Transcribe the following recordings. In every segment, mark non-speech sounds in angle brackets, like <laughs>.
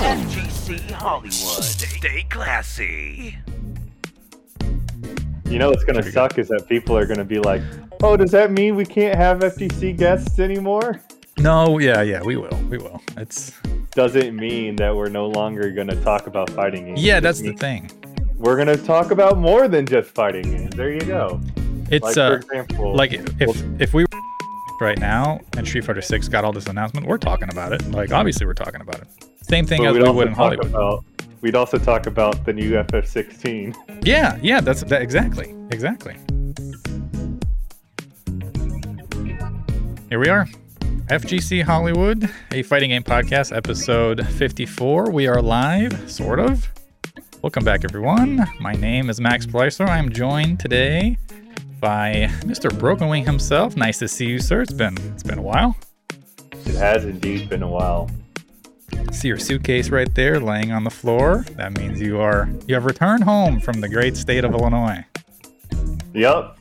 FGC Hollywood. Stay classy. You know what's gonna suck is that people are gonna be like, "Oh, does that mean we can't have FGC guests anymore?" No, yeah, yeah, we will. We will. It's Doesn't mean that we're no longer gonna talk about fighting games. yeah, that's the thing. We're gonna talk about more than just fighting games. There you go. It's Like uh for example, like if if we were right now and Street Fighter 6 got all this announcement, we're talking about it. Like obviously we're talking about it. Same thing but as we'd also in talk Hollywood. about we'd also talk about the new FF16. Yeah, yeah, that's that exactly. Exactly. Here we are. FGC Hollywood, a fighting game podcast, episode 54. We are live, sort of. Welcome back, everyone. My name is Max Pleister. I'm joined today by Mr. Broken Wing himself. Nice to see you, sir. It's been it's been a while. It has indeed been a while. See your suitcase right there laying on the floor. That means you are you have returned home from the great state of Illinois. Yep.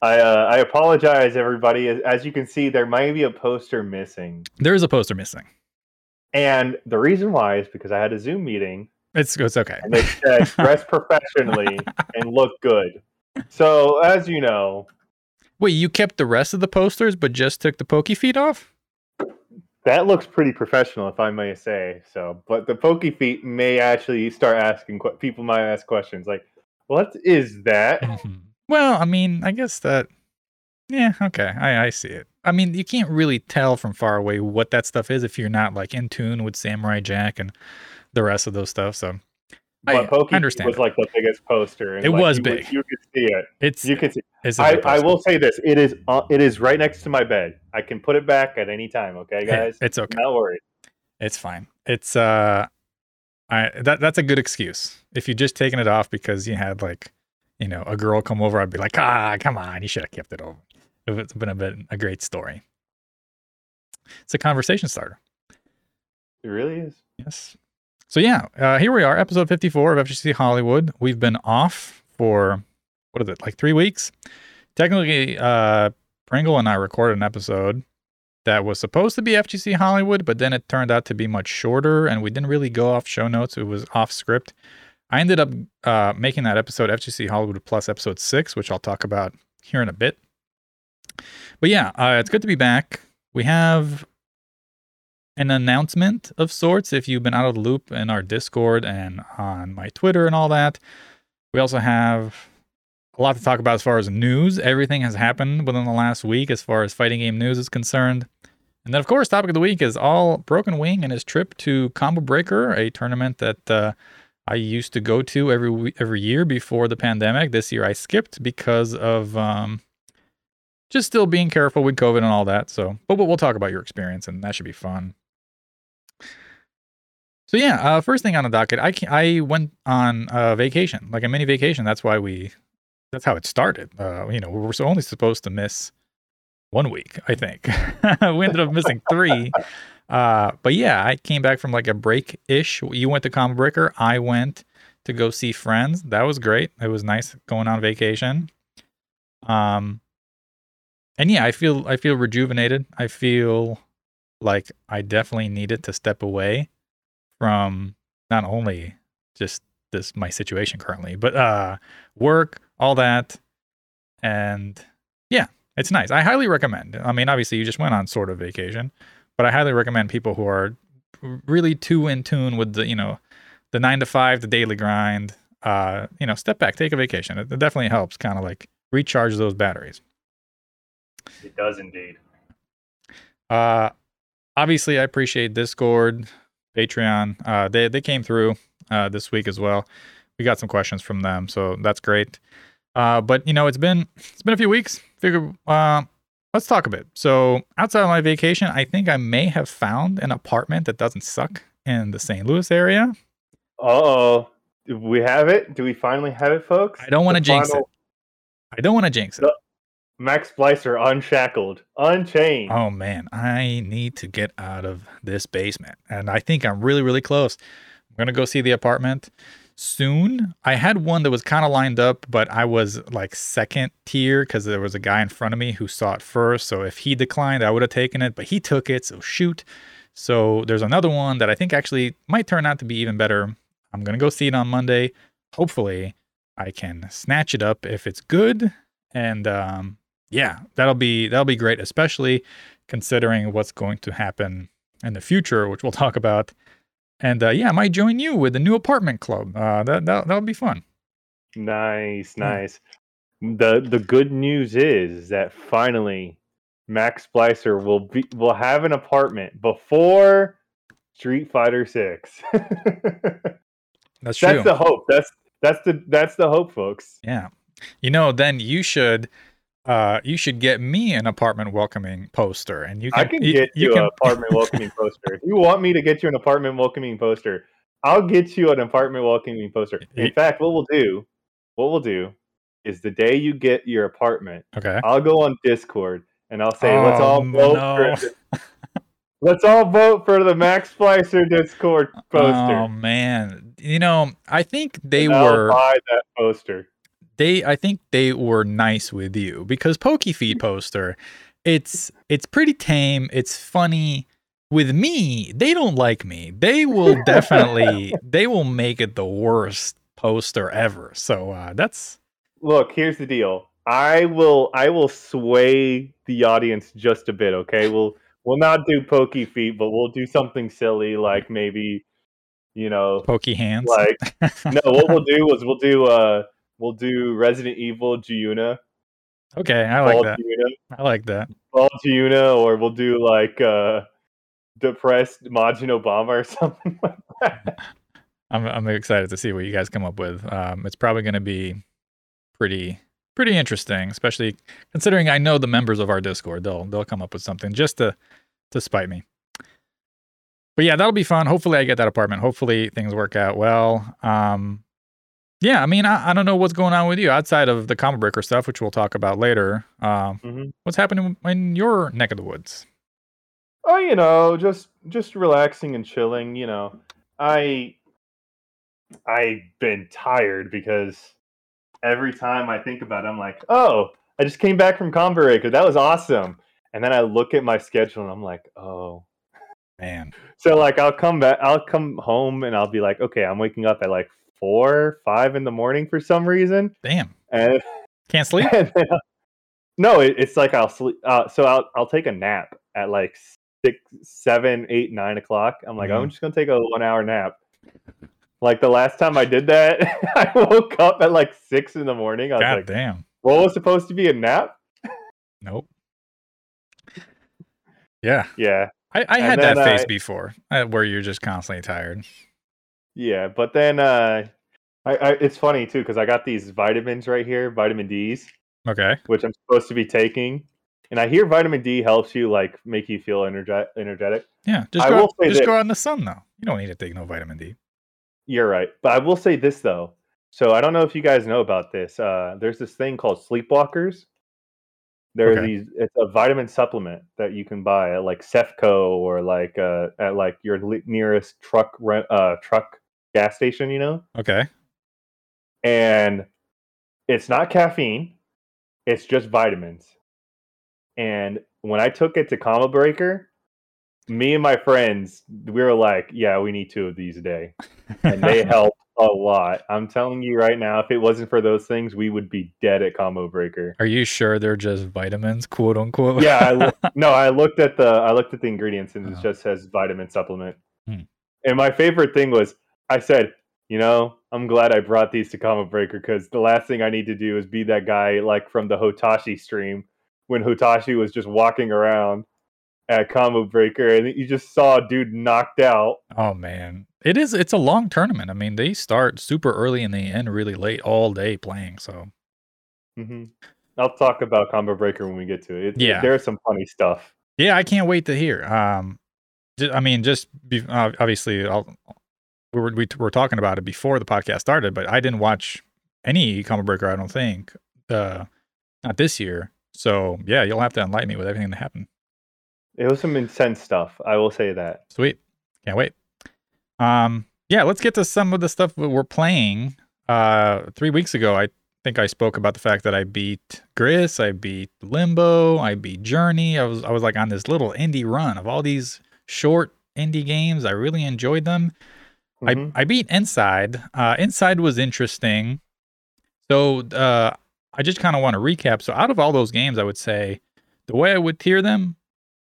I uh, I apologize, everybody. As, as you can see, there might be a poster missing, There is a poster missing. and the reason why is because I had a Zoom meeting It's it's okay. and they said dress <laughs> professionally and look good. So as you know, Wait, you kept the rest of the posters but just took the pokey feet off? That looks pretty professional, if I may say so. But the pokey feet may actually start asking people might ask questions like, "What is that?" <laughs> Well, I mean, I guess that yeah, okay. I I see it. I mean, you can't really tell from far away what that stuff is if you're not like in tune with Samurai Jack and the rest of those stuff. So But pokey understand. was it. like the biggest poster. And It like, was you big. you could see it. it's You can see. it's I, I will say this: it is uh, it is right next to my bed. I can put it back at any time. Okay, Hey, guys, it's okay. not worried. It's fine. It's uh I that that's a good excuse. If you just taken it off because you had like, you know, a girl come over, I'd be like, ah, come on, you should have kept it over. It's been a bit a great story. It's a conversation starter. It really is. Yes. So yeah, uh, here we are, episode 54 of FGC Hollywood. We've been off for what is it, like three weeks? Technically, uh, Pringle and I recorded an episode that was supposed to be FGC Hollywood, but then it turned out to be much shorter, and we didn't really go off show notes. It was off script. I ended up uh, making that episode FGC Hollywood plus episode six, which I'll talk about here in a bit. But yeah, uh, it's good to be back. We have an announcement of sorts if you've been out of the loop in our Discord and on my Twitter and all that. We also have a lot to talk about as far as news. Everything has happened within the last week as far as fighting game news is concerned. And then, of course, topic of the week is all Broken Wing and his trip to Combo Breaker, a tournament that uh, I used to go to every every year before the pandemic. This year I skipped because of um, just still being careful with COVID and all that. So, but we'll we'll talk about your experience, and that should be fun. So yeah, uh, first thing on the docket, I ca- I went on a vacation, like a mini vacation. That's why we, that's how it started. Uh, you know, we were only supposed to miss one week, I think. <laughs> we ended up missing three. Uh, but yeah, I came back from like a break ish. You went to Combo Breaker. I went to go see friends. That was great. It was nice going on vacation. Um, and yeah, I feel I feel rejuvenated. I feel like I definitely needed to step away from not only just this my situation currently, but uh work, all that. And yeah, it's nice. I highly recommend. I mean, obviously you just went on sort of vacation, but I highly recommend people who are really too in tune with the, you know, the 9 to 5, the daily grind, uh, you know, step back, take a vacation. It, it definitely helps kind of like recharge those batteries. It does indeed. Uh, obviously, I appreciate Discord, Patreon. Uh, they they came through uh, this week as well. We got some questions from them, so that's great. Uh, but you know, it's been it's been a few weeks. Figure, uh, let's talk a bit. So outside of my vacation, I think I may have found an apartment that doesn't suck in the St. Louis area. Uh oh. We have it? Do we finally have it, folks? I don't want to The jinx it. I don't want to jinx it. Max Splicer unshackled, unchained. Oh man, I need to get out of this basement. And I think I'm really, really close. I'm gonna go see the apartment soon. I had one that was kind of lined up, but I was like second tier because there was a guy in front of me who saw it first. So if he declined, I would have taken it, but he took it. So shoot. So there's another one that I think actually might turn out to be even better. I'm gonna go see it on Monday. Hopefully, I can snatch it up if it's good. And um, yeah, that'll be that'll be great, especially considering what's going to happen in the future, which we'll talk about. And uh, yeah, I might join you with the new apartment club. Uh, that that that'll be fun. Nice, Yeah. nice. The the good news is that finally Max Splicer will be will have an apartment before Street Fighter 6. That's true. that's the hope. That's that's the that's the hope, folks. Yeah. You know, then you should uh you should get me an apartment welcoming poster and you can I can you, get you you, can an apartment welcoming poster. If you want me to get you an apartment welcoming poster, I'll get you an apartment welcoming poster. In fact, what we'll do, what we'll do is the day you get your apartment, Okay. I'll go on Discord and I'll say, let's Oh, all vote no. for <laughs> let's all vote for the Max Splicer Discord poster. Oh man. You know, I think they And I'll were buy that poster. They I think they were nice with you because Pokey Feet poster, it's it's pretty tame, it's funny. With me, they don't like me. They will <laughs> definitely they will make it the worst poster ever. So uh that's Look, here's the deal. I will I will sway the audience just a bit, okay? We'll we'll not do pokey feet, but we'll do something silly like maybe you know pokey hands. like no what we'll <laughs> do is we'll do uh we'll do Resident Evil Giuna. okay, I like that. Giuna, I like that. Bald Giuna, or we'll do like uh depressed Majin Obama or <laughs> something like that. I'm I'm excited to see what you guys come up with. Um, it's probably going to be pretty pretty interesting, especially considering I know the members of our Discord. They'll they'll come up with something just to to spite me. But yeah, that'll be fun. Hopefully, I get that apartment. Hopefully, things work out well. Um, yeah, I mean, I, I don't know what's going on with you outside of the Combo Breaker stuff, which we'll talk about later. Um, Mhm. what's happening in your neck of the woods? Oh, you know, just just relaxing and chilling. You know, I I've been tired because every time I think about it, I'm like, oh, I just came back from Combo Breaker. That was awesome. And then I look at my schedule and I'm like, oh. Man, So like, I'll come back. I'll come home and I'll be like, okay, I'm waking up at like four, five in the morning for some reason, damn, and, can't sleep. and <laughs> then no, it, it's like I'll sleep. Uh, so I'll I'll take a nap at like six, seven, eight, nine o'clock. I'm like, Mhm. I'm just gonna take a one hour nap. Like the last time I did that, <laughs> I woke up at like six in the morning. I was God like, damn. what was supposed to be a nap? Nope. Yeah, Yeah, I, I had that phase uh, before, uh, where you're just constantly tired. Yeah. But then uh, I, I it's funny too because I got these vitamins right here, vitamin D's, Okay. which I'm supposed to be taking. And I hear vitamin D helps you like make you feel energe- energetic. Yeah, just I go, will out, say just go out in the sun though. You don't need to take no vitamin D. You're right. But I will say this though. So I don't know if you guys know about this. Uh, there's this thing called sleepwalkers. There are these. It's a vitamin supplement that you can buy at like Cefco or like uh, at like your nearest truck rent uh, truck gas station. You know, Okay. and it's not caffeine. It's just vitamins. And when I took it to Combo Breaker, me and my friends, we were like, "Yeah, we need two of these a day." and they <laughs> help a lot. I'm telling you right now, if it wasn't for those things, we would be dead at combo breaker. Are you sure they're just vitamins, quote unquote? Yeah, I loo- <laughs> no, I looked at the I looked at the ingredients and it Uh-huh. just says vitamin supplement. Hmm. And my favorite thing was I said, you know, I'm glad I brought these to combo breaker because the last thing I need to do is be that guy like from the Hotashi stream when Hotashi was just walking around at combo breaker and you just saw a dude knocked out oh man, it is. It's a long tournament. I mean, they start super early and they end really late all day playing. So hmm I'll talk about Combo Breaker when we get to it. it Yeah. there's some funny stuff. yeah, I can't wait to hear. Um, I mean, just be, uh, obviously, I'll, we were we were talking about it before the podcast started, but I didn't watch any Combo Breaker. I don't think, uh, not this year. So yeah, you'll have to enlighten me with everything that happened. It was some intense stuff. I will say that. Sweet. Can't wait. Um, yeah, let's get to some of the stuff we're playing. Uh, three weeks ago, I think I spoke about the fact that I beat Gris, I beat Limbo, I beat Journey. I was I was like on this little indie run of all these short indie games. I really enjoyed them. I, I beat Inside. Uh, Inside was interesting. So uh, I just kind of want to recap. So out of all those games, I would say the way I would tier them,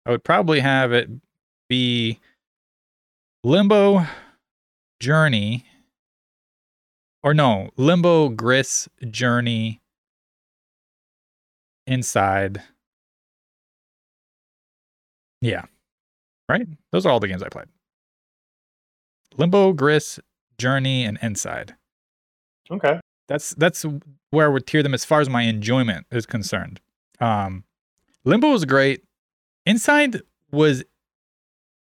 I would probably have it be Limbo, Journey, or no, Limbo, Gris, Journey, Inside. Yeah. Right? Those are all the games I played. Limbo, Gris, Journey, and Inside. Okay. That's that's where I would tier them as far as my enjoyment is concerned. Um, Limbo was great. Inside was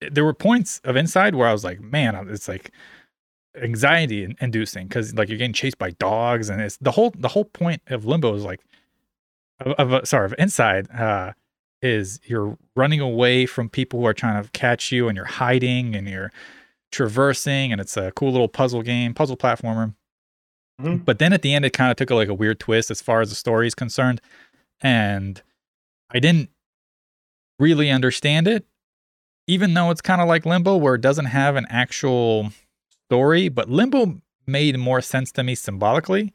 there were points of Inside where I was like, man, it's like anxiety inducing because like you're getting chased by dogs and it's the whole the whole point of Limbo is like of, of uh, sorry of Inside uh, is you're running away from people who are trying to catch you and you're hiding and you're traversing and it's a cool little puzzle game puzzle platformer. Mhm. but then at the end it kind of took a, like a weird twist as far as the story is concerned and i didn't really understand it even though it's kind of like limbo where it doesn't have an actual story but limbo made more sense to me symbolically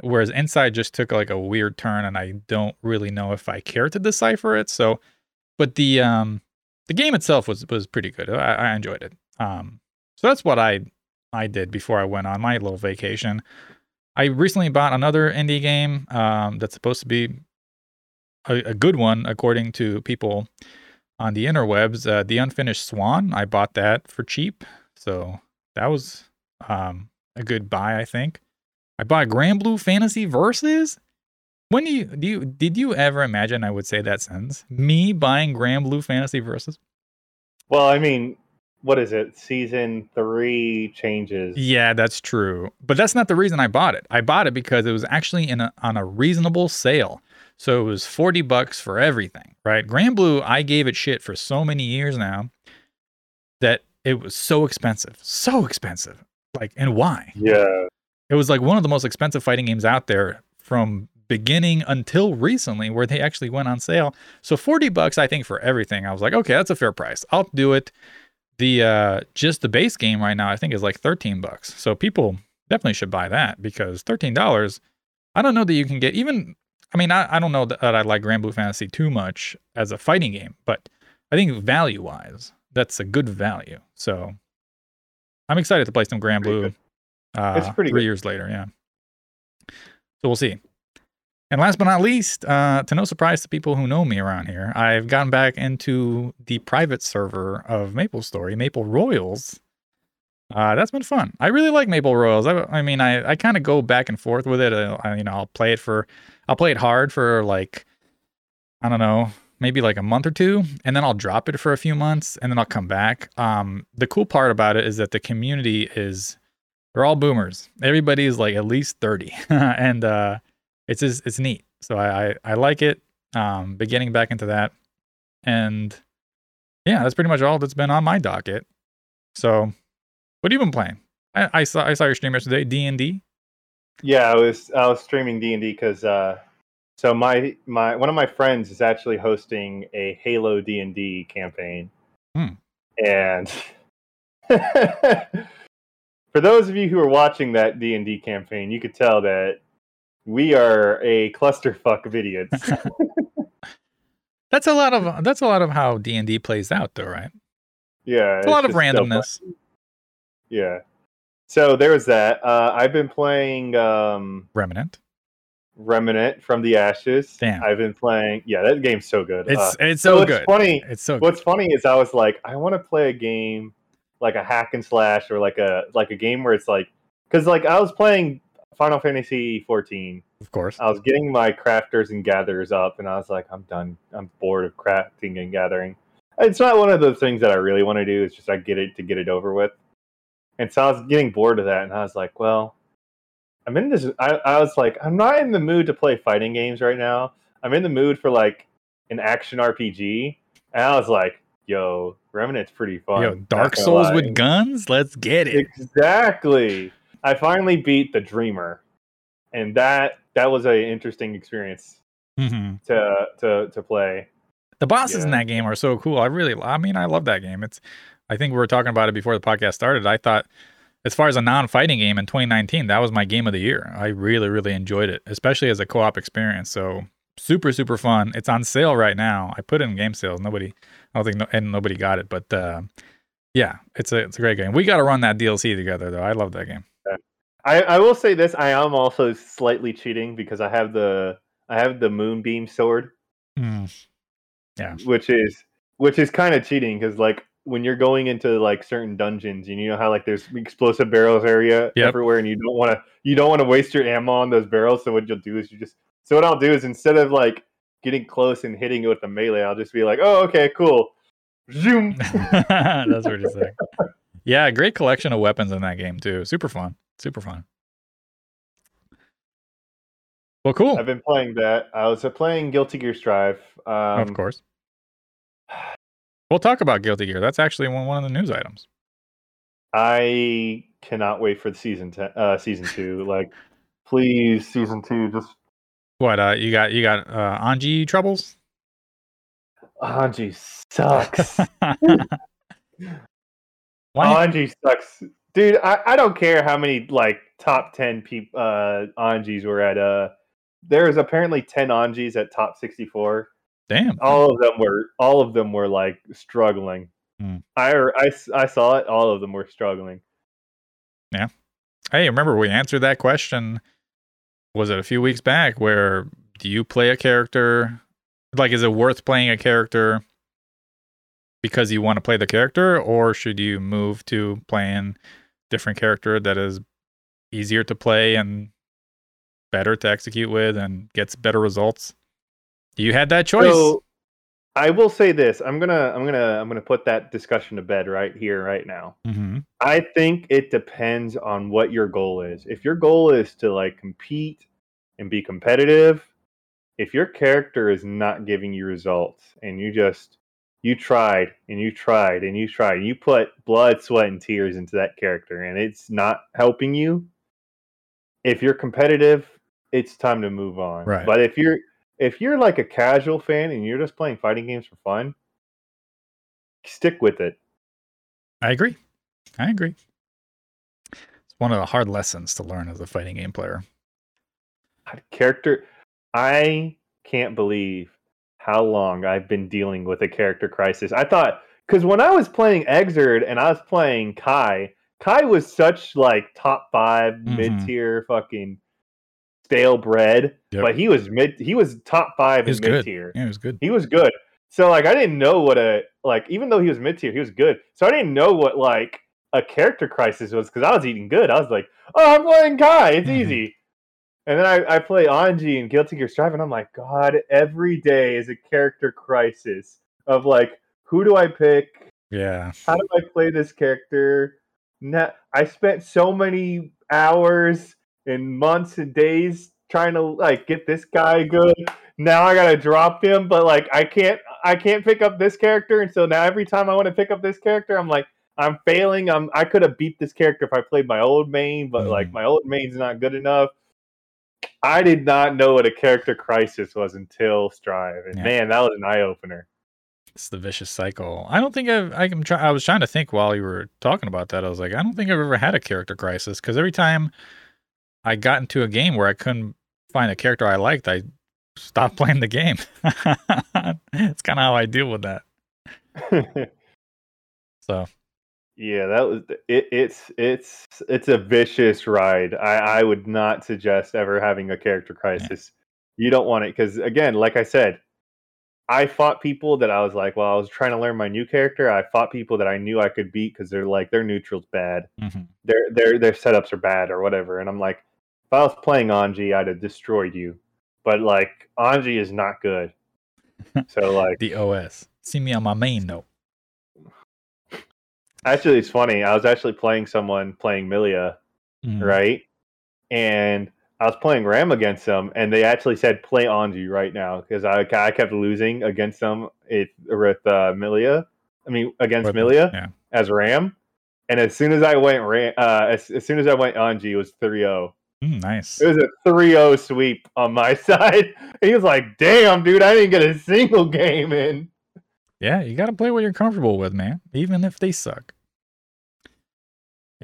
whereas inside just took like a weird turn and i don't really know if i care to decipher it so but the um the game itself was was pretty good. I, I enjoyed it. Um so that's what i i did before i went on my little vacation I recently bought another indie game um, that's supposed to be a, a good one, according to people on the interwebs. Uh, the Unfinished Swan. I bought that for cheap, so that was um, a good buy, I think. I bought Granblue Fantasy Versus. When do you do you did you ever imagine I would say that sentence? Me buying Granblue Fantasy Versus? Well, I mean, what is it? Season three changes. Yeah, that's true. But that's not the reason I bought it. I bought it because it was actually in a, on a reasonable sale. So it was 40 bucks for everything, right? Granblue, I gave it shit for so many years now that it was so expensive. So expensive. Like, and why? Yeah. It was like one of the most expensive fighting games out there from beginning until recently where they actually went on sale. So 40 bucks I think for everything. I was like, okay, that's a fair price. I'll do it. The uh just the base game right now I think is like 13 bucks. So people definitely should buy that because $13 I don't know that you can get even I mean I, I don't know that I like Granblue Fantasy too much as a fighting game, but I think value wise that's a good value. So I'm excited to play some Grand Pretty Blue good. uh, It's pretty three good. years later. Yeah. So we'll see. And last but not least, uh, to no surprise to people who know me around here, I've gotten back into the private server of MapleStory, Maple Royals. Uh, that's been fun. I really like Maple Royals. I, I mean, I, I kind of go back and forth with it. Uh, I, you know, I'll play it for, I'll play it hard for like, I don't know, maybe like a month or two, and then I'll drop it for a few months, and then I'll come back. Um, the cool part about it is that the community is, they're all boomers. Everybody is like at least thirty, <laughs> and uh, it's just, it's neat. So I, I I like it. Um, but getting back into that, and yeah, that's pretty much all that's been on my docket. So, what have you been playing? I, I saw I saw your stream yesterday. D and D. Yeah, I was I was streaming D and D because uh, so my my one of my friends is actually hosting a Halo D and D campaign, Hmm. and <laughs> for those of you who are watching that D and D campaign, you could tell that we are a clusterfuck of idiots. <laughs> That's a lot of that's a lot of how D and D plays out, though, right? yeah, It's a lot of just so randomness. Yeah. So there was that. Uh, I've been playing um, Remnant. Remnant from the Ashes. Damn. I've been playing. Yeah, that game's so good. It's Uh, it's so what's good. Funny. It's so good. What's funny is I was like, I want to play a game like a hack and slash or like a like a game where it's like because like I was playing Final Fantasy 14. Of course. I was getting my crafters and gatherers up, and I was like, I'm done. I'm bored of crafting and gathering. It's not one of those things that I really want to do. It's just I get it to get it over with. And so I was getting bored of that, and I was like, well, I'm in this. I, I was like, I'm not in the mood to play fighting games right now. I'm in the mood for like an action RPG. And I was like, yo, Remnant's pretty fun. Yo, Dark Souls lie. with guns. Let's get it. Exactly. I finally beat the Dreamer, and that that was an interesting experience hmm to to to play. The bosses in that game are so cool. I really, I mean, I love that game. It's, I think we were talking about it before the podcast started. I thought, as far as a non-fighting game in 2019, that was my game of the year. I really, really enjoyed it, especially as a co-op experience. So super, super fun. It's on sale right now. I put it in game sales. Nobody, I don't think, no, and nobody got it, but uh, yeah, it's a it's a great game. We got to run that DLC together though. I love that game. I, I will say this: I am also slightly cheating because I have the I have the moonbeam sword, Mm. Yeah. which is which is kind of cheating because like when you're going into like certain dungeons, you know how like there's explosive barrels area Yep. everywhere, and you don't want to you don't want to waste your ammo on those barrels. So what you'll do is you just so what I'll do is instead of like getting close and hitting it with the melee, I'll just be like, oh okay, cool, zoom. <laughs> That's what you're saying. Yeah, great collection of weapons in that game too. Super fun. Super fun. Well, cool. I've been playing that. I was uh, playing Guilty Gear Strive. Um, of course. We'll talk about Guilty Gear. That's actually one, one of the news items. I cannot wait for the season ten, uh, season two. Like, please, season two. Just What uh you got you got uh Anji troubles? Anji sucks. <laughs> Why? Anji sucks, dude. I, I don't care how many like top ten people uh Anjis were at. Uh, there's apparently ten Anjis at top sixty four. Damn. All of them were all of them were like struggling. Hmm. I, I I saw it. All of them were struggling. Yeah. Hey, remember we answered that question was it a few weeks back where do you play a character like is it worth playing a character because you want to play the character or should you move to playing different character that is easier to play and better to execute with and gets better results? You had that choice. So I will say this. I'm gonna I'm gonna I'm gonna put that discussion to bed right here, right now. hmm I think it depends on what your goal is. If your goal is to like compete and be competitive, if your character is not giving you results and you just you tried and you tried and you tried, and you put blood, sweat, and tears into that character and it's not helping you, if you're competitive, it's time to move on. Right. But if you're if you're like a casual fan and you're just playing fighting games for fun, stick with it. I agree. I agree. It's one of the hard lessons to learn as a fighting game player. Character i can't believe how long i've been dealing with a character crisis i thought because when i was playing Xrd and i was playing Ky Ky was such like top 5 Mhm. mid-tier fucking stale bread Yep. but he was mid he was top five was in mid-tier Yeah, it was good. he was good so like i didn't know what a like even though he was mid-tier he was good so i didn't know what like a character crisis was because i was eating good i was like oh i'm playing Ky it's Mhm. easy and then I, I play Anji and Guilty Gear Strive, and I'm like, God, every day is a character crisis of like, who do I pick? Yeah. How do I play this character? Na- I spent so many hours and months and days trying to like get this guy good. Now I gotta drop him, but like I can't I can't pick up this character, and so now every time I want to pick up this character, I'm like I'm failing. I'm I could have beat this character if I played my old main, but like Mhm. my old main's not good enough. I did not know what a character crisis was until Strive, and Yeah. man, that was an eye opener. It's the vicious cycle. I don't think I've, I'm try, I was trying to think while you were talking about that. I was like, I don't think I've ever had a character crisis because every time I got into a game where I couldn't find a character I liked, I stopped <laughs> playing the game. it's kind of how I deal with that. <laughs> So Yeah, that was it. It's it's it's a vicious ride. I I would not suggest ever having a character crisis. You don't want it because again, like I said, I fought people that I was like, well, I was trying to learn my new character. I fought people that I knew I could beat because they're like their neutral's bad, mhm. their their their setups are bad or whatever. And I'm like, if I was playing Anji, I'd have destroyed you. But like Anji is not good. <laughs> So like the OS. See me on my main though. Actually it's funny. I was actually playing someone playing Millia Mhm. right? And I was playing Ram against them, and they actually said play Anji right now because I, I kept losing against them it, with uh, Millia. I mean, against With- Millia Yeah. as Ram. And as soon as I went Ram, uh, as, as soon as I went Anji, it was 3-0. Mm, nice. It was a 3-0 sweep on my <laughs> side. he was like, "Damn, dude, I didn't get a single game in." Yeah, you got to play what you're comfortable with, man, even if they suck.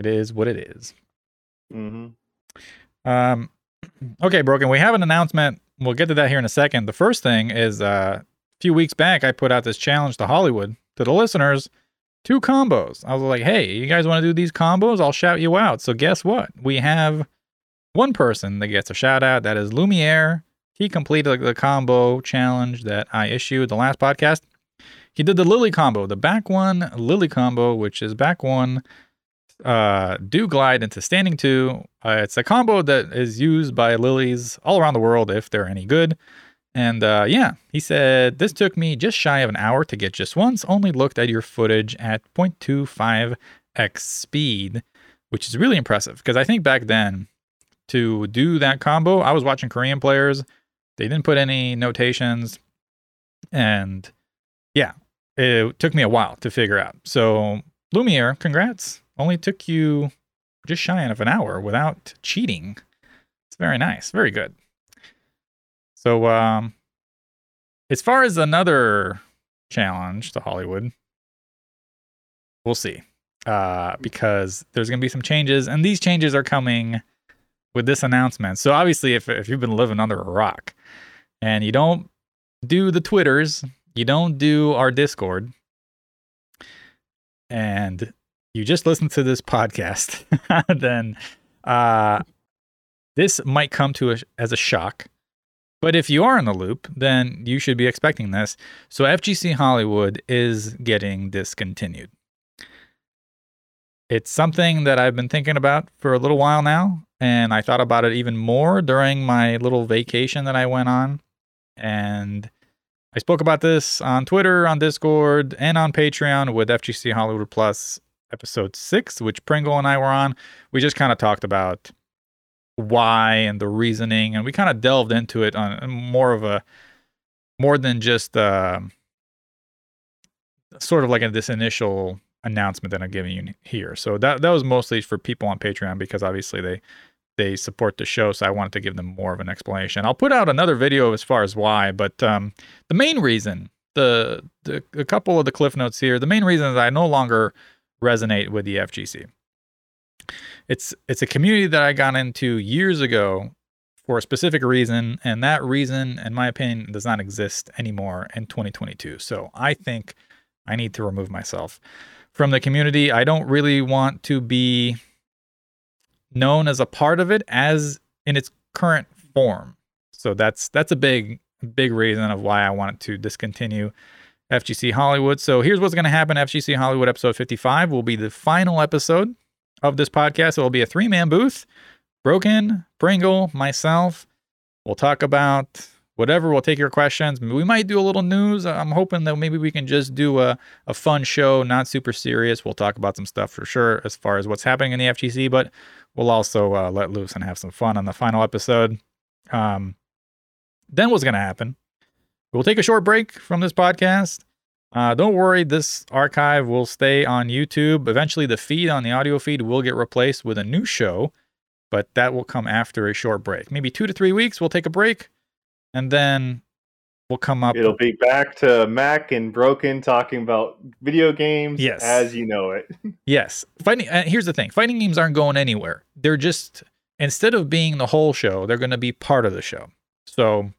It is what it is. hmm Um, okay, Broken, we have an announcement. We'll get to that here in a second. The first thing is uh, a few weeks back, I put out this challenge to Hollywood to the listeners two combos. I was like, hey, you guys want to do these combos? I'll shout you out. So, guess what? We have one person that gets a shout out. That is Lumiere. He completed the combo challenge that I issued the last podcast. He did the Lily combo, the back one Lily combo, which is back one uh, do glide into standing two. Uh, it's a combo that is used by lilies all around the world if they're any good. And uh, yeah, he said, This took me just shy of an hour to get just once, only looked at your footage at 0.25x speed, which is really impressive because I think back then to do that combo, I was watching Korean players. They didn't put any notations. And yeah, it took me a while to figure out. So, Lumiere, congrats. Only took you just shy of an hour without cheating. It's very nice. Very good. So, um, as far as another challenge to Hollywood, we'll see. Uh, because there's going to be some changes, and these changes are coming with this announcement. So, obviously, if, if you've been living under a rock and you don't do the Twitters, you don't do our Discord, and you just listen to this podcast, <laughs> then uh, this might come to a, as a shock. But if you are in the loop, then you should be expecting this. So FGC Hollywood is getting discontinued. It's something that I've been thinking about for a little while now, and I thought about it even more during my little vacation that I went on. And I spoke about this on Twitter, on Discord, and on Patreon with FGC Hollywood Plus episode six, which Pringle and I were on. We just kind of talked about why and the reasoning, and we kind of delved into it on more of a more than just uh, sort of like a, this initial announcement that I'm giving you here. So that that was mostly for people on Patreon because obviously they they support the show, so I wanted to give them more of an explanation. I'll put out another video as far as why, but um, the main reason, the, the a couple of the cliff notes here, the main reason is I no longer resonate with the FGC. It's it's a community that I got into years ago for a specific reason, and that reason, in my opinion, does not exist anymore in 2022. So I think I need to remove myself from the community. I don't really want to be known as a part of it as in its current form. So that's that's a big big reason of why I wanted to discontinue FGC Hollywood. So here's what's going to happen. FGC Hollywood episode 55 will be the final episode of this podcast. It will be a three man booth. Broken, Pringle, myself. We'll talk about whatever. We'll take your questions. We might do a little news. I'm hoping that maybe we can just do a, a fun show, not super serious. We'll talk about some stuff for sure as far as what's happening in the FGC, but we'll also uh, let loose and have some fun on the final episode. Um, then what's going to happen? We'll take a short break from this podcast. Uh, don't worry, this archive will stay on YouTube. Eventually, the feed on the audio feed will get replaced with a new show, but that will come after a short break. Maybe two to three weeks, we'll take a break, and then we'll come up. It'll be back to Mac and Broken talking about video games Yes. as you know it. <laughs> Yes, fighting. Uh, here's the thing: fighting games aren't going anywhere. They're just instead of being the whole show, they're going to be part of the show. So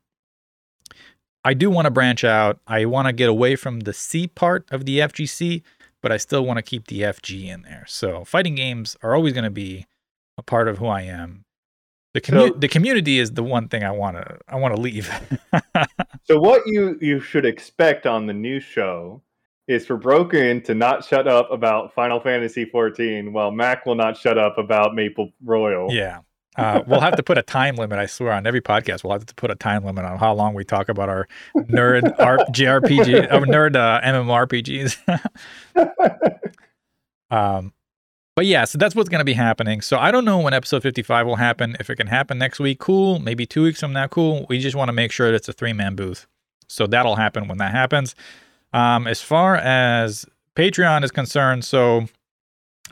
I do want to branch out. I want to get away from the C part of the FGC, but I still want to keep the FG in there. So fighting games are always going to be a part of who I am. The commu- So- the community is the one thing I want to I want to leave. <laughs> So what you you should expect on the new show is for Broken to not shut up about Final Fantasy 14 while Mac will not shut up about Maple Royal. Yeah. Uh, we'll have to put a time limit. I swear on every podcast, we'll have to put a time limit on how long we talk about our nerd <laughs> R- JRPG, our nerd uh, MMORPGs. <laughs> um, but yeah, so that's what's going to be happening. So I don't know when episode 55 will happen. If it can happen next week, cool. Maybe two weeks from now, cool. We just want to make sure that it's a three man booth. So that'll happen when that happens. Um, as far as Patreon is concerned, so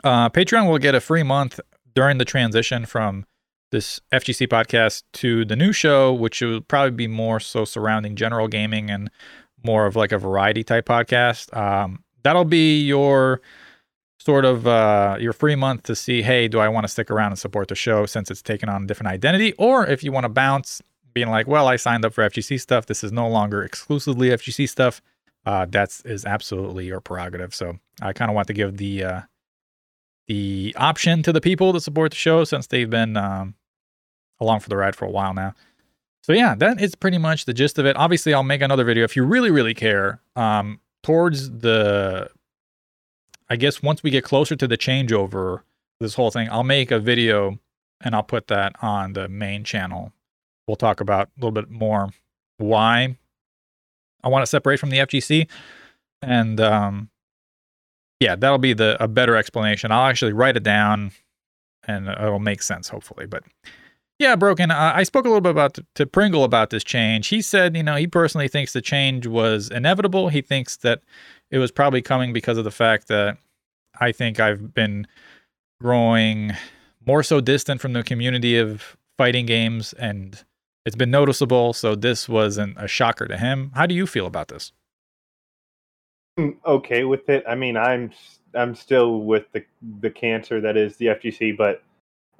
uh, Patreon will get a free month during the transition from this FGC podcast to the new show, which will probably be more so surrounding general gaming and more of like a variety type podcast. Um, that'll be your sort of uh, your free month to see, hey, do I want to stick around and support the show since it's taken on a different identity? Or if you want to bounce, being like, well, I signed up for FGC stuff. This is no longer exclusively FGC stuff. Uh, that's is absolutely your prerogative. So I kind of want to give the uh, the option to the people to support the show since they've been um, along for the ride for a while now. So yeah, that is pretty much the gist of it. Obviously, I'll make another video if you really, really care. Um, towards the, I guess once we get closer to the changeover, this whole thing, I'll make a video and I'll put that on the main channel. We'll talk about a little bit more why I want to separate from the FGC, and um, yeah, that'll be the a better explanation. I'll actually write it down, and it'll make sense hopefully. But yeah, broken. Uh, I spoke a little bit about to, Pringle about this change. He said, you know, he personally thinks the change was inevitable. He thinks that it was probably coming because of the fact that I think I've been growing more so distant from the community of fighting games and it's been noticeable. So this wasn't a shocker to him. How do you feel about this? I'm okay with it. I mean, I'm I'm still with the the cancer that is the FGC, but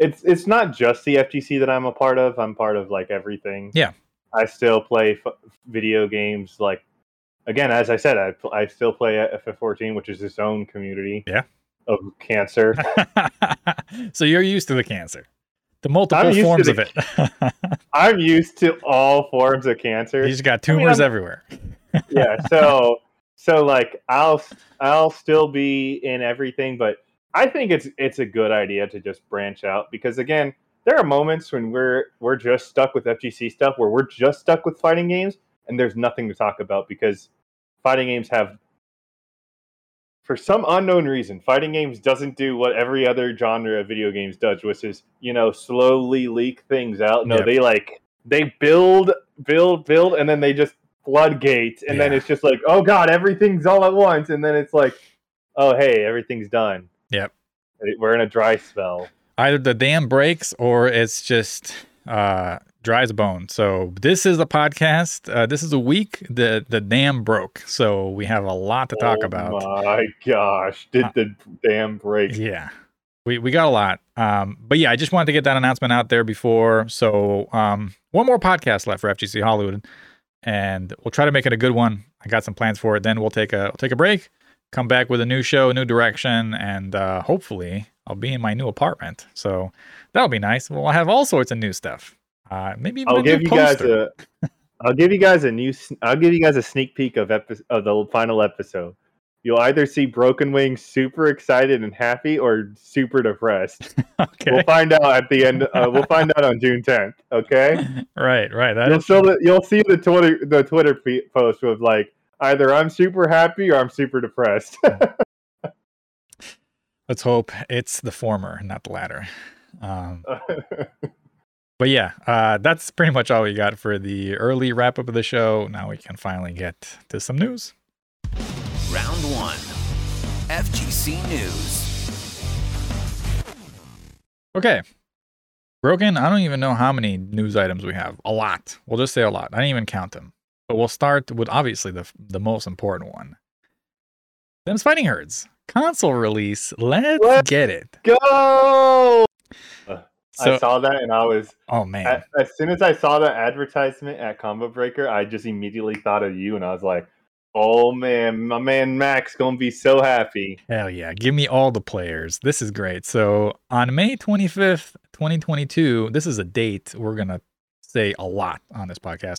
it's it's not just the FGC that I'm a part of. I'm part of like everything. Yeah. I still play f- video games. Like again, as I said, I pl- I still play FF14, which is its own community. Yeah. Of cancer. <laughs> so you're used to the cancer, the multiple forms the- of it. <laughs> I'm used to all forms of cancer. just got tumors I'm- everywhere. yeah so <laughs> so like i'll i'll still be in everything but i think it's it's a good idea to just branch out because again there are moments when we're we're just stuck with fgc stuff where we're just stuck with fighting games and there's nothing to talk about because fighting games have for some unknown reason fighting games doesn't do what every other genre of video games does which is you know slowly leak things out. No they like they build build build and then they just floodgate and then it's just like oh god everything's all at once and then it's like oh hey everything's done Yep. we're in a dry spell Either the dam breaks or it's just uh, dry as a bone. So this is a podcast. Uh, this is a week. The the dam broke. So we have a lot to talk oh about. my gosh did Uh, the dam break Yeah. We, we got a lot. Um, but yeah, I just wanted to get that announcement out there before. So um, one more podcast left for FGC Hollywood, and we'll try to make it a good one. I got some plans for it. Then we'll take a we'll take a break, come back with a new show, a new direction, and uh, hopefully I'll be in my new apartment. So that'll be nice. We'll have all sorts of new stuff. Uh, maybe even I'll a give new you guys a. I'll give you guys a new. I'll give you guys a sneak peek of epi- of the final episode. You'll either see Broken Wing super excited and happy, or super depressed. <laughs> okay. We'll find out at the end. Uh, we'll find out on June 10th. Okay. <laughs> right. Right. That You'll is still you'll see the Twitter the Twitter post with like either I'm super happy or I'm super depressed. <laughs> Let's hope it's the former, not the latter. Um, <laughs> but yeah, uh, that's pretty much all we got for the early wrap up of the show. Now we can finally get to some news. Round one. FGC News. Okay. Broken, I don't even know how many news items we have. A lot. We'll just say a lot. I didn't even count them. But we'll start with obviously the, the most important one. Them's Fighting Herds. Console release. Let's Let's get it. Go! Uh, I saw that and I was oh man. a- as soon as I saw that advertisement at Combo Breaker, I just immediately thought of you and I was like, "Oh man, my man Max gonna be so happy." Hell yeah. Give me all the players. This is great. So on May 25th, 2022, this is a date we're going to say a lot on this podcast.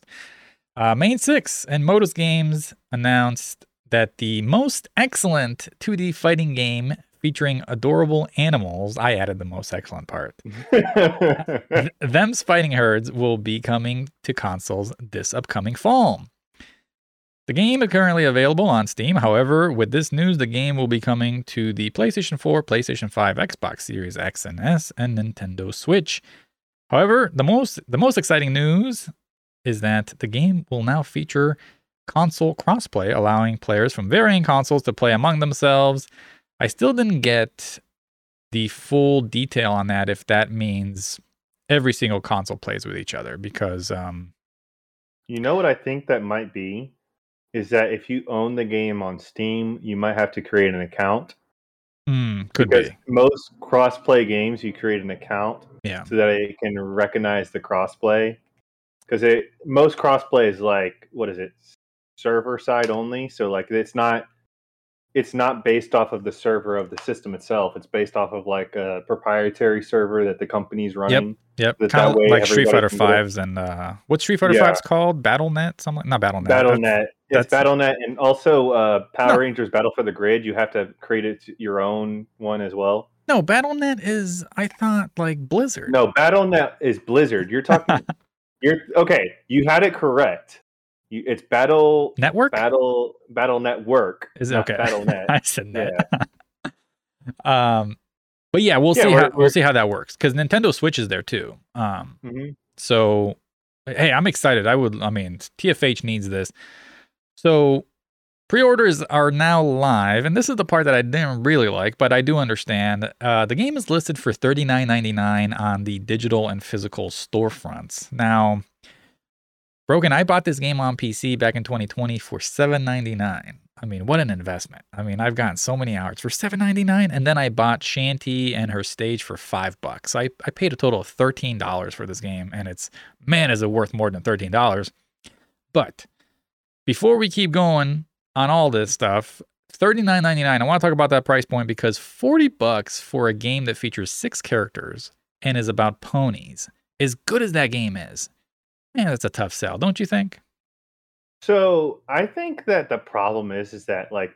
Uh, Mane6 and Modus Games announced that the most excellent 2D fighting game featuring adorable animals, I added the most excellent part, <laughs> Them's Fighting Herds will be coming to consoles this upcoming fall. The game is currently available on Steam. However, with this news, the game will be coming to the PlayStation 4, PlayStation 5, Xbox Series X and S, and Nintendo Switch. However, the most the most exciting news is that the game will now feature console crossplay, allowing players from varying consoles to play among themselves. I still didn't get the full detail on that if that means every single console plays with each other because um you know what I think that might be? is that if you own the game on Steam, you might have to create an account. Hmm, could because be. most cross-play games, you create an account Yeah. so that it can recognize the crossplay. Because it most crossplay is like what is it, server side only. So like it's not it's not based off of the server of the system itself. It's based off of like a proprietary server that the company's running. Yep. that Kind that of like Street Fighter can. Fives and uh what's Street Fighter Yeah. Fives called? BattleNet? Something not BattleNet. that's- BattleNet. It's that's- BattleNet, and also uh, Power No. Rangers Battle for the Grid. You have to create it your own one as well. No, BattleNet is I thought like Blizzard. No, BattleNet is Blizzard. You're talking. <laughs> you're okay. You had it correct. You, it's Battle Network? Battle Battle Network. Is it okay? BattleNet. <laughs> I said net. <laughs> um but yeah, we'll Yeah, see we're- how we'll we're- see how that works cuz Nintendo Switch is there too. Um Mhm. So, hey, I'm excited. I would, I mean, TFH needs this. So, pre orders are now live. And this is the part that I didn't really like, but I do understand. Uh, the game is listed for $39.99 on the digital and physical storefronts. Now, Broken, I bought this game on PC back in 2020 for $7.99. I mean, what an investment. I mean, I've gotten so many hours for $7.99 and then I bought Shanty and her stage for 5 bucks. I I paid a total of $13 for this game and it's man is it worth more than $13. But before we keep going on all this stuff, $39.99. I want to talk about that price point because 40 bucks for a game that features 6 characters and is about ponies. As good as that game is, man, that's a tough sell, don't you think? So I think that the problem is is that like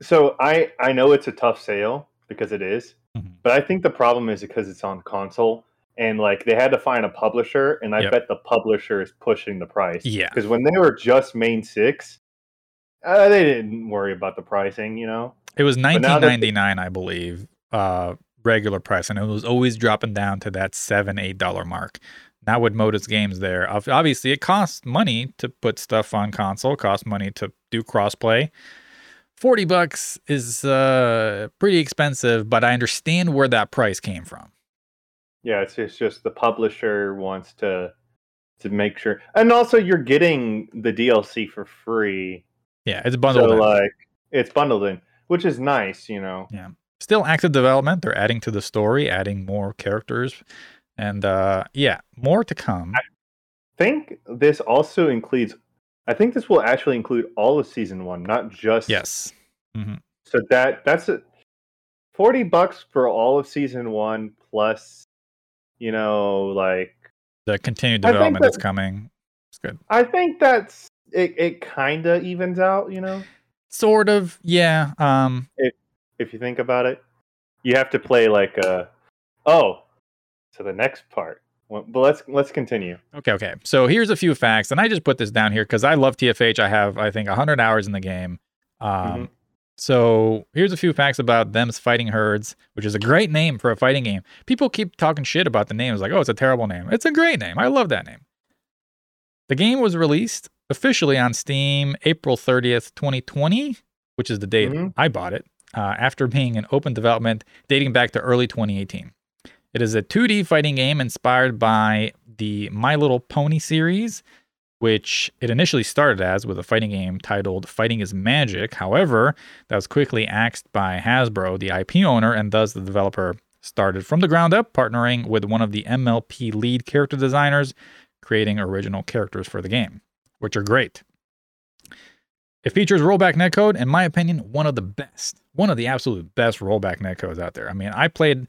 so I I know it's a tough sale because it is, Mhm. but I think the problem is because it's on console and like they had to find a publisher and I Yep. bet the publisher is pushing the price. Yeah. Because when they were just Mane6, uh, they didn't worry about the pricing, you know. It was that they- 1999, I believe, uh, regular price, and it was always dropping down to that seven, eight dollar mark. Now with Modus Games there, obviously it costs money to put stuff on console, costs money to do crossplay. Forty bucks is uh, pretty expensive, but I understand where that price came from. Yeah, it's just, just the publisher wants to to make sure, and also you're getting the DLC for free. Yeah, it's bundled. so in. like it's bundled in, which is nice, you know. Yeah. Still active development. They're adding to the story, adding more characters, and uh, yeah, more to come. I think this also includes. I think this will actually include all of season one, not just Yes. Mm-hmm. So that that's a, forty bucks for all of season one plus, you know, like The continued development that's coming. It's good. I think that's it. It kind of evens out, you know. Sort of, yeah. Um, If if you think about it, you have to play like a. Oh, so the next part. Well, but let's let's continue. okay, okay. So here's a few facts, and I just put this down here because I love TFH. I have, I think, 100 hours in the game. Um, Mhm. So here's a few facts about them's fighting herds, which is a great name for a fighting game. People keep talking shit about the name. It's like, oh, it's a terrible name. It's a great name. I love that name. The game was released officially on Steam April 30th, 2020, which is the date Mhm. I bought it, uh, after being in open development dating back to early 2018. It is a 2D fighting game inspired by the My Little Pony series, which it initially started as with a fighting game titled Fighting is Magic. However, that was quickly axed by Hasbro, the IP owner, and thus the developer started from the ground up, partnering with one of the MLP lead character designers, creating original characters for the game, which are great. It features rollback netcode, in my opinion, one of the best, one of the absolute best rollback netcodes out there. I mean, I played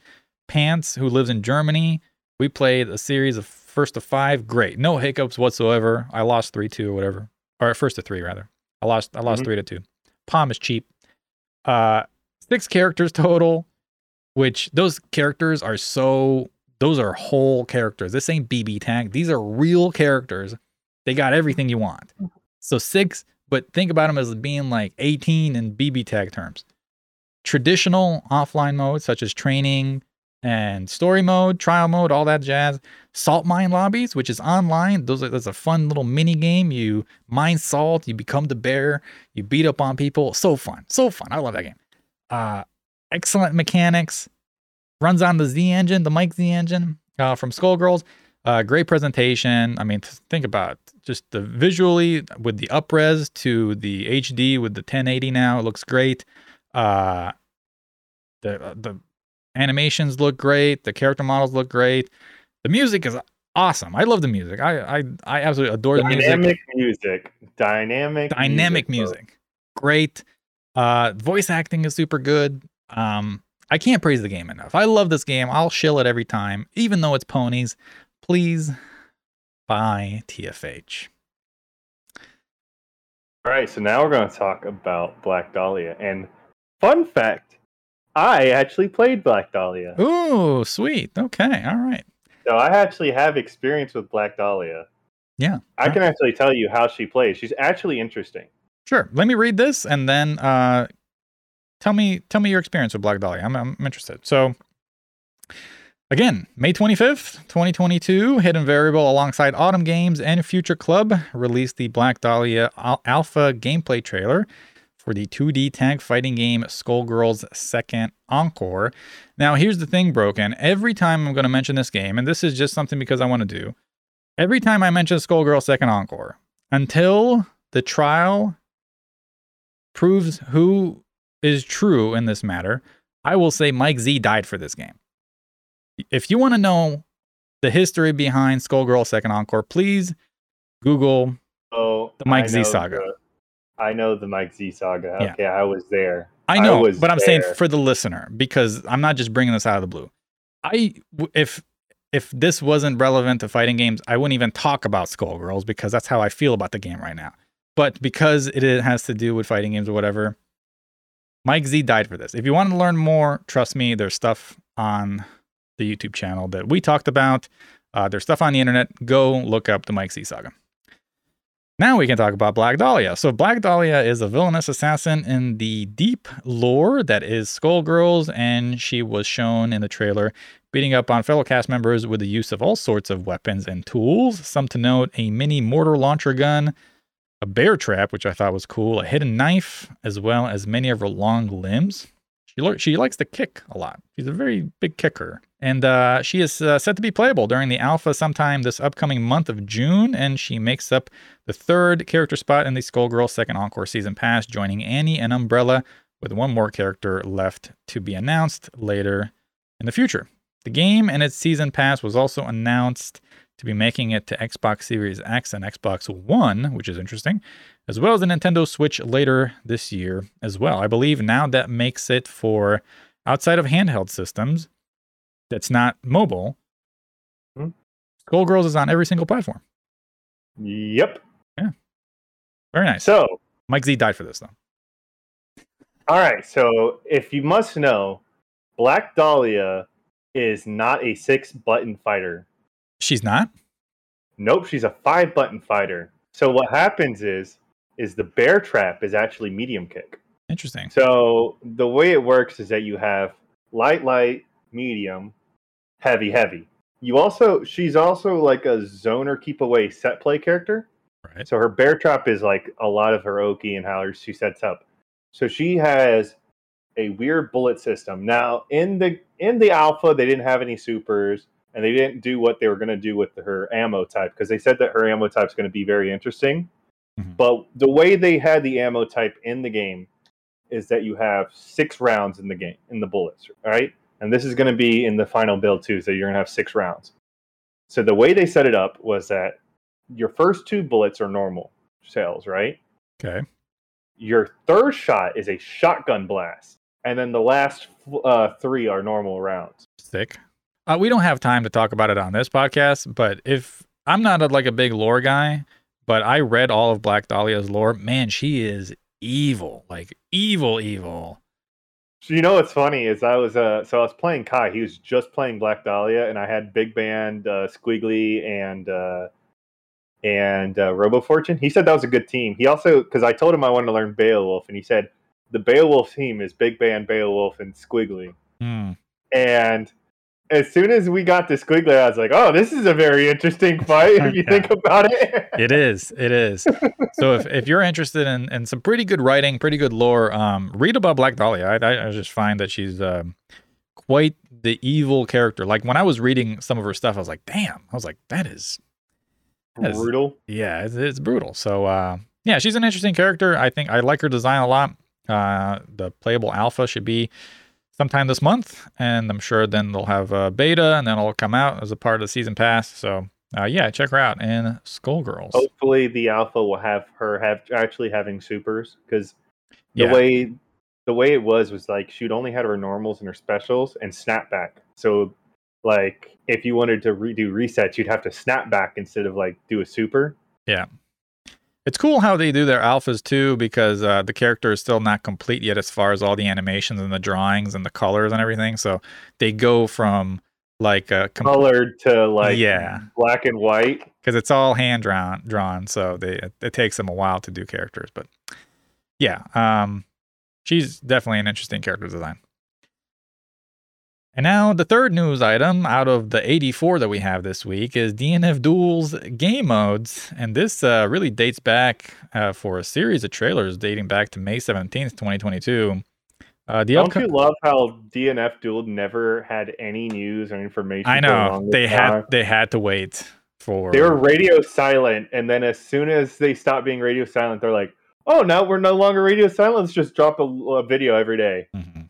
Pants, who lives in Germany. We played a series of first to five. Great, no hiccups whatsoever. I lost three two or whatever, or first to three rather. I lost I lost Mhm. three to two. Pom is cheap. Uh, six characters total, which those characters are so. Those are whole characters. This ain't BB tag. These are real characters. They got everything you want. So six, but think about them as being like 18 in BB tag terms. Traditional offline modes such as training and story mode, trial mode, all that jazz. Salt mine lobbies, which is online. Those are that's a fun little mini game. You mine salt, you become the bear, you beat up on people. So fun, so fun. I love that game. Uh, excellent mechanics. Runs on the Z engine, the Mike Z engine uh, from Skullgirls. Uh, great presentation. I mean, think about just the visually with the upres to the HD with the 1080 now. It looks great. Uh, the uh, the animations look great. The character models look great. The music is awesome. I love the music. I I, I absolutely adore the music. Dynamic music. Dynamic. Dynamic music. music. Great. Uh, voice acting is super good. Um, I can't praise the game enough. I love this game. I'll shill it every time, even though it's ponies. Please buy TFH. All right, so now we're going to talk about Black Dahlia. And fun fact, I actually played Black Dahlia. Ooh, sweet. Okay, all right. So I actually have experience with Black Dahlia. Yeah. I can actually tell you how she plays. She's actually interesting. Sure. Let me read this and then uh, tell me tell me your experience with Black Dahlia. I'm, I'm interested. So again, May 25th, 2022, Hidden Variable alongside Autumn Games and Future Club released the Black Dahlia alpha gameplay trailer for the 2D tag fighting game Skullgirls Second Encore. Now, here's the thing, Broken. Every time I'm going to mention this game, and this is just something because I want to do, every time I mention Skullgirls Second Encore, until the trial proves who is true in this matter, I will say Mike Z died for this game. If you want to know the history behind Skullgirl Second Encore, please Google Oh, The Mike Z saga. the- I know the Mike Z saga. Yeah. Okay, I was there. I know, was but I'm saying for the listener because I'm not just bringing this out of the blue. I if if this wasn't relevant to fighting games, I wouldn't even talk about Skullgirls because that's how I feel about the game right now. But because it has to do with fighting games or whatever, Mike Z died for this. If you want to learn more, trust me, there's stuff on the YouTube channel that we talked about. Uh, there's stuff on the internet. Go look up the Mike Z saga. Now we can talk about Black Dahlia. So Black Dahlia is a villainous assassin in the deep lore that is Skullgirls, and she was shown in the trailer beating up on fellow cast members with the use of all sorts of weapons and tools. Some to note: a mini mortar launcher gun, a bear trap, which I thought was cool, a hidden knife, as well as many of her long limbs. She lo- she likes to kick a lot. She's a very big kicker, and uh, she is uh, set to be playable during the alpha sometime this upcoming month of June. And she makes up the third character spot in the Skullgirl Second Encore Season Pass, joining Annie and Umbrella, with one more character left to be announced later in the future. The game and its Season Pass was also announced to be making it to Xbox Series X and Xbox One, which is interesting, as well as the Nintendo Switch later this year as well. I believe now that makes it for outside of handheld systems that's not mobile. Hmm. Skullgirls is on every single platform. Yep. Yeah. Very nice. So, Mike Z died for this though. all right. So, if you must know, Black Dahlia is not a six button fighter. She's not. Nope, she's a five button fighter. So what happens is is the bear trap is actually medium kick. Interesting. So the way it works is that you have light light, medium, heavy heavy. You also she's also like a zoner keep away set play character. Right. So her bear trap is like a lot of her Oki and how she sets up. So she has a weird bullet system. Now in the in the alpha they didn't have any supers and they didn't do what they were going to do with her ammo type because they said that her ammo type is going to be very interesting. Mhm. But the way they had the ammo type in the game is that you have six rounds in the game in the bullets, right? And this is going to be in the final build too, so you're going to have six rounds. So the way they set it up was that your first two bullets are normal shells, right? Okay. Your third shot is a shotgun blast, and then the last uh, three are normal rounds. Thick. Uh, we don't have time to talk about it on this podcast, but if I'm not a, like a big lore guy, but I read all of Black Dahlia's lore, man, she is evil, like evil, evil. You know what's funny is I was uh so I was playing Kai. He was just playing Black Dahlia, and I had Big Band, uh, Squiggly, and uh, and uh, Robo Fortune. He said that was a good team. He also because I told him I wanted to learn Beowulf, and he said the Beowulf team is Big Band, Beowulf, and Squiggly. Hmm. And as soon as we got to Squiggly, I was like, "Oh, this is a very interesting fight if <laughs> you Yeah. think about it." It is. It is. so if, if you're interested in, in some pretty good writing, pretty good lore, um, read about Black Dahlia. I, I, just find that she's um, quite the evil character. Like when I was reading some of her stuff, I was like, damn. I was like, that is. Brutal. yeah, it's, it's brutal. So uh, yeah, she's an interesting character. I think I like her design a lot. Uh, the playable alpha should be sometime this month, and I'm sure then they'll have a beta, and then it'll come out as a part of the season pass. So uh, yeah, check her out in Skullgirls. Hopefully, the alpha will have her have actually having supers because the Yeah. way the way it was was like she'd only had her normals and her specials and snapback. So like if you wanted to redo resets, you'd have to snap back instead of like do a super. It's cool how they do their alphas too, because uh, the character is still not complete yet as far as all the animations and the drawings and the colors and everything. So they go from like a com- Colored to like Yeah. black and white. because it's all hand drawn drawn so they it, it takes them a while to do characters but yeah um she's definitely an interesting character design and now the third news item out of the 84 that we have this week is DNF Duel's game modes, and this uh, really dates back uh, for a series of trailers dating back to May 17th, 2022. Uh, the Don't upco- you love how DNF Duel never had any news or information? I know they had time? they had to wait for they were radio silent, and then as soon as they stopped being radio silent, they're like, "Oh, now we're no longer radio silent. Let's just drop a, a video every day." Mhm.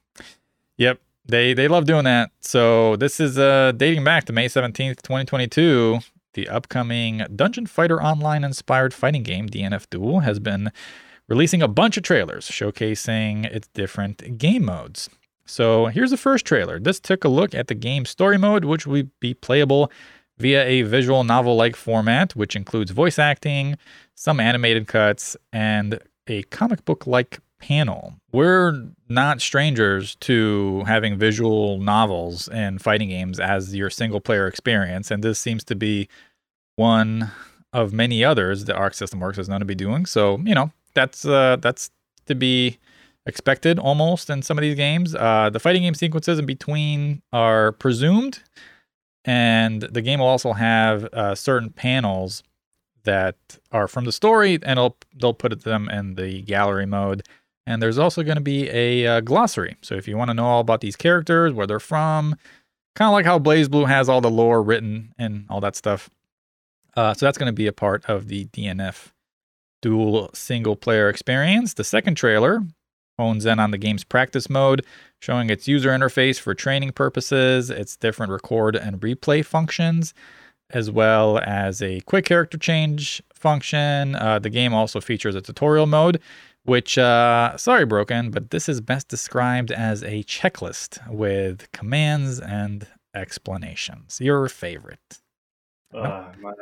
Yep. They they love doing that. So this is uh dating back to May 17th, 2022. The upcoming Dungeon Fighter Online inspired fighting game DNF Duel has been releasing a bunch of trailers showcasing its different game modes. So here's the first trailer. This took a look at the game story mode, which will be playable via a visual novel like format, which includes voice acting, some animated cuts, and a comic book like panel. We're not strangers to having visual novels and fighting games as your single player experience, and this seems to be one of many others that Arc System Works is known to be doing. So, you know, that's uh, that's to be expected almost in some of these games. Uh, the fighting game sequences in between are presumed, and the game will also have uh, certain panels that are from the story, and they'll put them in the gallery mode. And there's also going to be a uh, glossary. So if you want to know all about these characters, where they're from, kind of like how BlazBlue has all the lore written and all that stuff. Uh, so that's going to be a part of the DNF Duel single player experience. The second trailer hones in on the game's practice mode, showing its user interface for training purposes, its different record and replay functions, as well as a quick character change function. Uh, the game also features a tutorial mode, which, uh, sorry, Broken, but this is best described as a checklist with commands and explanations. Your favorite. Uh, my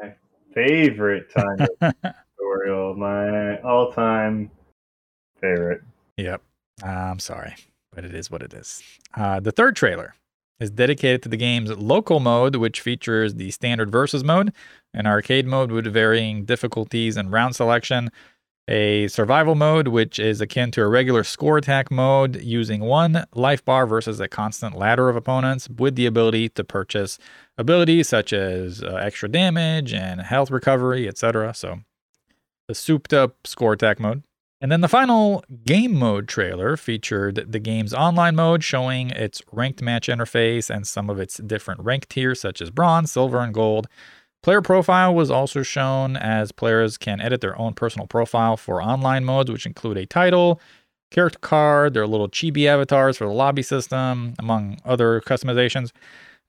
favorite <laughs> time tutorial, my all-time favorite. Yep. I'm sorry, but it is what it is. Uh, the third trailer is dedicated to the game's local mode, which features the standard versus mode, an arcade mode with varying difficulties and round selection, a survival mode, which is akin to a regular score attack mode, using one life bar versus a constant ladder of opponents, with the ability to purchase abilities such as uh, extra damage and health recovery, etc. So, the souped up score attack mode. And then the final game mode trailer featured the game's online mode, showing its ranked match interface and some of its different rank tiers, such as bronze, silver, and gold. Player profile was also shown as players can edit their own personal profile for online modes, which include a title, character card, their little chibi avatars for the lobby system, among other customizations.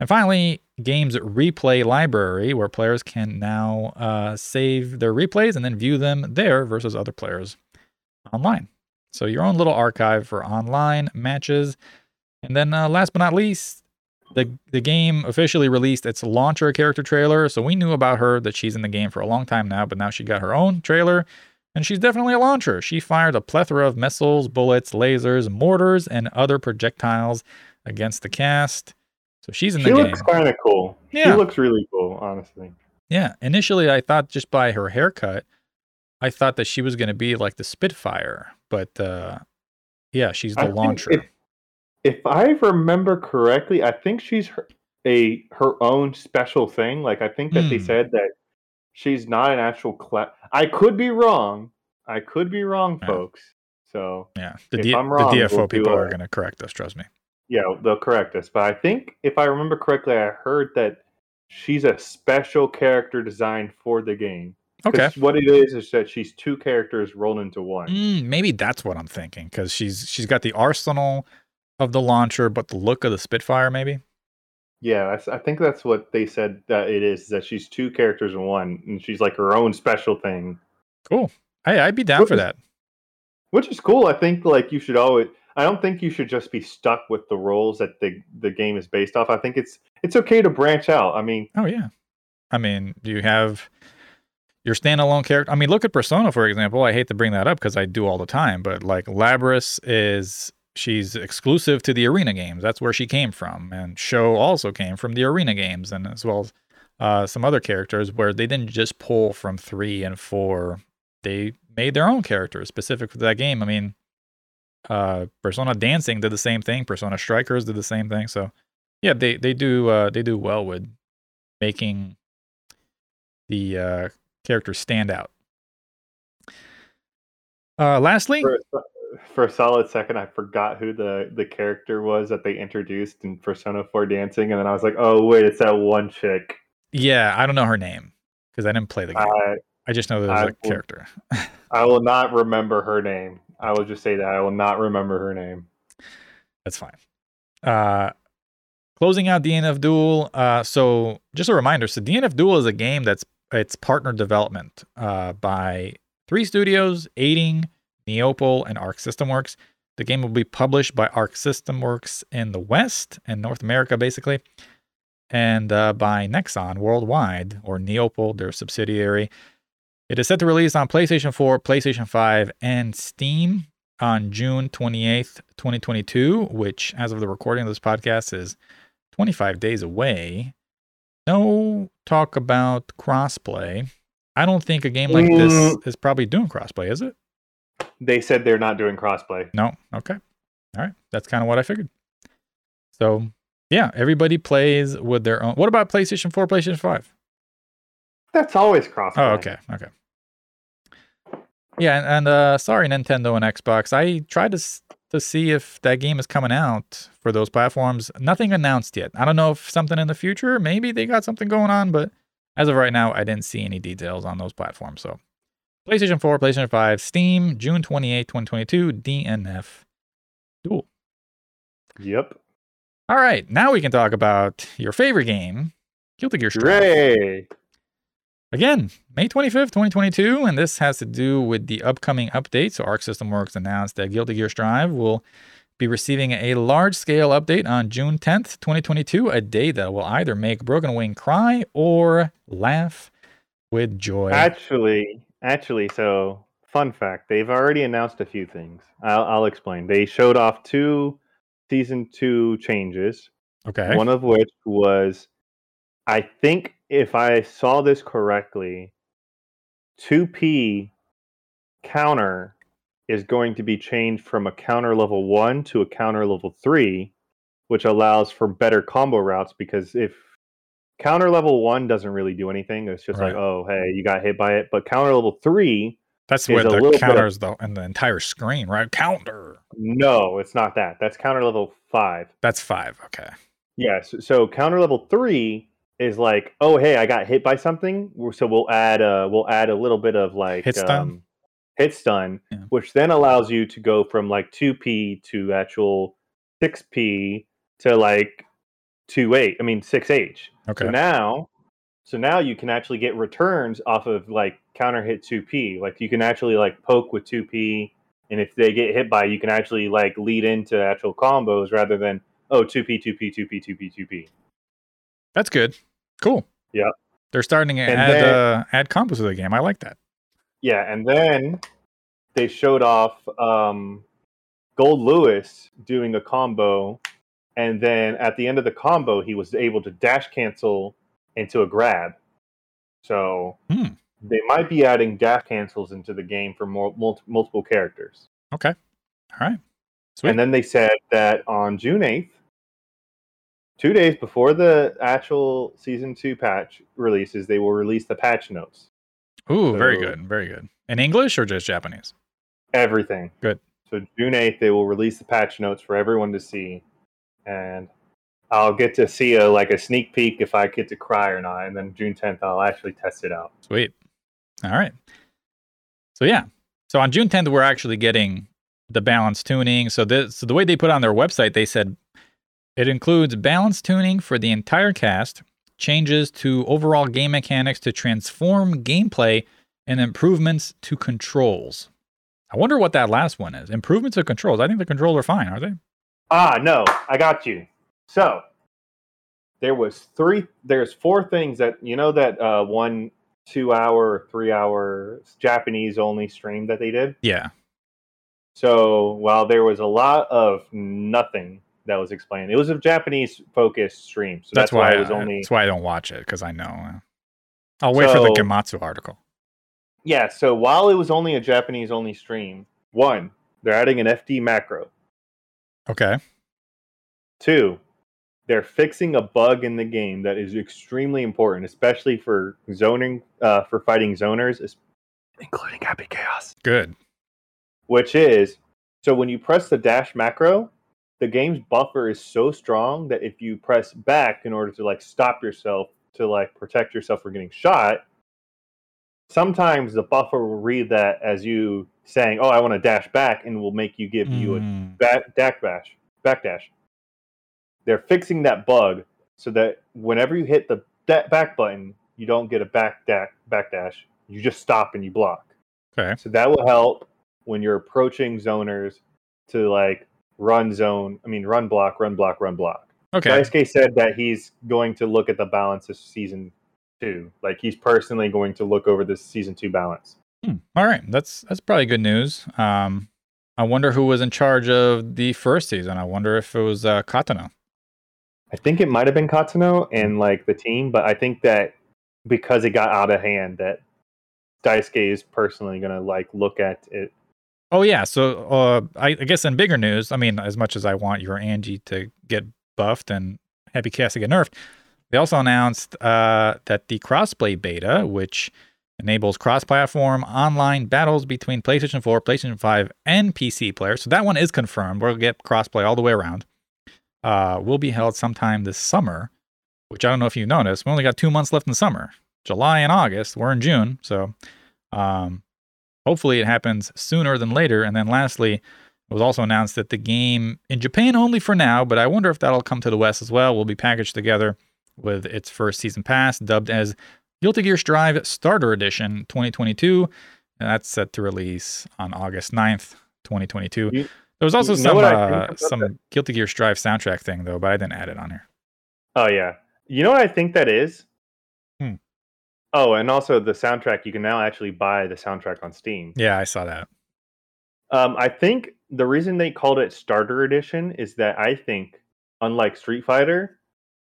And finally, game's replay library, where players can now uh, save their replays and then view them there versus other players online. So your own little archive for online matches. And then uh, last but not least, the the game officially released its launcher character trailer. So we knew about her that she's in the game for a long time now, but now she got her own trailer. And she's definitely a launcher. She fired a plethora of missiles, bullets, lasers, mortars, and other projectiles against the cast. So she's in She the game. She looks kind of cool. Yeah. She looks really cool, honestly. Yeah. Initially, I thought just by her haircut, I thought that she was going to be like the Spitfire, but uh, yeah, she's I the think launcher. If I remember correctly, I think she's her, a her own special thing. Like I think that they Hmm. said that she's not an actual class. I could be wrong. I could be wrong, Yeah. folks. So yeah, the, D- I'm the DFO we'll people are going to correct us. Trust me. Yeah, they'll correct us. But I think if I remember correctly, I heard that she's a special character designed for the game. Okay. What it is is that she's two characters rolled into one. Mm, maybe that's what I'm thinking because she's she's got the arsenal of the launcher, but the look of the Spitfire, maybe. Yeah, that's, I think that's what they said that it is. That she's two characters in one, and she's like her own special thing, Cool. Hey, I'd be down for Which- that. which is cool. I think like you should always. I don't think you should just be stuck with the roles that the the game is based off. I think it's it's okay to branch out. I mean, Oh yeah. I mean, do you have your standalone character? I mean, look at Persona for example. I hate to bring that up because I do all the time, but like Labrys is she's exclusive to the arena games. That's where she came from, and Sho also came from the arena games, and as well as uh, some other characters where they didn't just pull from three and four. They made their own characters specific for that game. I mean, uh, Persona Dancing did the same thing. Persona Strikers did the same thing. So, yeah, they they do uh, they do well with making the uh, characters stand out. Uh, lastly, for, for a solid second, I forgot who the the character was that they introduced in Persona Four Dancing, and then I was like, oh wait, it's that one chick. yeah, I don't know her name because I didn't play the game. I I just know there's I a will- character. <laughs> I will not remember her name. I will just say that I will not remember her name. That's fine. Uh, closing out DNF Duel. Uh, so just a reminder. So DNF Duel is a game that's it's partner development uh, by three studios: Eighting, Neople, and Arc System Works. The game will be published by Arc System Works in the West and North America, basically, and uh, by Nexon worldwide, or Neople, their subsidiary. It is set to release on PlayStation 4, PlayStation 5, and Steam on June 28th, 2022, which, as of the recording of this podcast, is 25 days away. No talk about crossplay. I don't think a game like this Mm. is probably doing crossplay, is it? They said they're not doing crossplay. No. Okay. All right. That's kind of what I figured. So, yeah, everybody plays with their own. What about PlayStation 4, PlayStation 5? That's always crossplay. Oh, okay. Okay. Yeah, and, and uh sorry Nintendo and Xbox. I tried to s- to see if that game is coming out for those platforms. Nothing announced yet. I don't know if something in the future, maybe they got something going on, but as of right now, I didn't see any details on those platforms. So, PlayStation 4, PlayStation 5, Steam, June 28, 2022, DNF Duel. Yep. All right, now we can talk about your favorite game, Guilty Gear Strive. Hooray! Again, May 25th, 2022, and this has to do with the upcoming update. So, Arc System Works announced that Guilty Gear Strive will be receiving a large scale update on June 10th, 2022, a day that will either make Broken Wing cry or laugh with joy. Actually, actually, so fun fact: they've already announced a few things. I'll, I'll explain. They showed off two season two changes. okay. One of which was, I think, if I saw this correctly, two P counter is going to be changed from a counter level one to a counter level three, which allows for better combo routes. Because if counter level one doesn't really do anything, it's just like, oh, hey, you got hit by it. But counter level three, That's where the little bit of- counters, though, and the entire screen, right? Counter. no, it's not that. That's counter level five. That's five. Okay. Yes. So counter level three is like, oh hey, I got hit by something, so we'll add uh we'll add a little bit of like Hit stun? um, hit stun, Yeah. which then allows you to go from like two P to actual six P to like two eight. I mean six H. Okay. So now, so now you can actually get returns off of like counter hit two P. Like you can actually like poke with two P, and if they get hit by, you can actually like lead into actual combos rather than oh two P two P two P two P two P. That's good. Cool. Yeah. They're starting to And add then- uh, add combos to the game. I like that. Yeah, and then they showed off um, Goldlewis doing a combo, and then at the end of the combo, he was able to dash cancel into a grab. So Hmm. they might be adding dash cancels into the game for more mul- multiple characters. Okay. All right. Sweet. And then they said that on June eighth, two days before the actual season two patch releases, they will release the patch notes. Ooh, very good. Very good. In English or just Japanese? everything. Good. So June eighth, they will release the patch notes for everyone to see, and I'll get to see a like a sneak peek if I get to cry or not, and then June 10th I'll actually test it out. Sweet. All right. So yeah. So on June 10th, we're actually getting the balance tuning. So this so the way they put on their website, they said it includes balance tuning for the entire cast, changes to overall game mechanics to transform gameplay, and improvements to controls. I wonder what that last one is. Improvements to controls. I think the controls are fine, are they? Ah, no, I got you. So there was three. There's four things that you know that uh, one two hour, three hour Japanese only stream that they did. Yeah. So while there was a lot of nothing that was explained, it was a Japanese focused stream. So That's, that's, why why it was only that's why I don't watch it because I know. I'll wait for the So- Gematsu article. yeah. So while it was only a Japanese only stream, one they're adding an FD macro. Okay. Two, they're fixing a bug in the game that is extremely important, especially for zoning, uh, for fighting zoners, including Happy Chaos. Good. Which is, so when you press the dash macro, the game's buffer is so strong that if you press back in order to like stop yourself to like protect yourself from getting shot, sometimes the buffer will read that as you saying, "Oh, I want to dash back," and will make you give you a Mm, back dash bash backdash. They're fixing that bug so that whenever you hit the da- back button, you don't get a back da- backdash. You just stop and you block. Okay. So that will help when you're approaching zoners to like run zone. I mean, run block, run block, run block. Okay. Daisuke said that he's going to look at the balance of season two. Like he's personally going to look over this season two balance. Hmm. All right, that's that's probably good news. Um, I wonder who was in charge of the first season. I wonder if it was uh, Katano. I think it might have been Katsuno and like the team, but I think that because it got out of hand, that Daisuke is personally going to like look at it. Oh yeah, so uh, I, I guess in bigger news, I mean, as much as I want your Anji to get buffed and Happy Chaos to get nerfed, they also announced uh, that the crossplay beta, which enables cross-platform online battles between PlayStation 4, PlayStation 5, and PC players. So that one is confirmed. We'll get crossplay all the way around. Uh, will be held sometime this summer, which I don't know if you noticed. We only got two months left in summer, July and August. We're in June, so um, hopefully it happens sooner than later. And then lastly, it was also announced that the game in Japan only for now, but I wonder if that'll come to the West as well. Will be packaged together with its first season pass, dubbed as Guilty Gear Strive Starter Edition 2022. And that's set to release on August 9th, 2022. You- there was also some uh, some that? Guilty Gear Strive soundtrack thing though, but I didn't add it on here. Oh yeah, you know what I think that is. Hmm. Oh, and also the soundtrack. You can now actually buy the soundtrack on Steam. Yeah, I saw that. Um, I think the reason they called it Starter Edition is that I think, unlike Street Fighter,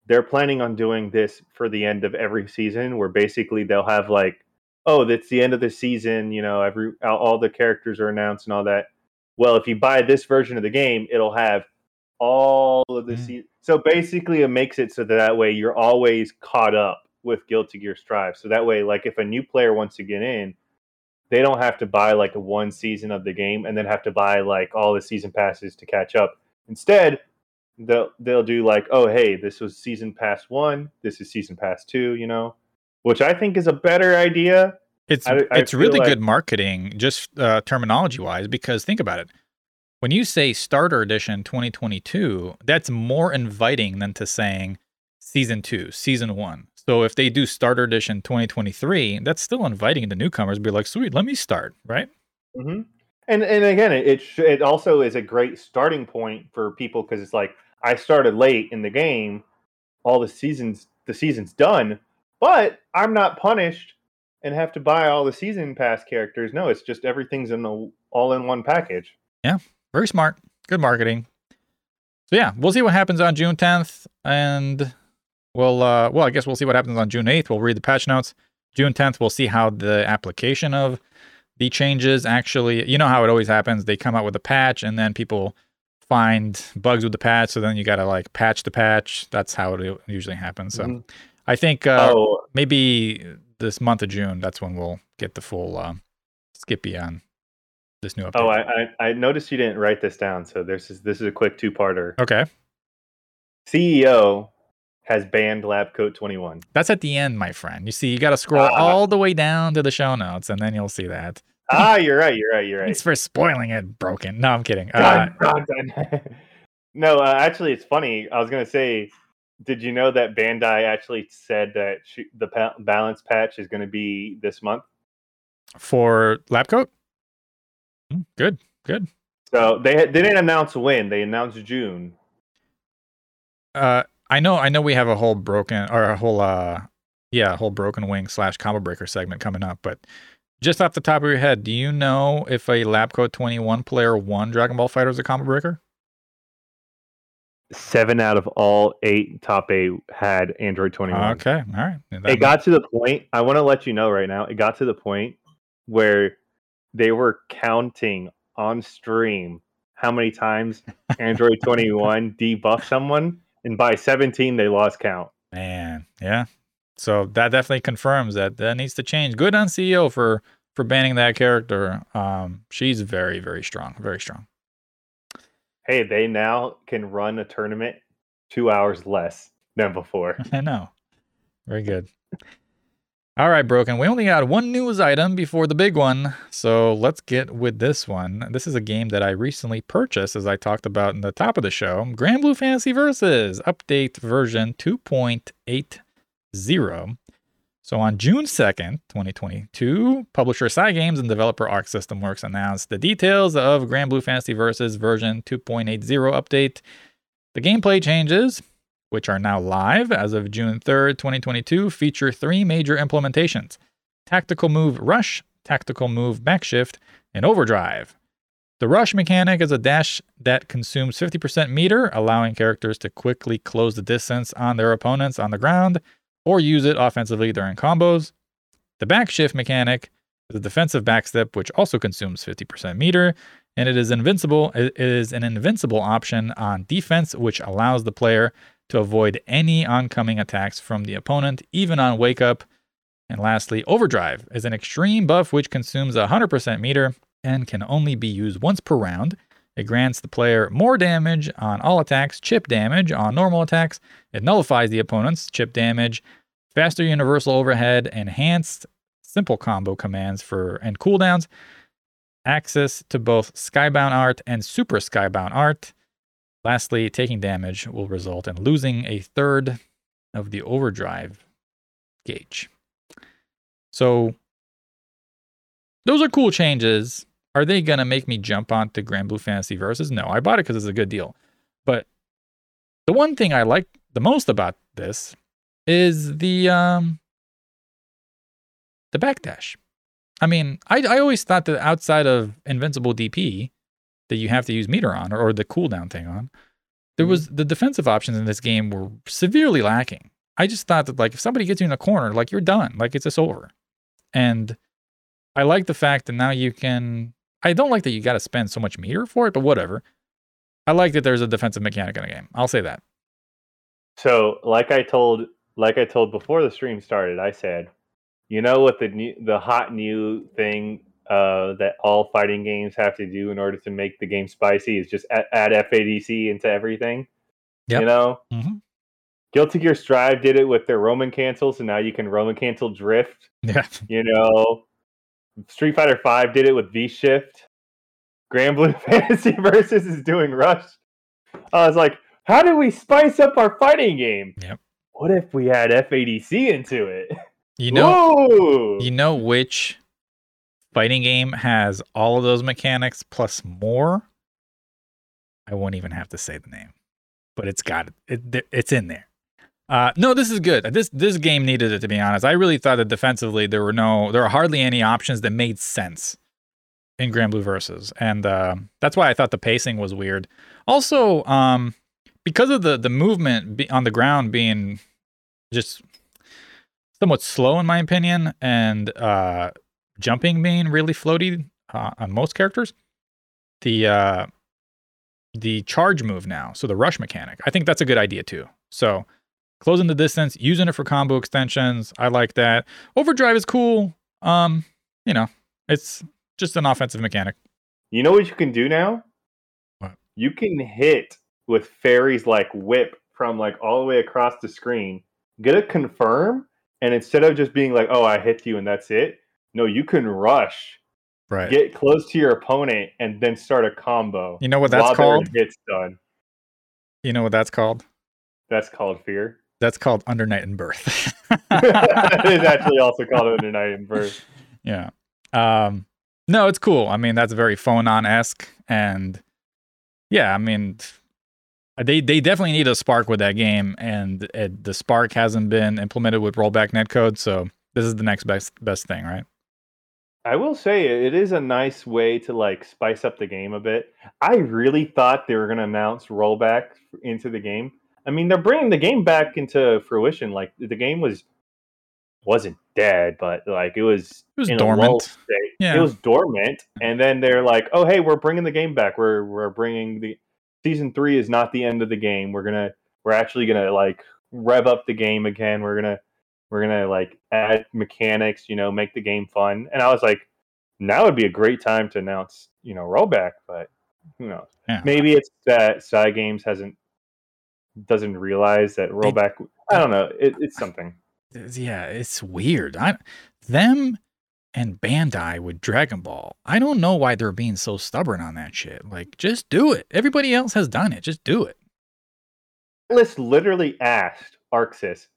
they're planning on doing this for the end of every season, where basically they'll have like, oh, that's the end of the season. You know, every all, the characters are announced and all that. Well, if you buy this version of the game, it'll have all of the Mm. se- So basically, it makes it so that, that way you're always caught up with Guilty Gear Strive. So that way, like if a new player wants to get in, they don't have to buy like a one season of the game and then have to buy like all the season passes to catch up. Instead, they'll they'll do like, oh hey, this was season pass one, this is season pass two, you know, which I think is a better idea. It's I- I it's really like- good marketing, just uh, terminology wise, because think about it. When you say Starter Edition 2022, that's more inviting than to saying Season Two, Season One. So if they do Starter Edition 2023, that's still inviting the newcomers to be like, "Sweet, let me start." Right? hmm And and again, it it, sh- it also is a great starting point for people because it's like I started late in the game, all the seasons the season's done, but I'm not punished and have to buy all the season pass characters. No, it's just everything's in the all in one package. Yeah, very smart. Good marketing. So yeah, we'll see what happens on June 10th, and we'll uh, well, I guess we'll see what happens on June 8th. We'll read the patch notes. June 10th, we'll see how the application of the changes actually. You know how it always happens. They come out with a patch, and then people find bugs with the patch. So then you got to like patch the patch. That's how it usually happens. So Mhm. I think uh, oh, maybe this month of June, that's when we'll get the full uh, Skippy on this new update. oh, I, I I noticed you didn't write this down, so this is this is a quick two parter. okay. CEO has banned Lab Coat 21. That's at the end, my friend. You see, you got to scroll Ah. all the way down to the show notes, and then you'll see that. Ah, you're right. You're right. You're right. Thanks for spoiling it, broken. No, I'm kidding. Uh, <laughs> no, uh, actually, it's funny. I was gonna say, did you know that Bandai actually said that she, the pa- balance patch is going to be this month? for lab coat. Mm, Good, good. So they they didn't announce when. They announced June. Uh, I know, I know. We have a whole broken or a whole, uh, yeah, a whole broken wing slash combo breaker segment coming up. But just off the top of your head, do you know if a lab coat 21 player won Dragon Ball FighterZ a combo breaker? Seven out of all eight top eight had Android 21. Okay, all right. That It got to the point. I want to let you know right now. It got to the point where they were counting on stream how many times Android <laughs> 21 debuffed someone, and by 17 they lost count. Man, yeah. So that definitely confirms that that needs to change. Good on CEO for for banning that character. Um, she's very very strong, very strong. Hey, they now can run a tournament two hours less than before. <laughs> I know. Very good. All right, Broken. We only got one news item before the big one. So let's get with this one. This is a game that I recently purchased, as I talked about in the top of the show Granblue Fantasy Versus Update version 2.80. So on June 2nd, 2022, publisher Cygames and developer Arc System Works announced the details of Granblue Fantasy Versus version 2.80 update. The gameplay changes, which are now live as of June 3rd, 2022, feature three major implementations Tactical Move Rush, Tactical Move Backshift, and Overdrive. The rush mechanic is a dash that consumes 50% meter, allowing characters to quickly close the distance on their opponents on the ground or use it offensively during combos. The backshift mechanic is a defensive backstep which also consumes 50% meter, and it is invincible. It is an invincible option on defense, which allows the player to avoid any oncoming attacks from the opponent, even on wake up. And lastly, overdrive is an extreme buff which consumes 100% meter and can only be used once per round. It grants the player more damage on all attacks, chip damage on normal attacks. It nullifies the opponent's chip damage, faster universal overhead, enhanced simple combo commands for and cooldowns, access to both skybound art and super skybound art. Lastly, taking damage will result in losing a third of the overdrive gauge. So, those are cool changes. Are they going to make me jump onto Granblue Fantasy Versus? No, I bought it because it's a good deal. But the one thing I like the most about this is the um the backdash. I mean, I I always thought that outside of Invincible DP that you have to use meter on or, or the cooldown thing on, there was the defensive options in this game were severely lacking. I just thought that like if somebody gets you in a corner, like you're done, like it's just over. And I like the fact that now you can. I don't like that you got to spend so much meter for it, but whatever. I like that there's a defensive mechanic in the game. I'll say that. So, like I told, like I told before the stream started, I said, you know what the new, the hot new thing uh, that all fighting games have to do in order to make the game spicy is just add, add FADC into everything. Yep. You know, Mhm. Guilty Gear Strive did it with their Roman cancel, so now you can Roman cancel drift. Yeah. You know, Street Fighter Five did it with V Shift. Granblue <laughs> Fantasy Versus is doing Rush. I was like, how do we spice up our fighting game? Yep. What if we add FADC into it? You know, Whoa! you know which fighting game has all of those mechanics plus more? I won't even have to say the name, but it's got it. it it's in there. Uh, no, this is good. This this game needed it to be honest. I really thought that defensively there were no, there were hardly any options that made sense in Granblue Versus, and uh, that's why I thought the pacing was weird. Also, um, because of the the movement on the ground being just somewhat slow in my opinion, and uh, jumping being really floaty uh, on most characters, the uh, the charge move now, so the rush mechanic, I think that's a good idea too. So closing the distance, using it for combo extensions, I like that. Overdrive is cool. Um, you know, it's just an offensive mechanic. You know what you can do now? What? You can hit with Ferry's like whip from like all the way across the screen, get a confirm, and instead of just being like, "Oh, I hit you and that's it," no, you can rush, Right. get close to your opponent, and then start a combo. you know what that's called? hit's done. You know what that's called? That's called fear. That's called Under Night In-Birth. <laughs> it is actually also called <laughs> Under Night In-Birth. Yeah. Um no, it's cool. I mean, that's very phone on esque and yeah, I mean Uh, they they definitely need a spark with that game and it, the spark hasn't been implemented with rollback netcode, so this is the next best best thing, right? I will say it is a nice way to like spice up the game a bit. I really thought they were going to announce rollback into the game. I mean, they're bringing the game back into fruition. Like the game was wasn't dead, but like it was It was dormant. state. Yeah. It was dormant, and then they're like, "Oh, hey, we're bringing the game back. We're we're bringing the season three is not the end of the game. We're gonna we're actually gonna like rev up the game again. We're gonna we're gonna like add mechanics. You know, make the game fun." And I was like, "Now would be a great time to announce you know rollback," but who knows? Yeah. Maybe it's that Cygames hasn't doesn't realize that rollback. I don't know. It, it's something. Yeah, it's weird. I them and Bandai with Dragon Ball. I don't know why they're being so stubborn on that shit. Like just do it. Everybody else has done it. Just do it. Atlus literally asked Arc Sys,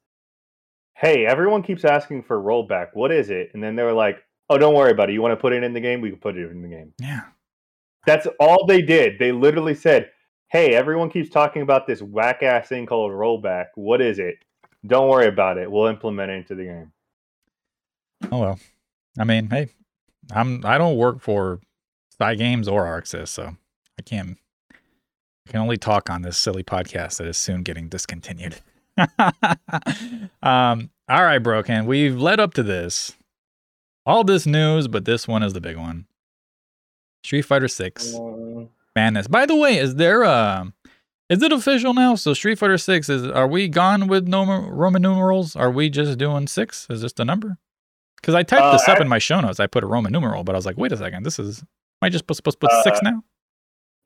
"Hey, everyone keeps asking for rollback. What is it?" And then they were like, "Oh, don't worry about it. You want to put it in the game? We can put it in the game." Yeah. That's all they did. They literally said, "Hey, everyone keeps talking about this whack ass thing called rollback. What is it? Don't worry about it. We'll implement it into the game." Oh well. I mean, hey, I'm I don't work for Cygames or Arc Sys, so I can't I can only talk on this silly podcast that is soon getting discontinued. <laughs> um, all right, Broken. We've led up to this. All this news, but this one is the big one. Street Fighter 6 Um, madness. By the way, is there uh is it official now? So Street Fighter 6 is are we gone with no Roman numerals? Are we just doing 6? Is this the number? Cuz I typed Uh, this up I- in my show notes. I put a Roman numeral, but I was like, "Wait a second. This is am I just supposed, supposed to put 6 Uh, now?"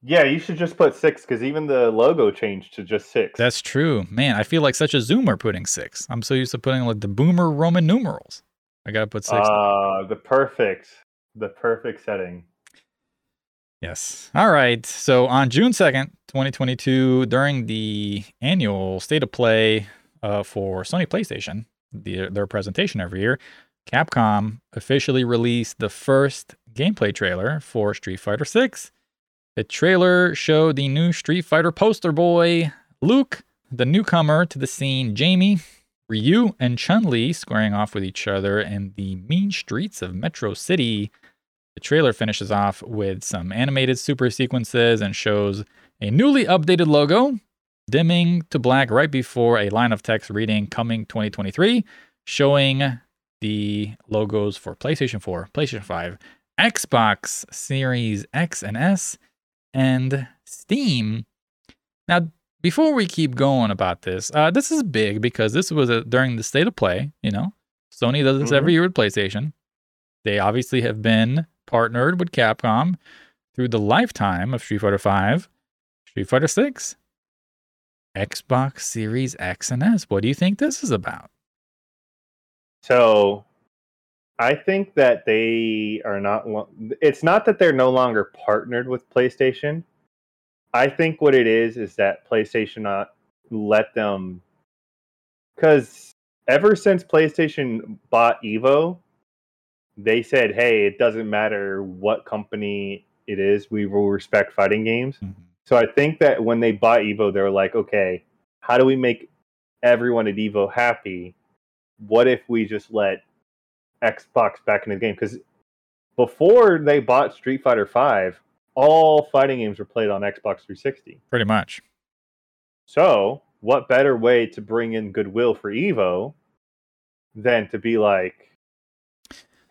yeah, you should just put six because even the logo changed to just six. That's true. Man, I feel like such a zoomer putting 6. I'm so used to putting like the boomer Roman numerals. I got to put 6. uh, the perfect, the perfect setting. Yes. All right. So on June 2nd, 2022, during the annual State of Play uh, for Sony PlayStation, the, their presentation every year, Capcom officially released the first gameplay trailer for Street Fighter 6. The trailer showed the new Street Fighter poster boy, Luke, the newcomer to the scene, Jamie, Ryu, and Chun Li squaring off with each other in the mean streets of Metro City. The trailer finishes off with some animated super sequences and shows a newly updated logo dimming to black right before a line of text reading coming 2023, showing the logos for PlayStation 4, PlayStation 5, Xbox Series X and S, and Steam. Now, before we keep going about this, uh, this is big because this was a, during the state of play. You know, Sony does this Mhm. every year with PlayStation. They obviously have been partnered with Capcom through the lifetime of Street Fighter V, Street Fighter 6, Xbox Series X and S. What do you think this is about? So, I think that they are not. Lo- it's not that they're no longer partnered with PlayStation. I think what it is is that PlayStation not let them because ever since PlayStation bought Evo, they said, "Hey, it doesn't matter what company it is, we will respect fighting games." Mm-hmm. So I think that when they bought Evo, they were like, "Okay, how do we make everyone at Evo happy? What if we just let Xbox back in the game?" Because before they bought Street Fighter Five, all fighting games were played on Xbox 360. Pretty much. So, what better way to bring in goodwill for Evo than to be like,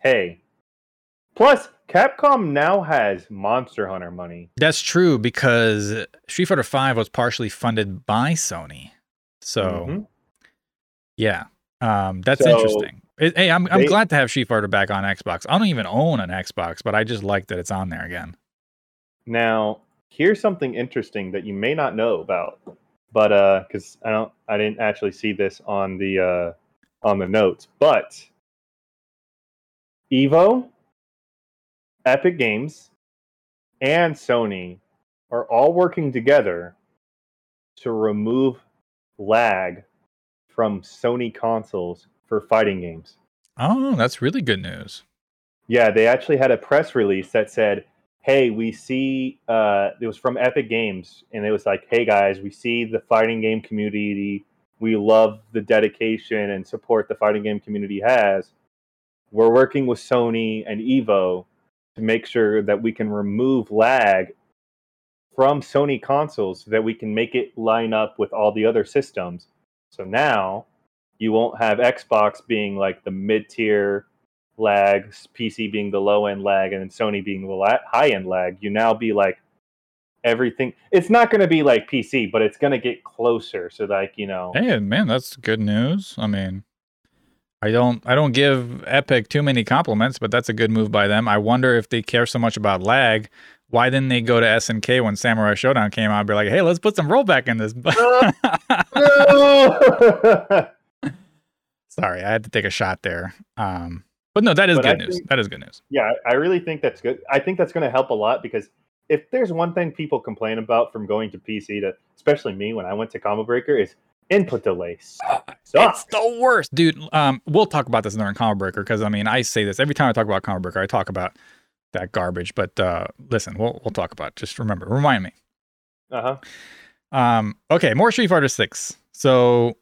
hey, plus Capcom now has Monster Hunter money. That's true because Street Fighter V was partially funded by Sony. So, Mhm. yeah, um, that's So, interesting. It- hey, I'm, I'm they- glad to have Fighter back on Xbox. I don't even own an Xbox, but I just like that it's on there again. Now, here's something interesting that you may not know about but uh, because I don't, I didn't actually see this on the uh on the notes, but Evo, Epic Games, and Sony are all working together to remove lag from Sony consoles for fighting games. Oh, that's really good news. Yeah, they actually had a press release that said, "Hey, we see." Uh, it was from Epic Games, and it was like, "Hey guys, we see the fighting game community. We love the dedication and support the fighting game community has. We're working with Sony and Evo to make sure that we can remove lag from Sony consoles so that we can make it line up with all the other systems. So now you won't have Xbox being like the mid tier lag, PC being the low end lag, and Sony being the high end lag. You now be like everything. It's not going to be like PC, but it's going to get closer. So like you know, Hey, man, that's good news. I mean, I don't I don't give Epic too many compliments, but that's a good move by them. I wonder if they care so much about lag. Why didn't they go to SNK when Samurai Shodown came out and be like, hey, let's put some rollback in this? No! <laughs> Sorry, I had to take a shot there. Um, but no, that is But I good news. think- that is good news. yeah, I really think that's good. I think that's going to help a lot because if there's one thing people complain about from going to PC to, especially me when I went to Combo Breaker, is input delay. <sighs> Sucks. It's the worst, dude. Um, we'll talk about this during Combo Breaker because I mean, I say this every time I talk about Combo Breaker. I talk about that garbage. But uh, listen, we'll we'll talk about. It. Just remember, remind me. Uh huh. Um, okay, more Street Fighter Six. So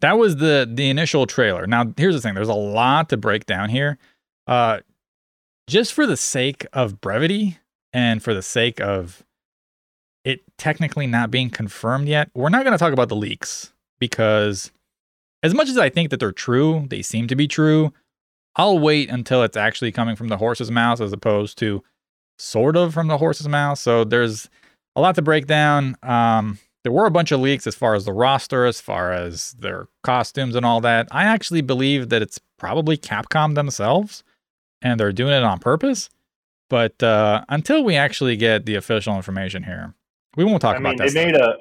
that was the the initial trailer. Now, here's the thing: there's a lot to break down here. Uh, just for the sake of brevity and for the sake of it technically not being confirmed yet, we're not going to talk about the leaks because, as much as I think that they're true, they seem to be true. I'll wait until it's actually coming from the horse's mouth as opposed to sort of from the horse's mouth. So there's a lot to break down. Um, there were a bunch of leaks as far as the roster, as far as their costumes and all that. I actually believe that it's probably Capcom themselves and they're doing it on purpose. But uh, until we actually get the official information here, we won't talk I about that. they made a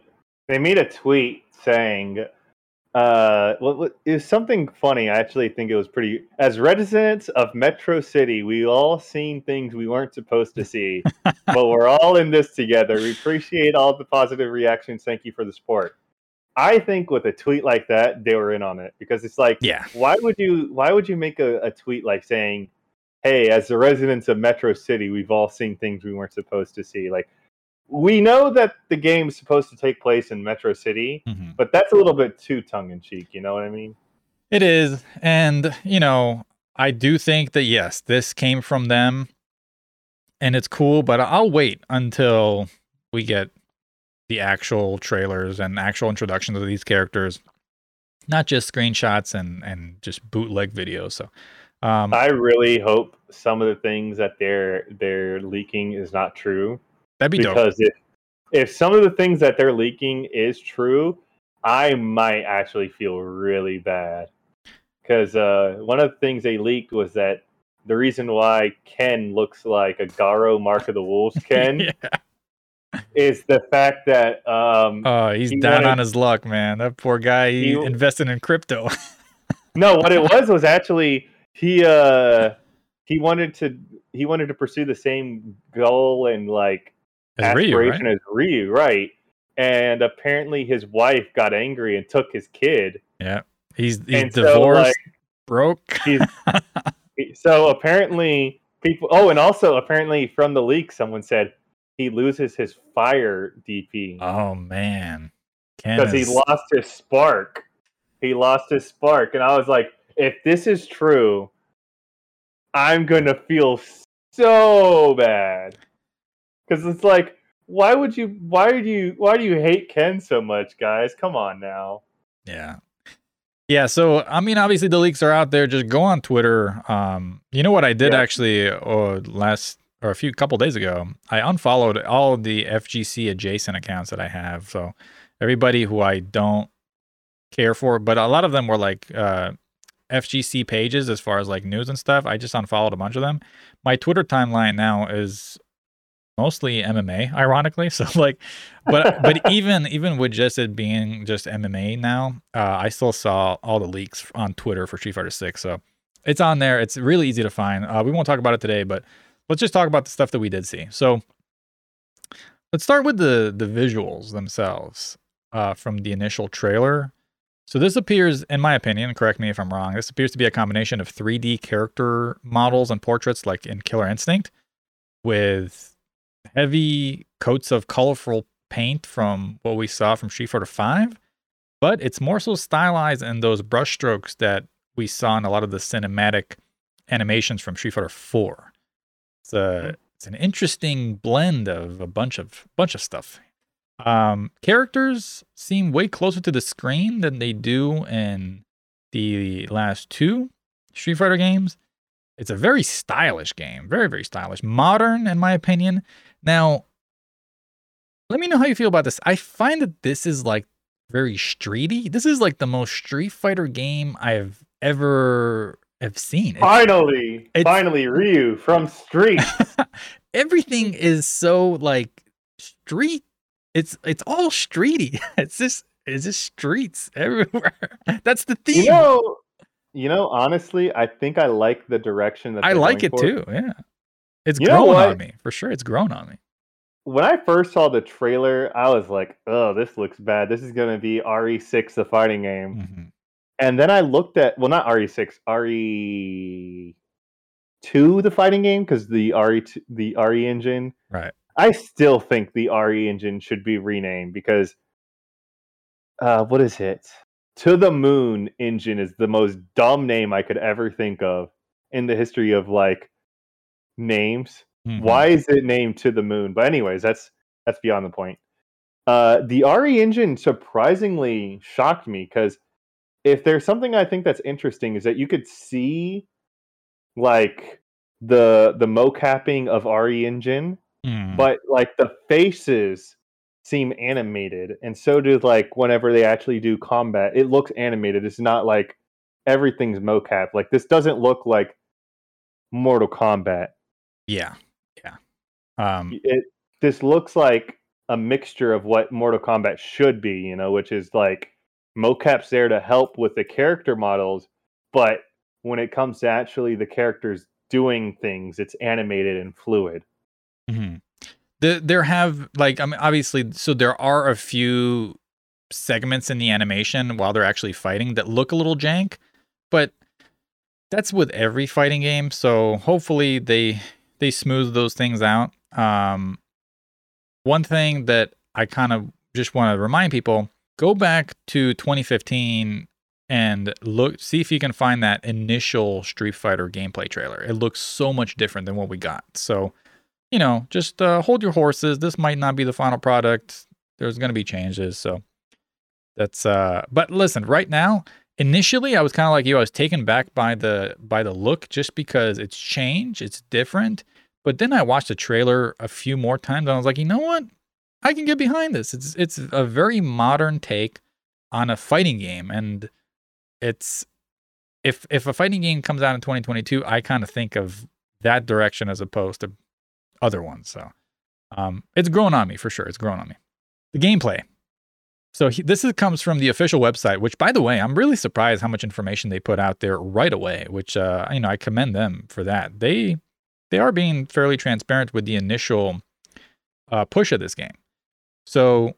they made a tweet saying, uh, well, it was something funny. I actually think it was pretty. As residents of Metro City, we all seen things we weren't supposed to <laughs> see, but we're all in this together. We appreciate all the positive reactions. Thank you for the support. I think with a tweet like that, they were in on it because it's like, yeah, why would you why would you make a, a tweet like saying, "Hey, as the residents of Metro City, we've all seen things we weren't supposed to see." Like, we know that the game's supposed to take place in Metro City, Mhm. but that's a little bit too tongue in cheek. You know what I mean? it is. And, you know, I do think that, yes, this came from them and it's cool, but I'll wait until we get the actual trailers and actual introductions of these characters, not just screenshots and, and just bootleg videos. So, um, I really hope some of the things that they're they're leaking is not true that'd be dope. because if if some of the things that they're leaking is true, I might actually feel really bad. Because uh, one of the things they leaked was that the reason why Ken looks like a Garou Mark of the Wolves <laughs> Ken yeah. is the fact that um, Oh, he's he down wanted- on his luck, man. That poor guy, he, He- invested in crypto. <laughs> no, what it was was actually he uh, he wanted to he wanted to pursue the same goal and like As Ryu, aspiration right? as Ryu, right? And apparently his wife got angry and took his kid. Yeah. He's, he's And so, divorced, like, broke. He's, <laughs> so apparently people oh and also apparently from the leak someone said he loses his fire DP oh, man. Because he lost his spark. He lost his spark and I was like if this is true I'm going to feel so bad. Cuz it's like why would you why do you why do you hate Ken so much guys? Come on now. Yeah. Yeah, so I mean obviously the leaks are out there. Just go on Twitter. Um you know what I did Yeah. actually uh, last or a few couple days ago? I unfollowed all the FGC adjacent accounts that I have. So everybody who I don't care for, but a lot of them were like uh FGC pages as far as like news and stuff. I just unfollowed a bunch of them. My Twitter timeline now is mostly MMA, ironically. <laughs> So like, but but <laughs> even even with just it being just MMA now, uh, I still saw all the leaks on Twitter for Street Fighter Six. So it's on there. It's really easy to find. Uh, we won't talk about it today, but let's just talk about the stuff that we did see. So let's start with the the visuals themselves uh, from the initial trailer. So this appears, in my opinion, correct me if I'm wrong. This appears to be a combination of 3D character models and portraits, like in Killer Instinct, with heavy coats of colorful paint from what we saw from Street Fighter Five. But it's more so stylized in those brushstrokes that we saw in a lot of the cinematic animations from Street Fighter 4. It's a it's an interesting blend of a bunch of bunch of stuff. Um, characters seem way closer to the screen than they do in the last two Street Fighter games. It's a very stylish game, very very stylish, modern in my opinion. Now, let me know how you feel about this. I find that this is like very streety. This is like the most Street Fighter game I've ever have seen. It's, Finally, it's- finally, Ryu from Street. <laughs> everything is so like street. It's it's all streety. <laughs> It's just it's just streets everywhere. <laughs> That's the theme. you know, you know, honestly, I think I like the direction that I like it for. too. Yeah, it's You grown on me for sure. It's grown on me. When I first saw the trailer, I was like, "Oh, this looks bad. This is gonna be RE6, the fighting game." Mhm. And then I looked at, well, not RE6, RE2, the fighting game, because the RE2, the RE engine. Right. I still think the RE engine should be renamed because, uh, what is it? To the Moon engine is the most dumb name I could ever think of in the history of like names. Mhm. Why is it named To the Moon? But anyways, that's that's beyond the point. Uh, the RE engine surprisingly shocked me because if there's something I think that's interesting is that you could see like the the mocapping of RE engine Mhm. but like the faces seem animated and so do like whenever they actually do combat it looks animated it's not like everything's mocap like this doesn't look like mortal kombat yeah, yeah. Um, it this looks like a mixture of what mortal kombat should be you know which is like mocap's there to help with the character models but when it comes to actually the characters doing things it's animated and fluid hmm The, there have like I mean obviously so there are a few segments in the animation while they're actually fighting that look a little jank, but that's with every fighting game. So hopefully they they smooth those things out. Um, one thing that I kind of just want to remind people: go back to 2015 and look, see if you can find that initial Street Fighter gameplay trailer. It looks so much different than what we got. So you know, just uh, hold your horses. This might not be the final product. There's going to be changes. So that's uh but listen, right now, initially I was kind of like you. I was taken back by the by the look just because it's change, it's different. But then I watched the trailer a few more times and I was like, "You know what? I can get behind this. It's it's a very modern take on a fighting game and it's if if a fighting game comes out in 2022, I kind of think of that direction as opposed to other ones. So um, it's grown on me for sure. It's grown on me. The gameplay. So he, this is, comes from the official website, which, by the way, I'm really surprised how much information they put out there right away. Which uh, you know, I commend them for that. They they are being fairly transparent with the initial uh, push of this game. So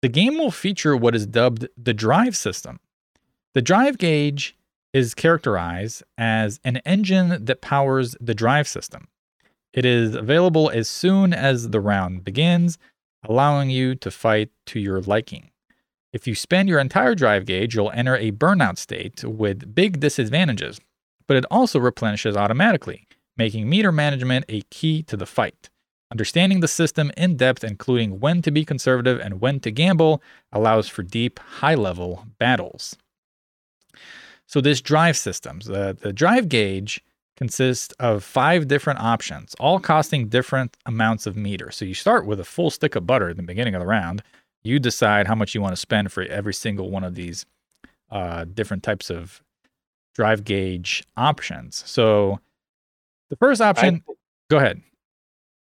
the game will feature what is dubbed the drive system. The drive gauge is characterized as an engine that powers the drive system. It is available as soon as the round begins, allowing you to fight to your liking. If you spend your entire drive gauge, you'll enter a burnout state with big disadvantages, but it also replenishes automatically, making meter management a key to the fight. Understanding the system in depth, including when to be conservative and when to gamble, allows for deep, high level battles. So, this drive system, the, drive gauge consists of five different options, all costing different amounts of meter. So, you start with a full stick of butter at the beginning of the round. You decide how much you want to spend for every single one of these uh, different types of drive gauge options. So, the first option, I, go ahead.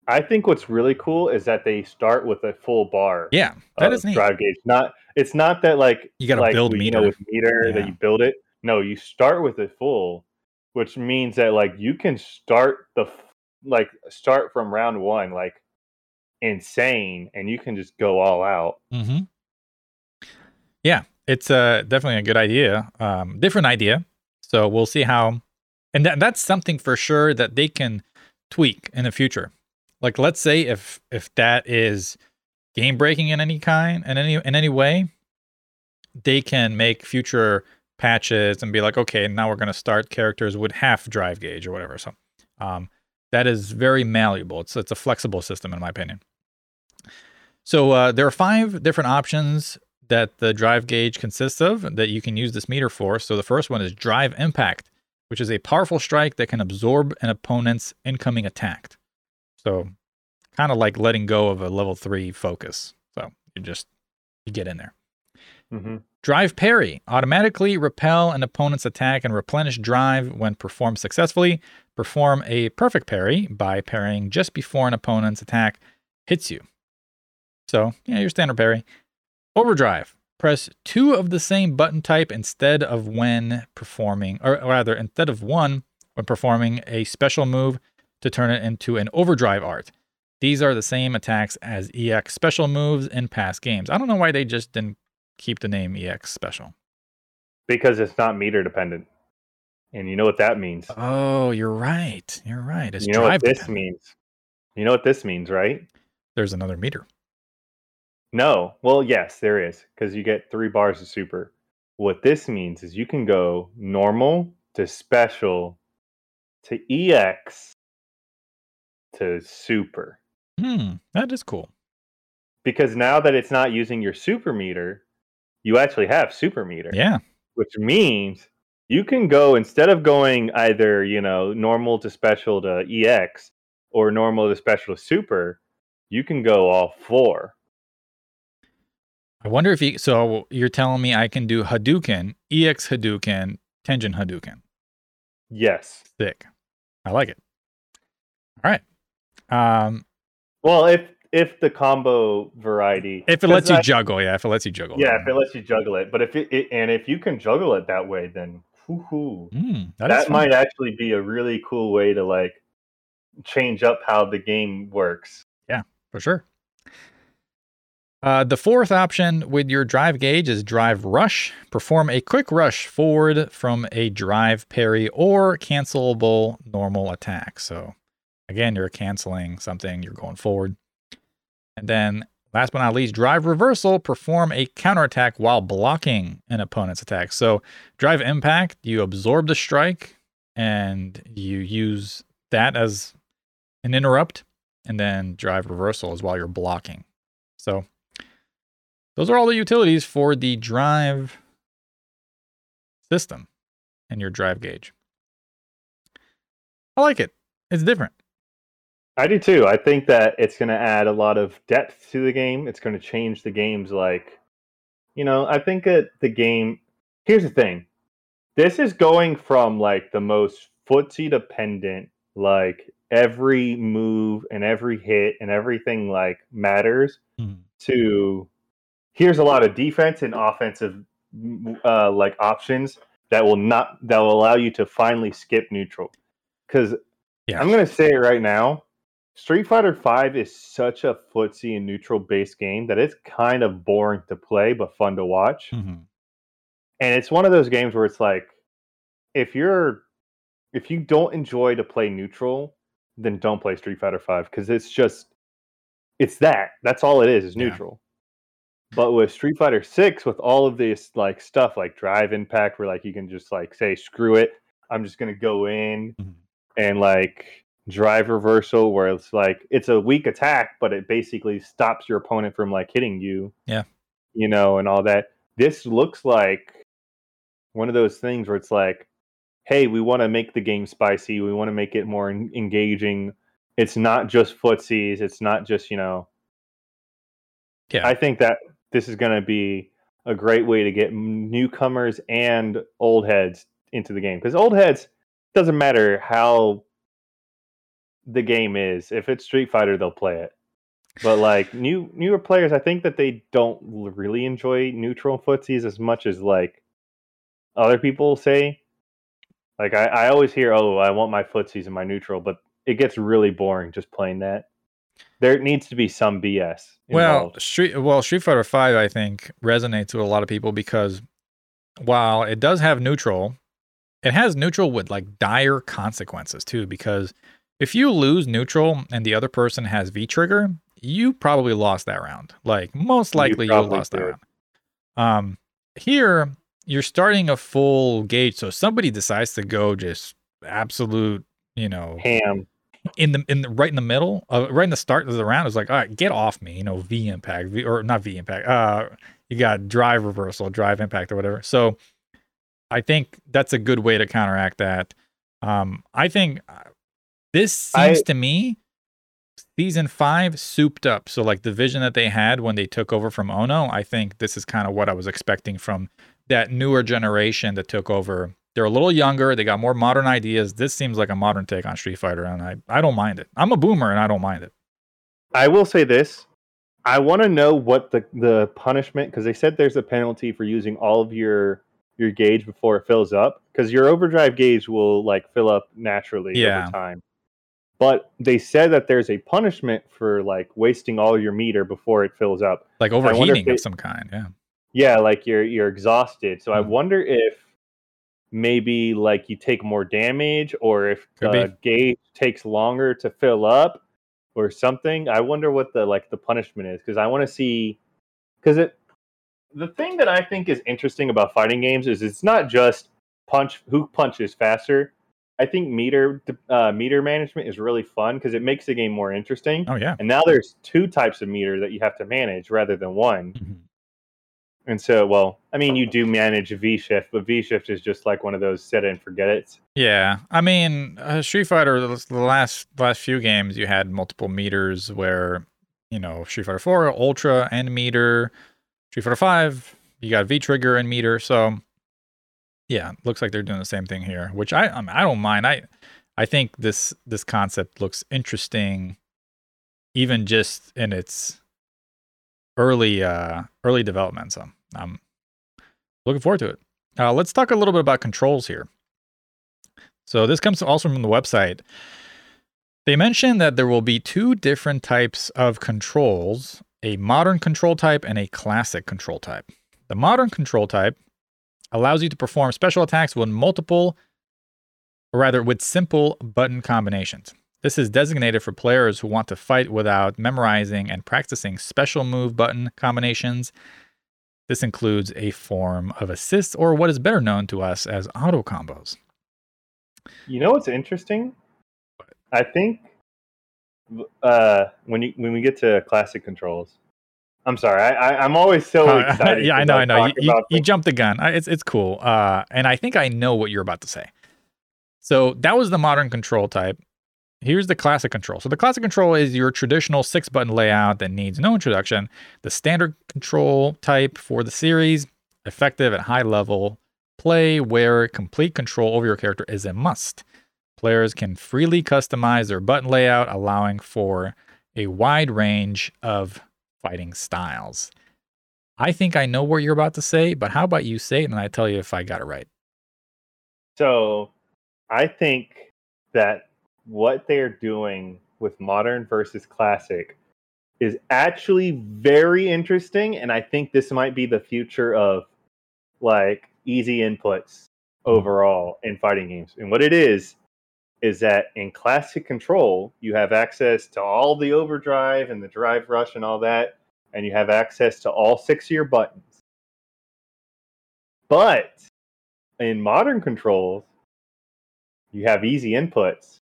I think what's really cool is that they start with a full bar. Yeah, that is neat. drive gauge. Not it's not that like You gotta like build you meter. know, with meter Yeah. that you build it. No, you start with a full, which means that like you can start the like start from round one like insane, and you can just go all out. Mm-hmm. Yeah, it's uh, definitely a good idea. Um, different idea. So we'll see how, and that, that's something for sure that they can tweak in the future. Like, let's say if if that is game breaking in any kind in any in any way, they can make future patches and be like, okay, now we're going to start characters with half drive gauge or whatever. So, um, that is very malleable. It's it's a flexible system in my opinion. So uh, there are five different options that the drive gauge consists of that you can use this meter for. So the first one is drive impact, which is a powerful strike that can absorb an opponent's incoming attack. So kind of like letting go of a level three focus. So you just you get in there. Mm-hmm. Drive parry automatically repel an opponent's attack and replenish drive when performed successfully. Perform a perfect parry by parrying just before an opponent's attack hits you. So, yeah, your standard parry. Overdrive. Press two of the same button type instead of when performing, or rather, instead of one when performing a special move to turn it into an overdrive art. These are the same attacks as EX special moves in past games. I don't know why they just didn't keep the name EX special. Because it's not meter dependent, and you know what that means. Oh, you're right. You're right. It's you know what this dependent. means. You know what this means, right? There's another meter. No. Well, yes, there is because you get three bars of super. What this means is you can go normal to special to EX to super. Hmm, that is cool. Because now that it's not using your super meter, you actually have super meter. Yeah. Which means you can go instead of going either, you know, normal to special to EX or normal to special to super, you can go all four. I wonder if you. So you're telling me I can do Hadouken, EX Hadouken, Tenjin Hadouken. Yes. Sick. I like it. All right. Um, Well, if if the combo variety, if it lets you I- juggle, yeah. If it lets you juggle. yeah, if it lets you juggle it, but if it, it and if you can juggle it that way, then whoo-hoo. Mm, that that might actually be a really cool way to like change up how the game works. Yeah, for sure. Uh, the fourth option with your drive gauge is drive rush. Perform a quick rush forward from a drive parry or cancelable normal attack. So, again, you're canceling something, you're going forward. And then, last but not least, drive reversal. Perform a counterattack while blocking an opponent's attack. So, drive impact, you absorb the strike and you use that as an interrupt and then drive reversal is while you're blocking. So those are all the utilities for the drive system and your drive gauge. I like it. It's different. I do too. I think that it's going to add a lot of depth to the game. It's going to change the game's like, you know, I think that the game. Here's the thing. This is going from like the most footsie dependent, like every move and every hit and everything like matters Mhm. to here's a lot of defense and offensive uh, like options that will not that will allow you to finally skip neutral. Because Yeah. I'm gonna say it right now, Street Fighter Five is such a footsie and neutral based game that it's kind of boring to play but fun to watch. Mhm. And it's one of those games where it's like, if you're if you don't enjoy to play neutral, then don't play Street Fighter Five because it's just it's that. That's all it is, is neutral. But with Street Fighter Six, with all of this like stuff like drive impact, where like you can just like say, screw it, I'm just gonna go in Mhm. and like drive reversal where it's like it's a weak attack, but it basically stops your opponent from like hitting you. Yeah. You know, and all that. This looks like one of those things where it's like, hey, we want to make the game spicy. We want to make it more en- engaging. It's not just footsies. It's not just, you know. Yeah. I think that this is going to be a great way to get newcomers and old heads into the game because old heads doesn't matter how the game is. If it's Street Fighter, they'll play it. But like <laughs> new newer players, I think that they don't really enjoy neutral footsies as much as like other people say. Like I, I always hear, oh, I want my footsies and my neutral, but it gets really boring just playing that. There needs to be some BS. Well. Street well Street Fighter Five I think resonates with a lot of people because while it does have neutral, it has neutral with like dire consequences too. Because if you lose neutral and the other person has V trigger, you probably lost that round. Like most likely you, probably lost that round. Um, here you're starting a full gauge, so somebody decides to go just absolute, you know, ham. In the in the right in the middle, uh, right in the start of the round, it's like, all right, get off me, you know, V impact, v, or not V impact. Uh, you got drive reversal, drive impact, or whatever. So, I think that's a good way to counteract that. Um, I think uh, this seems I- to me season five souped up. So, like the vision that they had when they took over from Ono, I think this is kind of what I was expecting from that newer generation that took over. They're a little younger. They got more modern ideas. This seems like a modern take on Street Fighter, and I, I don't mind it. I'm a boomer, and I don't mind it. I will say this. I want to know what the the punishment because they said there's a penalty for using all of your your gauge before it fills up because your overdrive gauge will like fill up naturally Yeah. over time. But they said that there's a punishment for like wasting all your meter before it fills up. Like overheating they- of some kind. Yeah. Yeah, like you're you're exhausted. So I Mhm. wonder if maybe like you take more damage or if Could the gauge takes longer to fill up or something. I wonder what the like the punishment is because I want to see because it the thing that I think is interesting about fighting games is it's not just punch who punches faster. I think meter uh, meter management is really fun because it makes the game more interesting. Oh yeah. And now there's two types of meter that you have to manage rather than one. Mhm. And so, well, I mean, you do manage V shift, but V shift is just like one of those set it and forget it. Yeah, I mean, uh, Street Fighter. The last last few games, you had multiple meters where you know Street Fighter Four Ultra and meter, Street Fighter Five, you got V trigger and meter. So yeah, looks like they're doing the same thing here, which I I, mean, I don't mind. I I think this this concept looks interesting, even just in its early uh early development. So I'm looking forward to it. Uh, let's talk a little bit about controls here. So this comes also from the website. They mentioned that there will be two different types of controls a modern control type and a classic control type. The modern control type allows you to perform special attacks with multiple, or rather, with simple button combinations. This is designated for players who want to fight without memorizing and practicing special move button combinations. This includes a form of assist or what is better known to us as auto combos. You know what's interesting? I think uh, when you when we get to classic controls, I'm sorry, I, I I'm always so Uh, <laughs> excited. yeah, I know, I know. You, you, you jumped the gun. It's it's cool. Uh, and I think I know what you're about to say. So that was the modern control type. Here's the classic control. So the classic control is your traditional six button layout that needs no introduction. The standard control type for the series, effective at high level play, where complete control over your character is a must. Players can freely customize their button layout, allowing for a wide range of fighting styles. I think I know what you're about to say, but how about you say it and I tell you if I got it right? So I think that what they're doing with modern versus classic is actually very interesting. And I think this might be the future of like easy inputs overall in fighting games. And what it is, is that in classic control, you have access to all the overdrive and the drive rush and all that, and you have access to all six of your buttons. But in modern controls, you have easy inputs,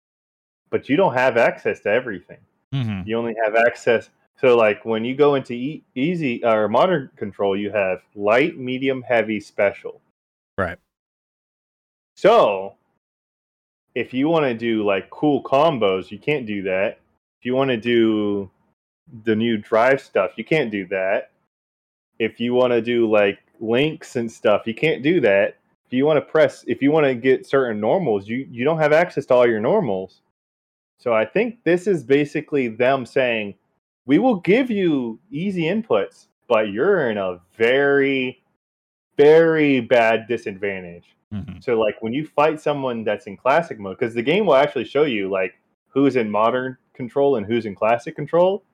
but you don't have access to everything. Mm-hmm. You only have access. So, like when you go into e- easy or modern control, you have light, medium, heavy, special. Right. So, if you want to do like cool combos, you can't do that. If you want to do the new drive stuff, you can't do that. If you want to do like links and stuff, you can't do that. If you want to press, if you want to get certain normals, you you don't have access to all your normals. So I think this is basically them saying, we will give you easy inputs, but you're in a very, very bad disadvantage. Mhm. So like when you fight someone that's in classic mode, because the game will actually show you like who's in modern control and who's in classic control.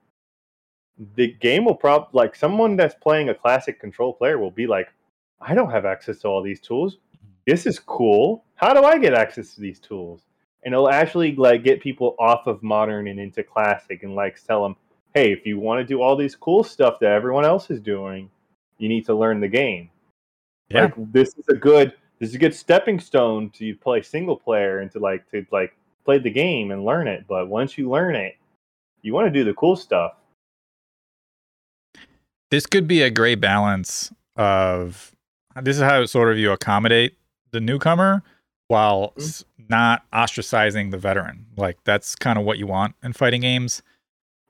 The game will probably like someone that's playing a classic control player will be like, I don't have access to all these tools. This is cool. How do I get access to these tools? And it'll actually like get people off of modern and into classic and like tell them, hey, if you want to do all these cool stuff that everyone else is doing, you need to learn the game. Yeah. Like this is a good this is a good stepping stone to play single player and to like to like play the game and learn it. But once you learn it, you want to do the cool stuff. This could be a great balance of this is how sort of you accommodate the newcomer while Mhm. not ostracizing the veteran. Like that's kind of what you want in fighting games.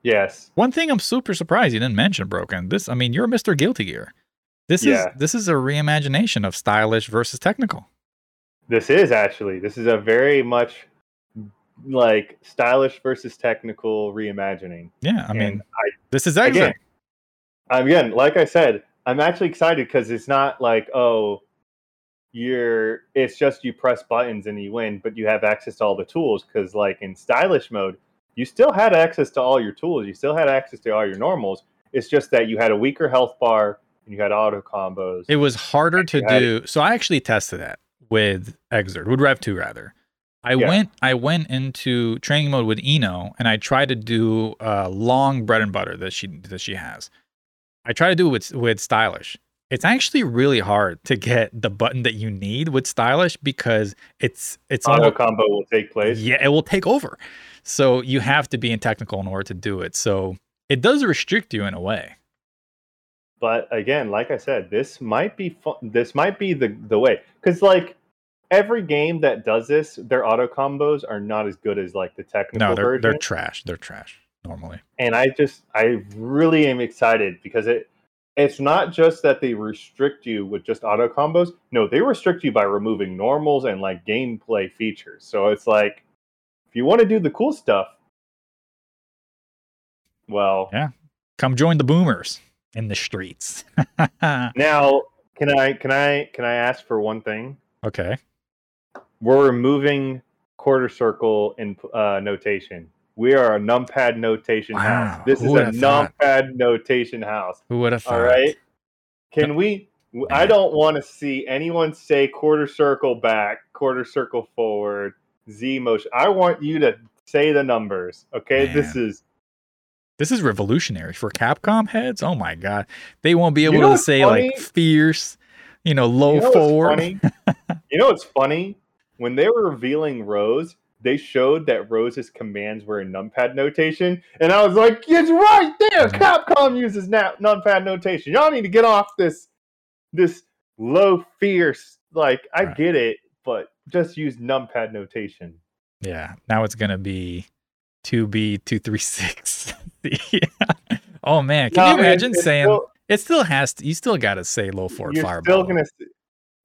Yes. One thing I'm super surprised you didn't mention, Broken. This, I mean, you're Mr. Guilty Gear. This Yeah. is this is a reimagination of stylish versus technical. This is actually this is a very much like stylish versus technical reimagining. Yeah, I mean, I this is exit. again, again, like I said, I'm actually excited because it's not like oh, you're it's just you press buttons and you win, but you have access to all the tools. Because like in stylish mode, you still had access to all your tools. You still had access to all your normals. It's just that you had a weaker health bar and you had auto combos. It was harder to do. So I actually tested that with Xrd, with Rev 2 rather. I Yeah. went I went into training mode with I-No and I tried to do uh, long bread and butter that she that she has. I tried to do it with with stylish. It's actually really hard to get the button that you need with stylish because it's it's auto almost, combo will take place. yeah, it will take over. So you have to be in technical in order to do it. So it does restrict you in a way. but again like i said this might be fun this might be the the way because like every game that does this their auto combos are not as good as like the technical No, they're version they're trash. They're trash normally. and i just i really am excited because it it's not just that they restrict you with just auto combos no they restrict you by removing normals and like gameplay features so it's like if you want to do the cool stuff well Yeah. Come join the boomers in the streets. <laughs> now can i can i can i ask for one thing okay. we're removing quarter circle in uh, notation. We are a numpad notation Wow, house. This who is a have thought? numpad notation house. Who would have thought? All right. Can we? I don't want to see anyone say quarter circle back, quarter circle forward, Z motion. I want you to say the numbers. Okay. This is. This is revolutionary for Capcom heads. Oh my god. They won't be able know to say funny? like fierce, you know, low You know forward. <laughs> you know what's funny? When they were revealing Rose, they showed that Rose's commands were in numpad notation, and I was like, "It's right there. Mhm. Capcom uses na- numpad notation. Y'all need to get off this, this low fierce. Like, I Right. get it, but just use numpad notation." Yeah. Now it's gonna be 2B two three six. <laughs> yeah. Oh man. Can No, you imagine it's saying still- it still has to you still gotta say low forward you're fireball. still gonna,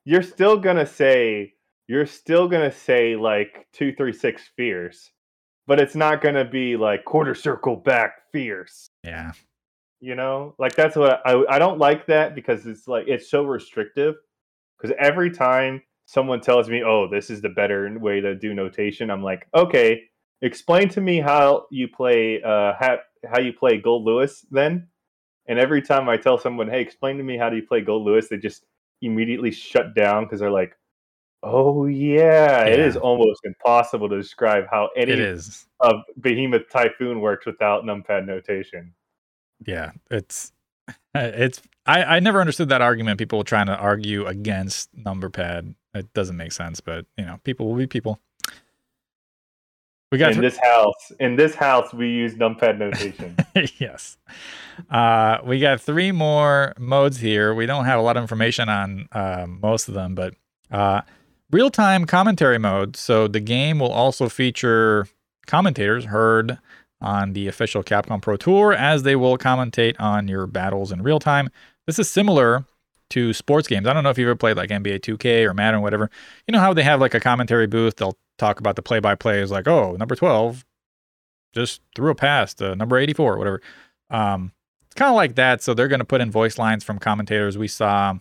you're still gonna say, you're still gonna say like two, three, six fierce, but it's not gonna be like quarter circle back fierce. yeah. you know like that's what I, I don't like that because it's like it's so restrictive because every time someone tells me oh this is the better way to do notation i'm like okay explain to me how you play uh how, how you play Goldlewis then and every time i tell someone hey explain to me how do you play Goldlewis they just immediately shut down because they're like oh yeah, it is almost impossible to describe how any It is. of behemoth typhoon works without numpad notation Yeah. It's <laughs> it's I, I never understood that argument. People trying to argue against number pad. It doesn't make sense, but you know, people will be people. We got in this house in this house we use numpad notation <laughs> yes. Uh, we got three more modes here. We don't have a lot of information on uh, most of them, but uh, real time commentary mode. So the game will also feature commentators heard on the official Capcom Pro Tour as they will commentate on your battles in real time. This is similar to sports games. I don't know if you've ever played like NBA 2K or Madden, or whatever. You know how they have like a commentary booth? They'll talk about the play by plays, like, oh, number 12 just threw a pass to number 84 or whatever. Um, it's kind of like that. So they're going to put in voice lines from commentators. We saw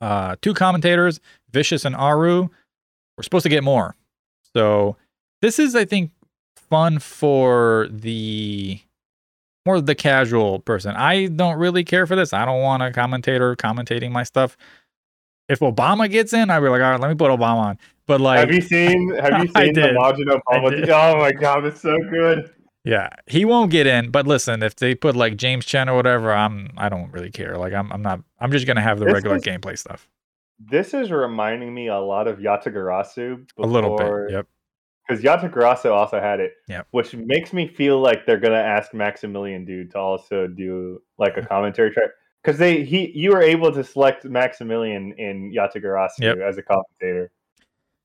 uh, two commentators, Vicious and Aru. We're supposed to get more. So this is, I think, fun for the more the casual person. I don't really care for this. I don't want a commentator commentating my stuff. If Obama gets in, I'd be like, all right, let me put Obama on. But like, have you seen Have you <laughs> seen the. Majin Obama? <laughs> Oh my god, it's so good. yeah, he won't get in. But listen, if they put like James Chen or whatever, I'm I don't really care. Like I'm I'm not. I'm just gonna have the This regular is- gameplay stuff. This is reminding me a lot of Yatagarasu. A little bit. Yep. Because Yatagarasu also had it. Yep. Which makes me feel like they're gonna ask Maximilian Dood to also do like a <laughs> commentary track. Because they he you were able to select Maximilian in Yatagarasu Yep. as a commentator.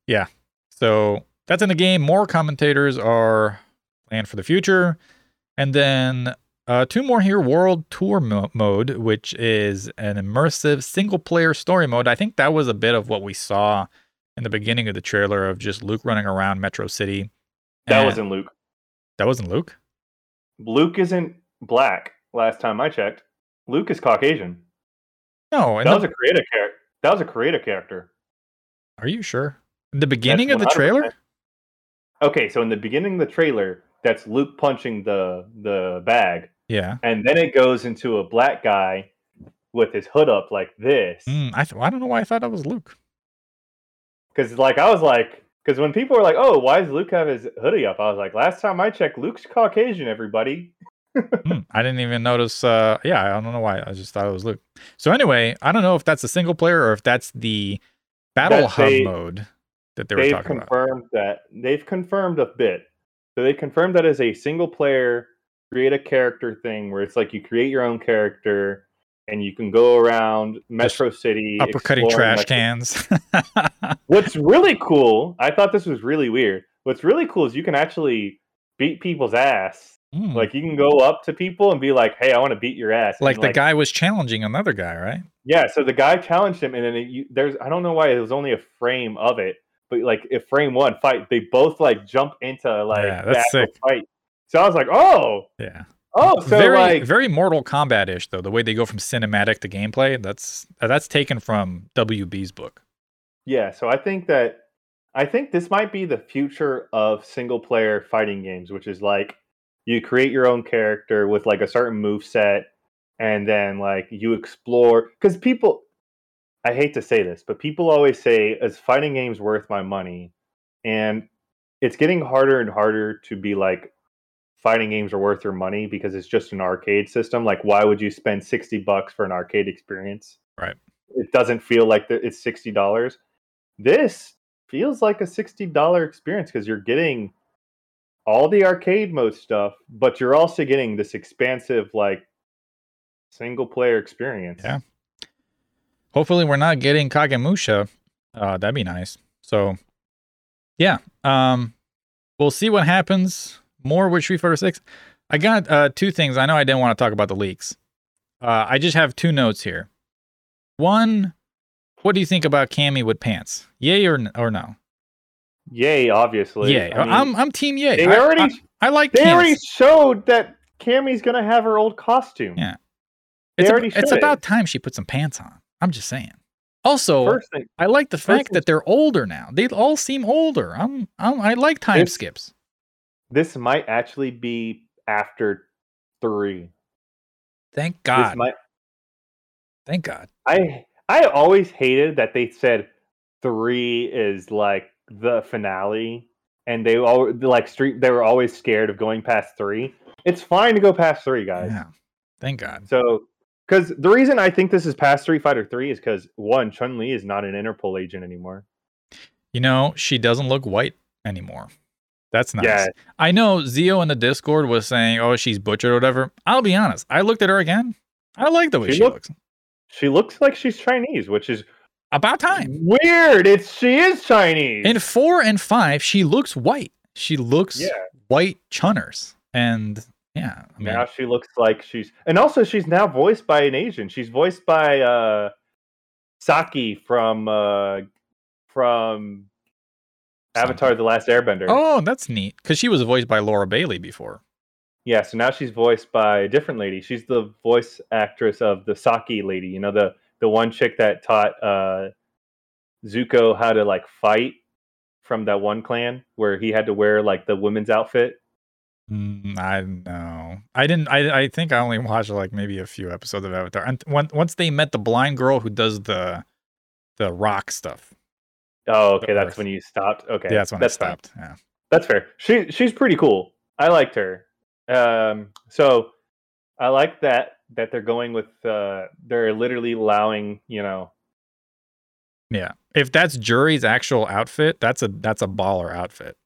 Yeah. So that's in the game. More commentators are planned for the future. And then uh, two more here World Tour mo- mode, which is an immersive single player story mode. I think that was a bit of what we saw in the beginning of the trailer of just Luke running around Metro City. That wasn't Luke. That wasn't Luke? Luke isn't black. Last time I checked, Luke is Caucasian. No. That the- was a creative character. That was a creative character. are you sure? In the beginning of the trailer? Okay, so in the beginning of the trailer, that's Luke punching the the bag, Yeah. and then it goes into a black guy with his hood up like this. Mm, I, th- I don't know why I thought that was Luke. Because like I was like, because when people were like, "Oh, why does Luke have his hoodie up?" I was like, "Last time I checked, Luke's Caucasian." Everybody. <laughs> Hmm, I didn't even notice. Uh, yeah, I don't know why. I just thought it was Luke. So anyway, I don't know if that's a single player or if that's the battle That hub they- mode that they were talking about. confirmed that they've confirmed a bit. So they confirmed that as a single player create a character thing where it's like you create your own character and you can go around Metro City Uppercutting trash Metro- cans. <laughs> What's really cool, I thought this was really weird. What's really cool is you can actually beat people's ass. Mm, Like you can go up to people and be like, "Hey, I want to beat your ass." like and, the guy was challenging another guy, right? Yeah, so the guy challenged him, and then it, you, there's I don't know why it was only a frame of it, but like if frame one fight, they both like jump into like Yeah, that's sick. fight. So I was like, oh, Yeah. oh, so very like very Mortal Kombat ish though. The way they go from cinematic to gameplay. That's that's taken from WB's book. yeah. So I think that I think this might be the future of single player fighting games, which is like you create your own character with like a certain move set, and then like you explore because people. I hate to say this, but people always say, "Is fighting games worth my money?" And it's getting harder and harder to be like, fighting games are worth your money because it's just an arcade system. Like, why would you spend sixty bucks for an arcade experience? Right. It doesn't feel like it's sixty dollars. This feels like a sixty dollar experience because you're getting all the arcade mode stuff, but you're also getting this expansive like single player experience. Yeah. Hopefully, we're not getting Kagemusha. Uh, that'd be nice. So, yeah. Um, we'll see what happens. More with Street Fighter Six. I got uh two things. I know I didn't want to talk about the leaks. Uh, I just have two notes here. One, what do you think about Cammy with pants? Yay or or no? Yay, obviously. Yay. I mean, I'm I'm team yay. they already I, I like they already showed that Cammy's gonna have her old costume. Yeah. They It's, it's it. about time she put some pants on. I'm just saying. Also, First thing, I like the fact that they're older now. They all seem older. I'm, I'm I like time This- skips. This might actually be after three. Thank This God. might. Thank God. I I always hated that they said three is like the finale, and they all like street. They were always scared of going past three. It's fine to go past three, guys. Yeah. Thank God. So, because the reason I think this is past Street Fighter three is because one, Chun Li is not an Interpol agent anymore. You know, she doesn't look white anymore. That's nice. Yeah. I know Zio in the Discord was saying, "Oh, she's butchered or whatever." I'll be honest. I looked at her again. I like the way She she, look- looks. She looks like she's Chinese, which is About time. weird. It's she is Chinese. In four and five, she looks white. She looks yeah. white chunners. And yeah, I mean, now she looks like she's and also she's now voiced by an Asian. She's voiced by uh Suki from uh from Avatar: The Last Airbender. Oh, that's neat. Because she was voiced by Laura Bailey before. Yeah, so now she's voiced by a different lady. She's the voice actress of the Suki lady. You know the the one chick that taught uh, Zuko how to like fight from that one clan where he had to wear like the women's outfit. Mm, I know. I didn't. I I think I only watched like maybe a few episodes of Avatar. And when, once they met the blind girl who does the the rock stuff. Oh, okay. That's Earth. when you stopped. Okay, Yeah, that's when that's I fine. stopped. Yeah. That's fair. She she's pretty cool. I liked her. Um, so I like that that they're going with. Uh, they're literally allowing you know Yeah. If that's Juri's actual outfit, that's a that's a baller outfit.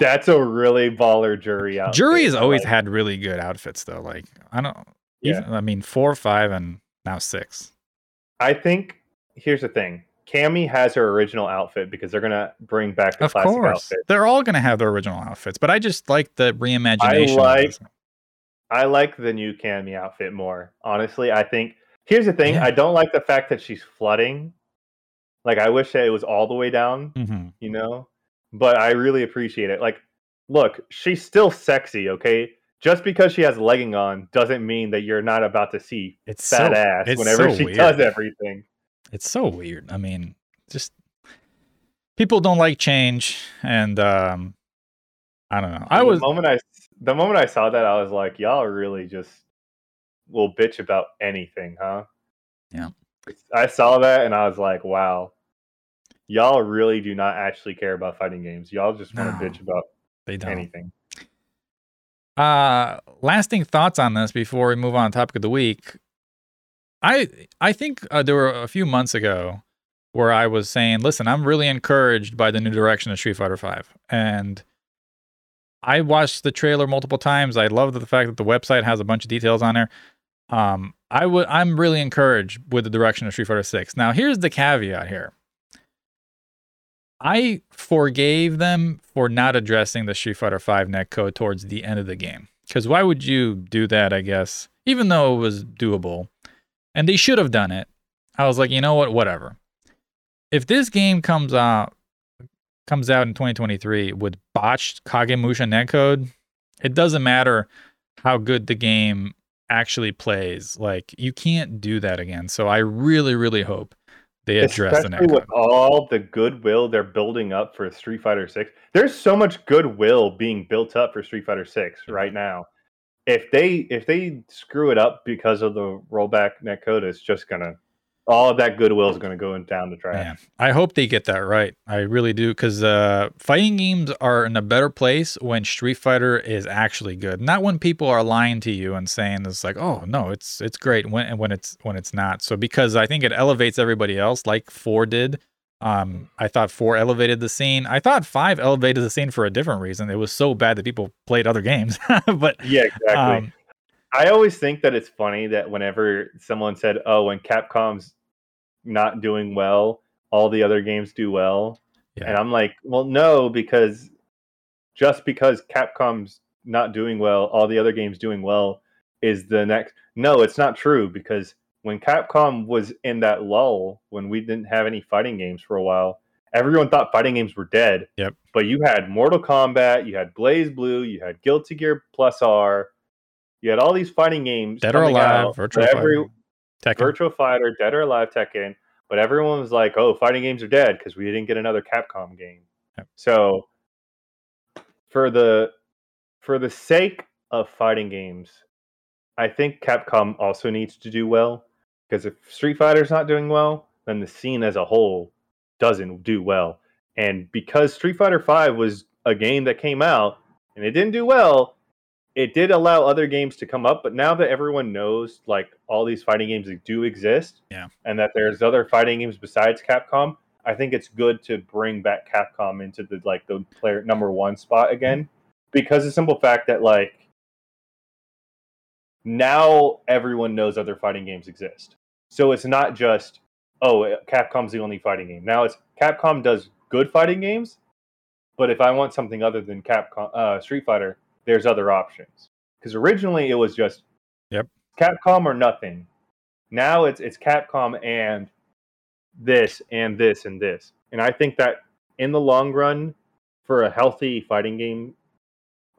That's a really baller Juri outfit. Juri has always like- had really good outfits though. Like I don't Yeah. even I mean four, five, and now six. I think here's the thing. Cammy has her original outfit because they're gonna bring back the Of classic course. outfit. They're all gonna have their original outfits, but I just like the reimagination. of like- I like the new Cammy outfit more. Honestly, I think here's the thing. Yeah. I don't like the fact that she's flooding. Like I wish that it was all the way down, Mhm. you know. But I really appreciate it. Like, look, she's still sexy. Okay, just because she has legging on doesn't mean that you're not about to see It's fat so ass whenever so she weird. does everything. It's so weird. I mean, just people don't like change, and um, I don't know. I was the moment I the moment I saw that, I was like, y'all really just will bitch about anything, huh? Yeah. I saw that and I was like, wow, y'all really do not actually care about fighting games. Y'all just want to No, bitch about they don't. anything. Uh, lasting thoughts on this before we move on to topic of the week. I I think uh, there were a few months ago where I was saying, listen, I'm really encouraged by the new direction of Street Fighter Five, and I watched the trailer multiple times. I love the fact that the website has a bunch of details on there. Um, I would I'm really encouraged with the direction of Street Fighter Six. Now, here's the caveat here. I forgave them for not addressing the Street Fighter V netcode towards the end of the game. Because why would you do that, I guess, even though it was doable? And they should have done it. I was like, you know what, whatever. If this game comes out comes out in 2023 with botched Kagemusha netcode, it doesn't matter how good the game actually plays. Like you can't do that again. So I really, really hope they address the Especially netcode. with all the goodwill they're building up for Street Fighter Six. There's so much goodwill being built up for Street Fighter Six mm-hmm. right now. If they if they screw it up because of the rollback netcode, it's just gonna all of that goodwill is gonna go in down the trash. Man, I hope they get that right. I really do, because uh, fighting games are in a better place when Street Fighter is actually good, not when people are lying to you and saying it's like, oh no, it's it's great when when it's when it's not. So because I think it elevates everybody else, like four did. Um, I thought four elevated the scene. I thought five elevated the scene for a different reason. It was so bad that people played other games, <laughs> but Yeah, exactly. um, I always think that it's funny that whenever someone said, "Oh, when Capcom's not doing well, all the other games do well," Yeah. and I'm like, "Well, no, because just because Capcom's not doing well, all the other games doing well is the next." No, it's not true because when Capcom was in that lull, when we didn't have any fighting games for a while, everyone thought fighting games were dead. Yep. But you had Mortal Kombat, you had BlazBlue, you had Guilty Gear Plus R, you had all these fighting games. Dead or Alive, out, Virtual every, Fighter, Tekken. Virtual Fighter, Dead or Alive, Tekken. But everyone was like, "Oh, fighting games are dead" because we didn't get another Capcom game. Yep. So, for the for the sake of fighting games, I think Capcom also needs to do well because if Street Fighter's not doing well, then the scene as a whole doesn't do well. And because Street Fighter V was a game that came out and it didn't do well, it did allow other games to come up. But now that everyone knows like all these fighting games that do exist, Yeah. and that there's other fighting games besides Capcom, I think it's good to bring back Capcom into the like the player number one spot again. Mm-hmm. Because the simple fact that like now everyone knows other fighting games exist. So it's not just oh Capcom's the only fighting game. Now it's Capcom does good fighting games, but if I want something other than Capcom uh, Street Fighter, there's other options. Because originally it was just Yep. Capcom or nothing. Now it's it's Capcom and this and this and this. And I think that in the long run, for a healthy fighting game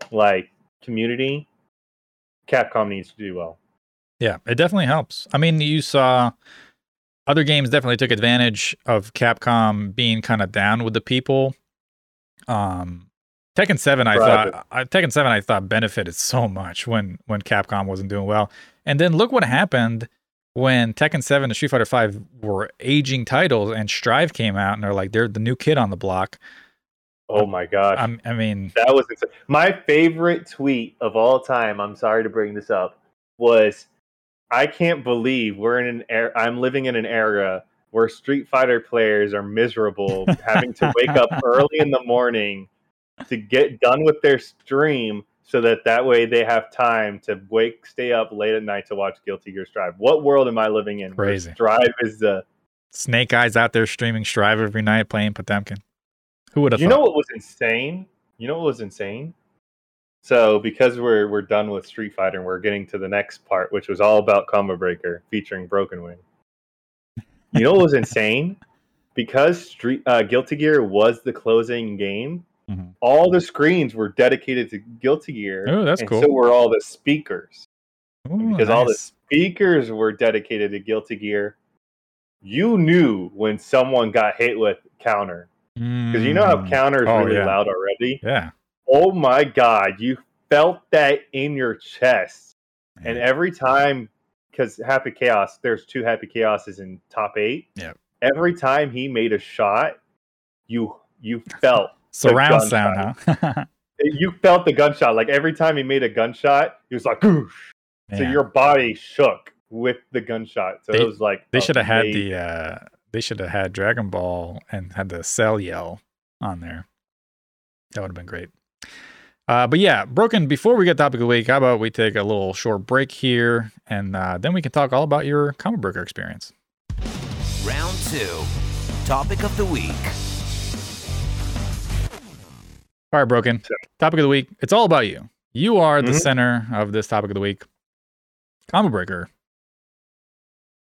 like community, Capcom needs to do well. Yeah, it definitely helps. I mean, you saw other games definitely took advantage of Capcom being kind of down with the people. Um, Tekken Seven, I Right. thought I, Tekken Seven, I thought benefited so much when when Capcom wasn't doing well, and then look what happened when Tekken Seven and Street Fighter Five were aging titles, and Strive came out, and they're like they're the new kid on the block. Oh my gosh. I'm, I mean, That was insane. my favorite tweet of all time. I'm sorry to bring this up. Was I can't believe we're in an era. I'm living in an era where Street Fighter players are miserable, <laughs> having to wake up early in the morning to get done with their stream, so that that way they have time to wake, stay up late at night to watch Guilty Gear Strive. What world am I living in? Crazy. Strive is the. Snake Eyez out there streaming Strive every night playing Potemkin. Who would have You thought? know what was insane? You know what was insane? So because we're we're done with Street Fighter and we're getting to the next part, which was all about Combo Breaker featuring Broken Wing. You know what was insane? Because Street uh, Guilty Gear was the closing game, Mhm. all the screens were dedicated to Guilty Gear. Oh, that's and cool. So were all the speakers. Ooh, because all the speakers were dedicated to Guilty Gear. You knew when someone got hit with counter because you know how Mm. counter is Oh, really yeah. loud already. Yeah. Oh my god, you felt that in your chest. And every time, because Happy Chaos, there's two Happy Chaoses in top eight. Yeah. Every time he made a shot, you you felt <laughs> Surround sound, huh? <laughs> you felt the gunshot. Like every time he made a gunshot, he was like, "Goosh." so your body shook with the gunshot. So They- it was like They should have had the uh they should have had Dragon Ball and had the cell yell on there. That would have been great. Uh, but yeah, broken. Before we get topic of the week, how about we take a little short break here, and uh, then we can talk all about your Combo Breaker experience. Round two. Topic of the week. All right, broken. Sure. Topic of the week. It's all about you. You are the Mhm. center of this topic of the week. Combo Breaker.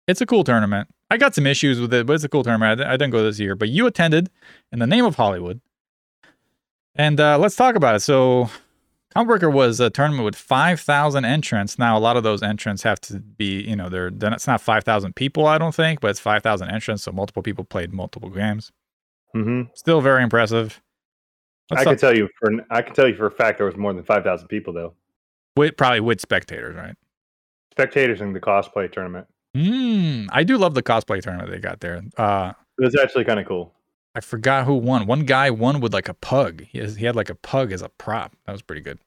It's a cool tournament. I got some issues with it, but it's a cool tournament. I didn't go this year, but you attended in the name of Hollywood. And uh, let's talk about it. So, Combo was a tournament with 5,000 entrants. Now, a lot of those entrants have to be, you know, they're, they're not- it's not 5,000 people, I don't think, but it's 5,000 entrants. So, multiple people played multiple games. Mm-hmm. Still very impressive. Let's I talk- can tell you for I can tell you for a fact there was more than five thousand people though. with, probably with spectators, right? Spectators in the cosplay tournament. Mm, I do love the cosplay tournament they got there. Uh, It was actually kind of cool. I forgot who won. One guy won with like a pug. He, has, he had like a pug as a prop. That was pretty good.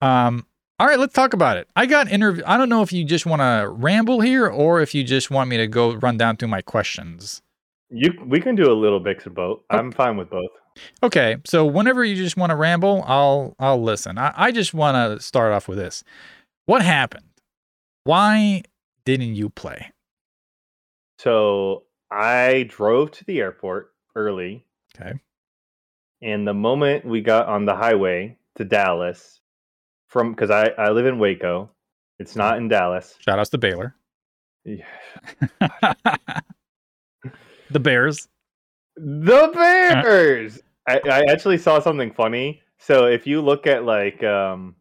Um. All right, let's talk about it. I got interview. I don't know if you just want to ramble here or if you just want me to go run down through my questions. You we can do a little mix of both. I'm fine with both. Okay, so whenever you just want to ramble, I'll I'll listen. I, I just want to start off with this. What happened? Why didn't you play? So I drove to the airport early. Okay. And the moment we got on the highway to Dallas, from because I, I live in Waco, it's not in Dallas. Shout outs to Baylor. <laughs> Yeah. the Bears. The Bears. I, I actually saw something funny. So if you look at like um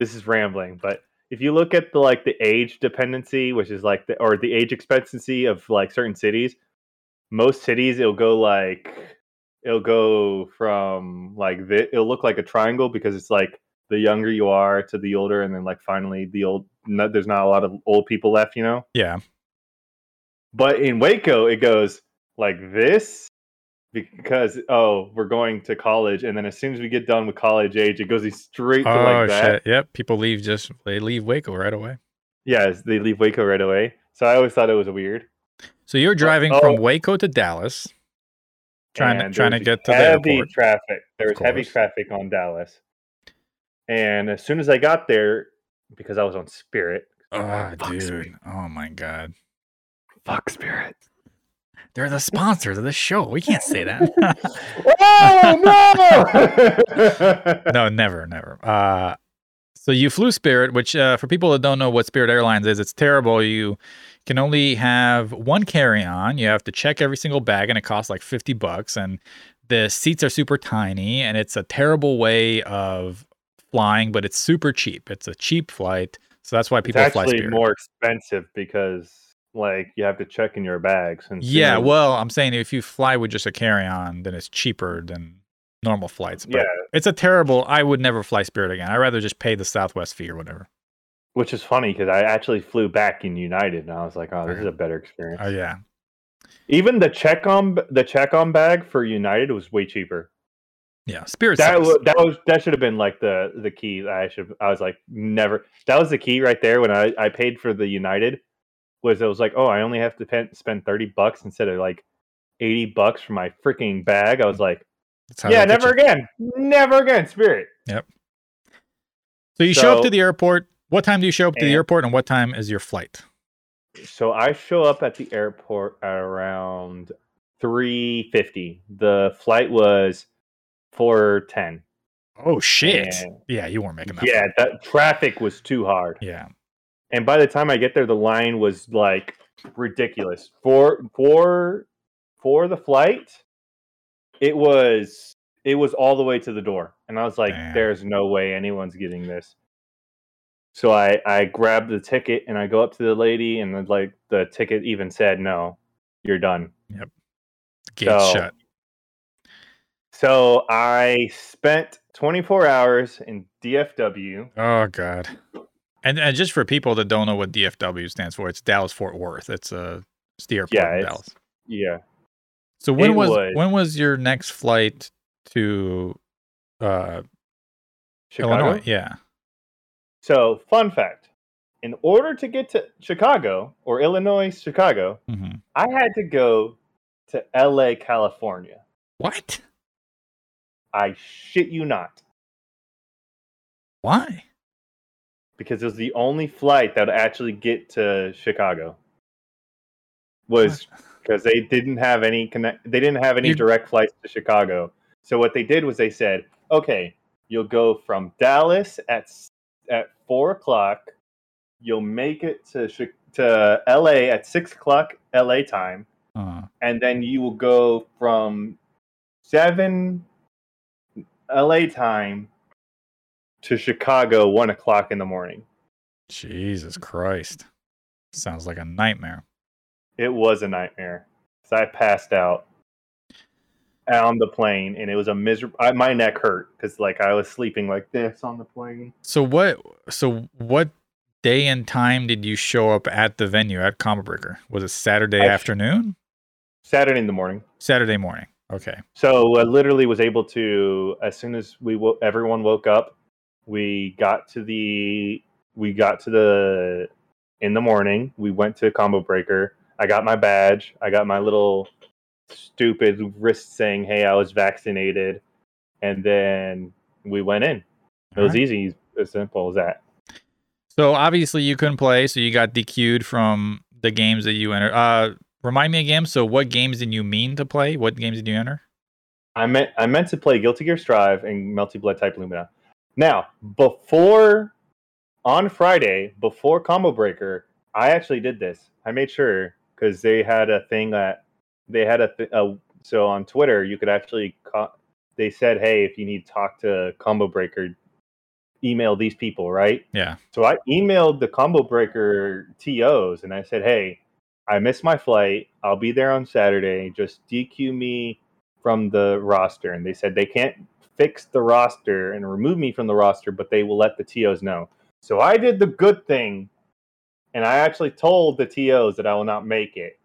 this is rambling, but if you look at the like the age dependency, which is like the or the age expectancy of like certain cities, most cities it'll go like it'll go from like this, it'll look like a triangle because it's like the younger you are to the older, and then like finally the old. No, there's not a lot of old people left, you know. Yeah. But in Waco, it goes like this because oh, we're going to college, and then as soon as we get done with college age, it goes straight to Oh like that. shit! Yep, people leave just they leave Waco right away. Yes, they leave Waco right away. So I always thought it was weird. So you're driving oh. from Waco to Dallas, trying to trying to get to the heavy airport. traffic. There was heavy traffic on Dallas, and as soon as I got there, because I was on Spirit, Oh, dude! Spirit. Oh my god! fuck Spirit. They're the sponsors of the show. We can't say that. <laughs> oh no! no, never, never. Uh, so you flew Spirit, which uh, for people that don't know what Spirit Airlines is, it's terrible. You can only have one carry-on. You have to check every single bag, and it costs like fifty bucks. And the seats are super tiny and it's a terrible way of flying, but it's super cheap. It's a cheap flight. So that's why people it's fly actually Spirit. more expensive because like you have to check in your bags. And yeah, well, I'm saying if you fly with just a carry on, then it's cheaper than normal flights. But yeah, it's a terrible, I would never fly Spirit again. I'd rather just pay the Southwest fee or whatever. Which is funny because I actually flew back in United, and I was like, oh, this is a better experience. Oh, yeah. Even the check on the check on bag for United was way cheaper. Yeah. Spirit That was, that was that should have been like the the key. I should I was like never. That was the key right there when I I paid for the United. Was it was like oh I only have to pen, spend thirty bucks instead of like eighty bucks for my freaking bag. I was like yeah never again never again Spirit. Yep. So you show up to the airport. What time do you show up to the airport and what time is your flight? So I show up at the airport at around three fifty. The flight was four ten. Oh, shit. And- yeah, you weren't making that. Yeah, flight. that traffic was too hard. Yeah. And by the time I get there, the line was like ridiculous. For for for the flight, it was it was all the way to the door. And I was like, there's no way anyone's getting this. So I I grabbed the ticket and I go up to the lady and then like the ticket even said no, you're done. Yep. Gate So- shut. So I spent 24 hours in DFW. Oh, God. And, and just for people that don't know what DFW stands for, it's Dallas Fort Worth. It's a it's the airport Yeah, in Dallas. Yeah. So when it was, was- when was your next flight to uh, Chicago. Illinois? Yeah. So, fun fact in order to get to Chicago or Illinois, Chicago, hmm I had to go to LA, California. What? I shit you not, Why? because it was the only flight that would actually get to Chicago. Was because they didn't have any connect, they didn't have any You- direct flights to Chicago. So what they did was they said, okay, you'll go from Dallas at at four o'clock. You'll make it to to LA at six o'clock LA time. Uh, and then you will go from seven LA time to Chicago one o'clock in the morning. Jesus Christ. Sounds like a nightmare. It was a nightmare. So I passed out on the plane, and it was a miserable. My neck hurt because like I was sleeping like this on the plane. So what? So what day and time did you show up at the venue at Combo Breaker? Was it Saturday I- afternoon? Saturday in the morning. Saturday morning. Okay. So I literally was able to as soon as we wo- everyone woke up, we got to the we got to the in the morning. We went to Combo Breaker. I got my badge. I got my little stupid wrist saying, "Hey, I was vaccinated," and then we went in. It was Alright. easy, as simple as that. So obviously you couldn't play, so you got DQ'd from the games that you entered. Uh, remind me again. So what games did you mean to play? What games did you enter? I meant I meant to play Guilty Gear Strive and Melty Blood Type Lumina. Now, before on Friday, before Combo Breaker, I actually did this. I made sure because they had a thing that they had a, th- a so on Twitter you could actually co- they said, hey, if you need to talk to Combo Breaker, email these people, right? Yeah. So I emailed the Combo Breaker TOs and I said, hey, I missed my flight. I'll be there on Saturday. Just DQ me from the roster. And they said they can't fix the roster and remove me from the roster, but they will let the TOs know. So I did the good thing and I actually told the TOs that I will not make it.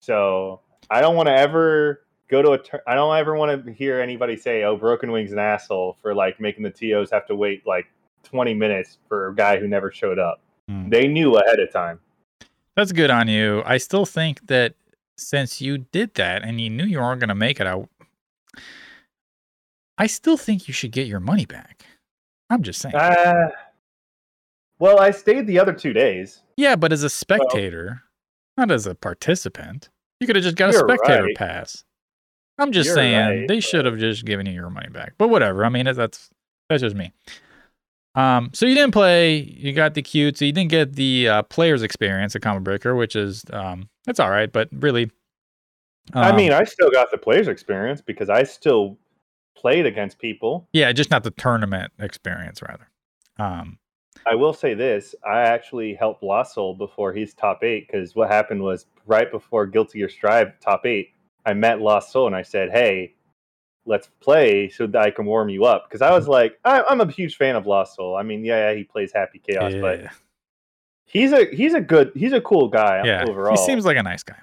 So I don't want to ever go to a tur- I don't ever want to hear anybody say, "Oh, Broken Wing's an asshole for like making the TOs have to wait like 20 minutes for a guy who never showed up." Hmm. They knew ahead of time. That's good on you. I still think that since you did that and you knew you weren't going to make it, I, I still think you should get your money back. I'm just saying. Uh, well, I stayed the other two days. yeah, but as a spectator, not as a participant, you could have just got a You're spectator right. pass. I'm just You're saying right, they should have just given you your money back. But whatever. I mean, that's that's just me. Um, so you didn't play. You got the cute. So you didn't get the uh, players experience at Combo Breaker, which is um, it's all right, but really, I Um, mean, I still got the players experience because I still played against people. yeah, just not the tournament experience, rather. Um, I will say this: I actually helped Lost Soul before he's top eight because what happened was right before Guilty or Strive top eight, I met Lost Soul and I said, "Hey, let's play so that I can warm you up." Because I was like, I, I'm a huge fan of Lost Soul. I mean, yeah, yeah, he plays Happy Chaos, but he's a he's a good he's a cool guy yeah. overall. he seems like a nice guy.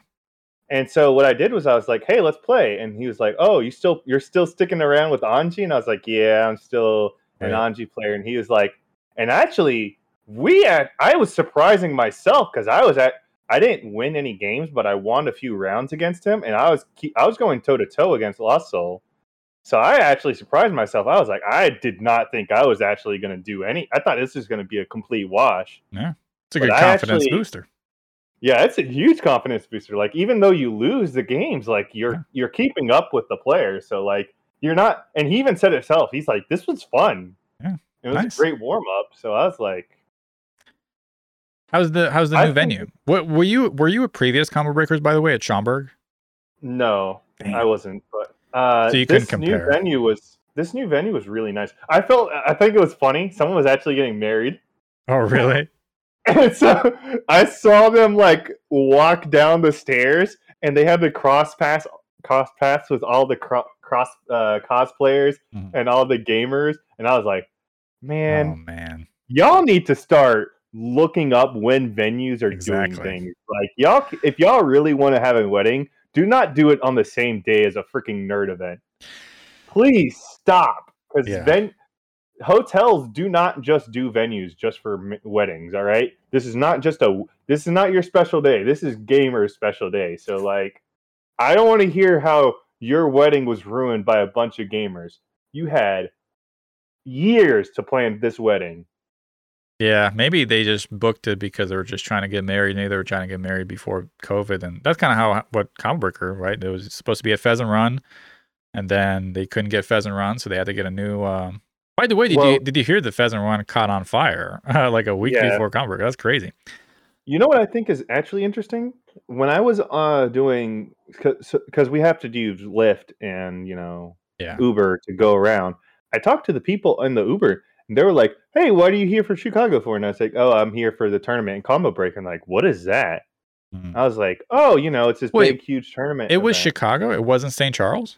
And so what I did was I was like, "Hey, let's play." And he was like, "Oh, you still you're still sticking around with Anji?" And I was like, "Yeah, I'm still an Right. Anji player." And he was like, "And actually, we at I was surprising myself because I was at I didn't win any games, but I won a few rounds against him, and I was I was going toe to toe against Lost Soul. So I actually surprised myself. I was like, I did not think I was actually going to do any. I thought this was going to be a complete wash. Yeah, it's a good confidence actually- booster. Yeah, it's a huge confidence booster. Like even though you lose the games, like you're Yeah. you're keeping up with the players. So like you're not and he even said himself. He's like, This was fun. Yeah, It was nice. a great warm up. So I was like, How's the how's the I new think- venue? What were you were you at previous combo breakers by the way at Schaumburg? No, I wasn't. But uh So you this couldn't new venue was this new venue was really nice. I felt I think it was funny. Someone was actually getting married. Oh really? <laughs> And so I saw them like walk down the stairs, and they had the cross pass cross pass with all the cro- cross uh, cosplayers Mhm. and all the gamers, and I was like, oh man, man. y'all need to start looking up when venues are Exactly. doing things. Like y'all, if y'all really want to have a wedding, do not do it on the same day as a freaking nerd event. Please stop, because Yeah. ven- hotels do not just do venues just for m- weddings. All right, this is not just a. This is not your special day. This is gamers' special day. So like, I don't want to hear how your wedding was ruined by a bunch of gamers. You had years to plan this wedding. Yeah, maybe they just booked it because they were just trying to get married. Maybe they were trying to get married before COVID, and that's kind of how what combo breaker, right? It was supposed to be a pheasant run, and then they couldn't get pheasant run, so they had to get a new. Um, by the way, did you did you hear the pheasant run caught on fire <laughs> like a week Yeah. before combo breaker? That's crazy. You know what I think is actually interesting? When I was uh doing because we have to do Lyft and you know Yeah. Uber to go around. I talked to the people in the Uber and they were like, "Hey, what are you here for Chicago for?" And I was like, "Oh, I'm here for the tournament and combo break." And like, "What is that?" Mhm. I was like, "Oh, you know, it's this Wait, big, huge tournament." It was event." Chicago. It wasn't St. Charles.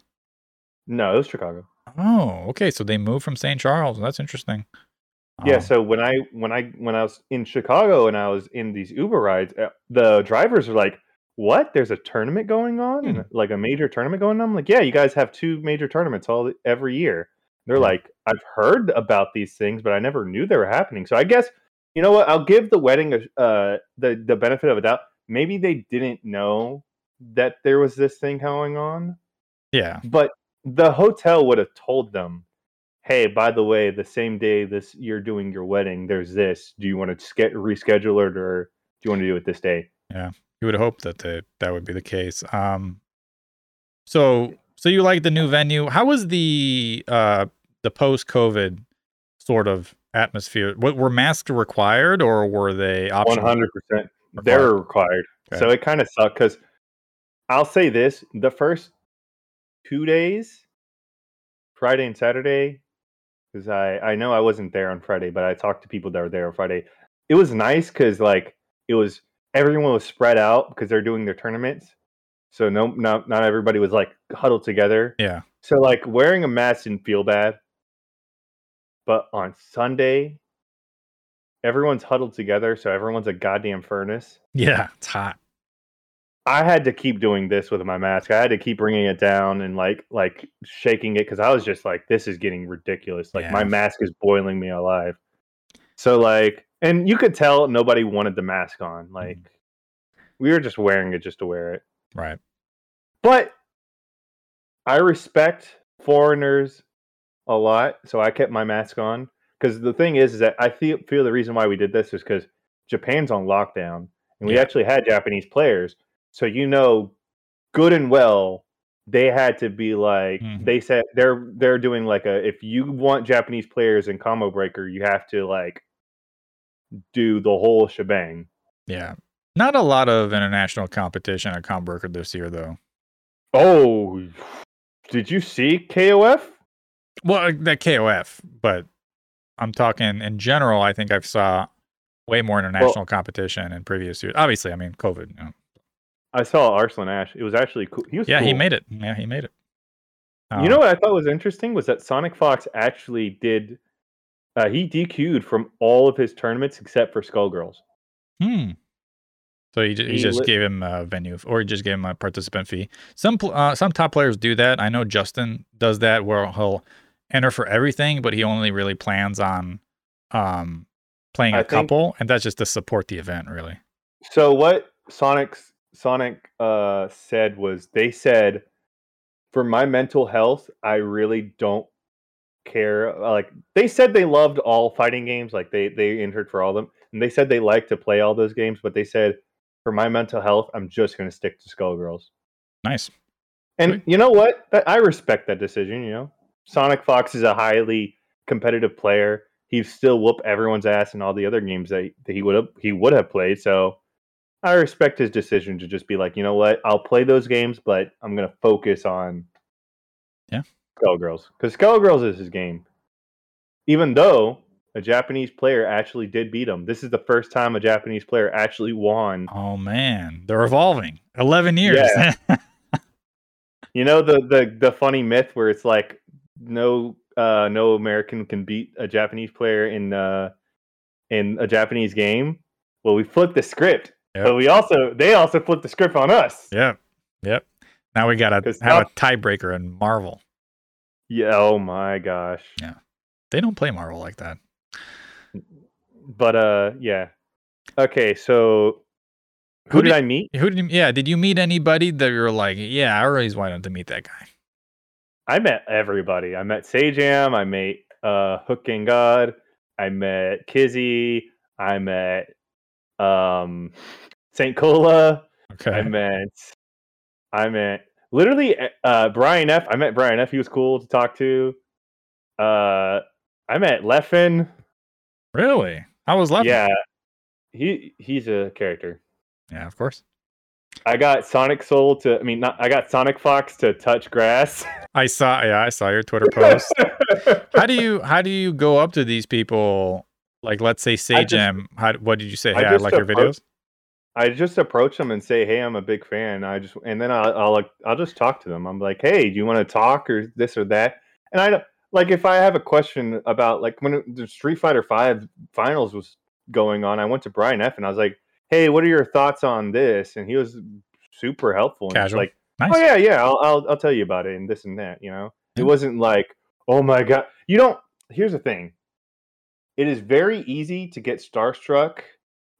no, it was Chicago. Oh, okay. So they moved from St. Charles. That's interesting. Yeah, Um, so when I when I when I was in Chicago and I was in these Uber rides, uh, the drivers were like, "What? There's a tournament going on, Hmm. like a major tournament going on." I'm like, "Yeah, you guys have two major tournaments all every year." They're Yeah. like, "I've heard about these things, but I never knew they were happening." So I guess you know what? I'll give the wedding a, uh, the the benefit of a doubt. Maybe they didn't know that there was this thing going on, yeah. but the hotel would have told them, "Hey, by the way, the same day this you're doing your wedding, there's this. Do you want to ske- reschedule it, or do you want to do it this day?" Yeah, you would hope that they, that would be the case. Um, so so you like the new venue? How was the uh the post COVID sort of atmosphere? What were masks required or were they optional? hundred percent, they're required. Okay. So it kind of sucked because I'll say this: the first two days, Friday and Saturday, because I I know I wasn't there on Friday, but I talked to people that were there on Friday. It was nice because like it was everyone was spread out because they're doing their tournaments. So no, not not everybody was like huddled together. Yeah. So like wearing a mask didn't feel bad. But on Sunday, everyone's huddled together, so everyone's a goddamn furnace. Yeah, it's hot. I had to keep doing this with my mask. I had to keep bringing it down and like like shaking it because I was just like, this is getting ridiculous. Like my mask is boiling me alive. So like, and you could tell nobody wanted the mask on. Mm-hmm. Like we were just wearing it just to wear it. Right. But I respect foreigners a lot, so I kept my mask on. Because the thing is, is that I feel feel the reason why we did this is because Japan's on lockdown, and we Yeah. actually had Japanese players. So you know, good and well, they had to be like Mhm. they said they're they're doing like a if you want Japanese players in combo breaker, you have to like do the whole shebang. Yeah. Not a lot of international competition at Combo Breaker this year though. Oh, did you see KOF? Well, uh, that KOF, but I'm talking in general. I think I've saw way more international competition in previous years. Obviously, I mean COVID. You know. I saw Arslan Ash. It was actually cool. He was Yeah, he made it. Yeah, he made it. You know Um, what I thought was interesting was that Sonic Fox actually did. Uh, he DQ'd from all of his tournaments except for Skullgirls. Hmm. So he, he He just lit- gave him a venue, or he just gave him a participant fee. Some uh, some top players do that. I know Justin does that, where he'll enter for everything, but he only really plans on um playing a I think- couple, and that's just to support the event, really. So what Sonic's Sonic uh, said was they said, for my mental health, I really don't care. uh, Like they said they loved all fighting games, like they they entered for all of them, and they said they like to play all those games, but they said for my mental health, I'm just going to stick to Skullgirls. Nice. And Sweet. you know what? I respect that decision. You know, Sonic Fox is a highly competitive player. He'd still whoop everyone's ass in all the other games that, that he would have he would have played. So I respect his decision to just be like, you know what? I'll play those games, but I'm gonna focus on Yeah. Skullgirls because Skullgirls is his game. Even though a Japanese player actually did beat him, this is the first time a Japanese player actually won. Oh man, they're evolving. Eleven years. Yeah. <laughs> You know the the the funny myth where it's like no uh no American can beat a Japanese player in uh in a Japanese game. Well, we flipped the script, Yep. but we also they also flipped the script on us. yep. Yep. Now we gotta have a tiebreaker in Marvel. Yeah. Oh my gosh. Yeah. They don't play Marvel like that. But uh, yeah. Okay, so who, Who did, did- I meet? Who did you, yeah? Did you meet anybody that you were like, yeah, I always wanted to meet that guy? I met everybody. I met Sajam. I met uh, Hook and God. I met Kizzy. I met um, Saint Cola. Okay. I met. I met literally uh, Brian F. I met Brian F. He was cool to talk to. Uh, I met Leffen. Really? I was left. Yeah, he he's a character. Yeah, of course. I got Sonic Soul to. I mean, not. I got Sonic Fox to touch grass. <laughs> I saw. Yeah, I saw your Twitter <laughs> post. how do you how do you go up to these people? Like, let's say I just- How what did you say? I Hey, I just like your videos. I just approach them and say, "Hey, I'm a big fan." I just and then I'll I'll, I'll just talk to them. I'm like, "Hey, do you want to talk or this or that?" And I don't like if I have a question about like when the Street Fighter Five finals was going on. I went to Brian F and I was like, "Hey, what are your thoughts on this?" And he was super helpful. And Casual. like, oh, Nice. "Oh yeah, yeah, I'll, I'll I'll tell you about it and this and that." You know, it wasn't like, "Oh my god," you don't. Here's the thing. It is very easy to get starstruck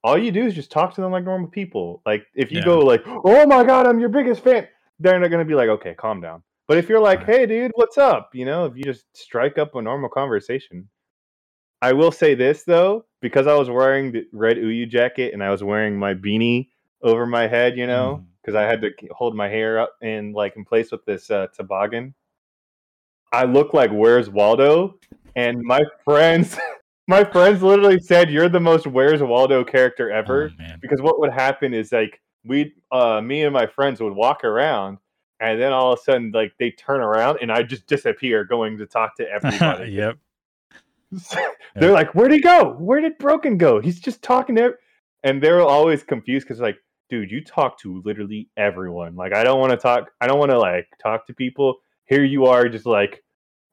all you do is just talk to them like normal people. Like if you Yeah. go like, "Oh my god, I'm your biggest fan," they're not gonna be like, "Okay, calm down." But if you're like, "Hey, dude, what's up?" You know, if you just strike up a normal conversation. I will say this though, because I was wearing the red Uyu jacket and I was wearing my beanie over my head, you know, because I had to hold my hair up in like in place with this uh, toboggan. I look like Where's Waldo, and my friends, <laughs> my friends literally said, "You're the most Where's Waldo character ever." Oh, because what would happen is like we uh me and my friends would walk around and then all of a sudden like they turn around and I just disappear going to talk to <laughs> everybody. yep. <laughs> They're like, Where'd he go? Where did Broken go? He's just talking to and they're always confused because like, dude, you talk to literally everyone. Like I don't want to talk I don't want to like talk to people. Here you are just like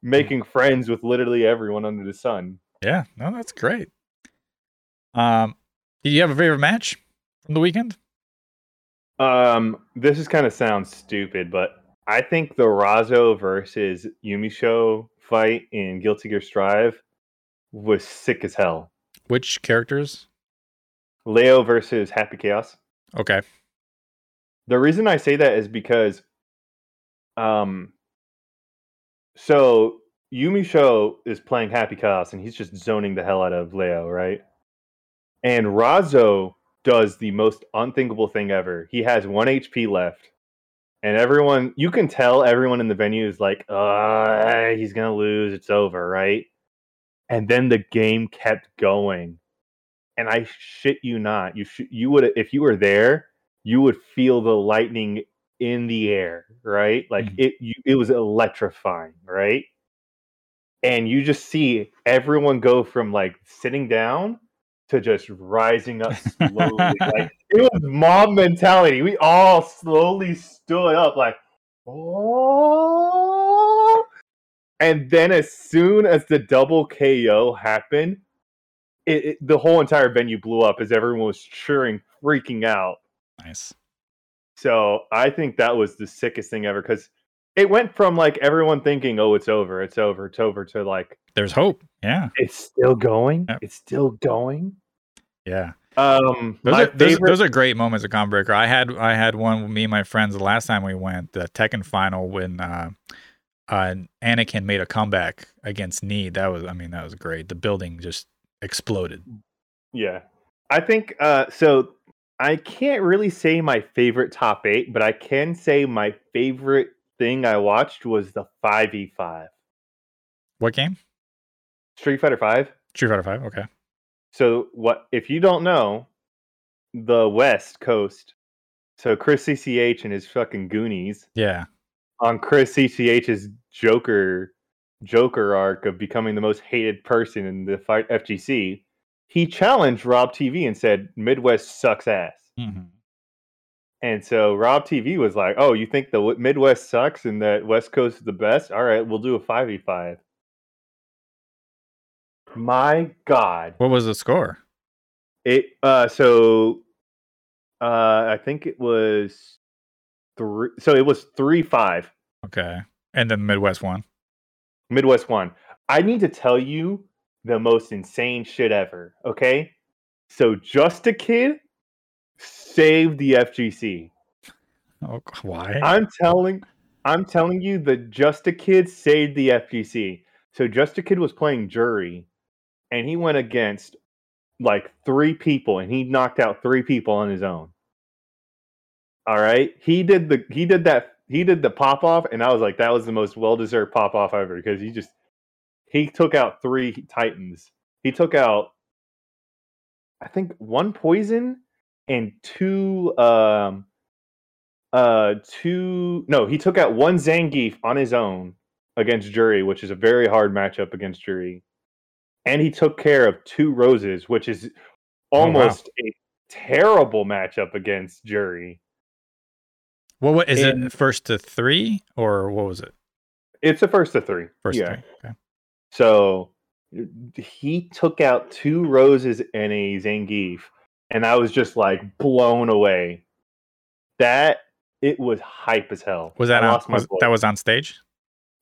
making friends with literally everyone under the sun. Yeah. No, that's great. Um, did you have a favorite match from the weekend? Um, this is kind of sounds stupid, but I think the Razzo versus Umisho fight in Guilty Gear Strive was sick as hell. Which characters? Leo versus Happy Chaos. Okay. The reason I say that is because, um, so Umisho is playing Happy Chaos and he's just zoning the hell out of Leo, right? And Razzo does the most unthinkable thing ever. He has one HP left, and everyone you can tell everyone in the venue is like, uh, he's gonna lose, it's over, right? And then the game kept going. And I shit you not, you sh- you would if you were there, you would feel the lightning in the air, right? Like Mhm. it you, it was electrifying, right? And you just see everyone go from like sitting down to just rising up <laughs> slowly. like it was mob mentality. We all slowly stood up like oh and then as soon as the double KO happened, it, it, the whole entire venue blew up as everyone was cheering, freaking out. Nice. So I think that was the sickest thing ever because it went from like everyone thinking, "Oh, it's over, it's over, it's over," to like There's hope. Yeah. it's still going, Yep. it's still going. Yeah. Um, Those are, those, favorite, those are great moments of Combo Breaker. I had I had one with me and my friends the last time we went, the Tekken final when uh, uh, Anakin made a comeback against Need. That was I mean, that was great. The building just exploded. yeah. I think uh, so. I can't really say my favorite top eight, but I can say my favorite thing I watched was the five v five What game? Street Fighter Five. Street Fighter Five. Okay. So what if you don't know the West Coast? So Chris CCH and his fucking Goonies Yeah. on Chris CCH's Joker Joker arc of becoming the most hated person in the fight FGC, he challenged Rob TV and said Midwest sucks ass. hmm And so Rob TV was like, "Oh, you think the Midwest sucks and that West Coast is the best? All right, we'll do a five v five. My God, What was the score? It uh so uh I think it was three so it was three five. Okay. And then Midwest one. Midwest one. I need to tell you the most insane shit ever, okay? So just a kid saved the FGC. Oh, why? I'm telling I'm telling you that Just a Kid saved the FGC. So Just a Kid was playing Juri and he went against like three people and he knocked out three people on his own. All right? He did the he did that he did the pop off and I was like that was the most well-deserved pop off ever because he just he took out three titans. He took out I think one poison and two um uh two no he took out one zangief on his own against Juri which is a very hard matchup against Juri and he took care of two roses which is oh, wow. almost a terrible matchup against Juri What, what is And- it? First to three, or what was it? it's a first to three First yeah three. Okay. so he took out two roses and a zangief and i was just like blown away that it was hype as hell Was that on? Was, that was on stage.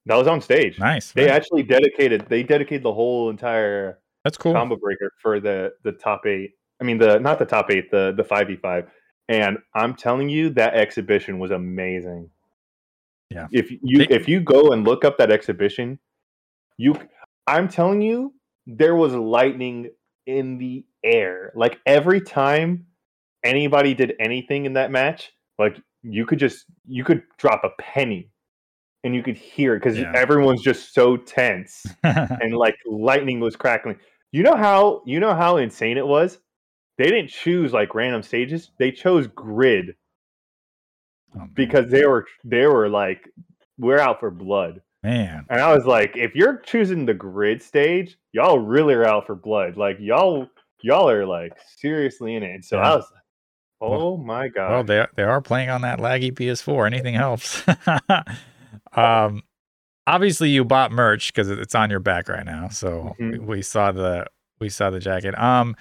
That was on stage Nice. They very- actually dedicated they dedicated the whole entire That's cool. combo breaker for the the top eight. I mean the not the top eight, the the five v five. And I'm telling you that exhibition was amazing. Yeah. If you They- if you go and look up that exhibition, you I'm telling you there was lightning in the air. Like every time anybody did anything in that match, like you could just you could drop a penny and you could hear it because Yeah. everyone's just so tense <laughs> and like lightning was crackling. You know how you know how insane it was? They didn't choose like random stages. They chose grid Oh, because they were they were like we're out for blood. man, And I was like, if you're choosing the grid stage, y'all really are out for blood. Like y'all y'all are like seriously in it. And so Yeah. I was like, Well- oh my god. well, they they are playing on that laggy PS4. Anything helps. <laughs> um, obviously you bought merch because it's on your back right now. So we, Mhm. we saw the we saw the jacket. Um,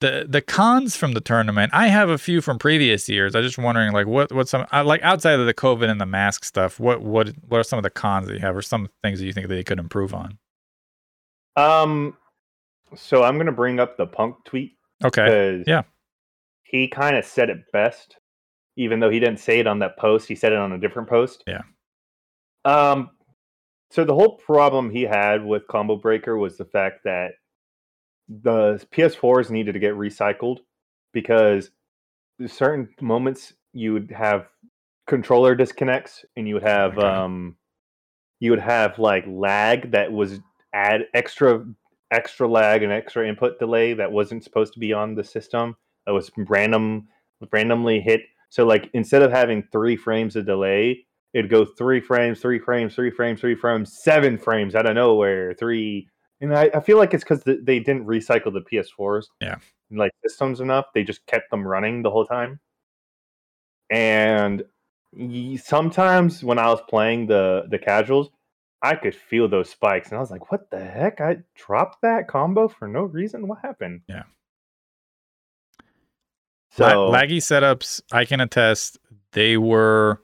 the the cons from the tournament. I have a few from previous years. I'm just wondering like what what some uh, like outside of the COVID and the mask stuff. What what what are some of the cons that you have, or some things that you think that they could improve on? um so I'm gonna bring up the punk tweet Okay. yeah. he kind of said it best even though he didn't say it on that post he said it on a different post Yeah. Um so the whole problem he had with combo breaker was the fact that the ps4s needed to get recycled because certain moments you would have controller disconnects and you would have Okay. um you would have like lag that was add extra extra lag and extra input delay that wasn't supposed to be on the system that was random randomly hit So like instead of having three frames of delay, it'd go three frames, three frames, three frames, three frames, seven frames out of nowhere, three. And I, I feel like it's because they didn't recycle the PS4s, Yeah. like systems enough. They just kept them running the whole time. And sometimes when I was playing the the casuals, I could feel those spikes, and I was like, "What the heck? I dropped that combo for no reason. What happened?" Yeah. So La- laggy setups, I can attest, they were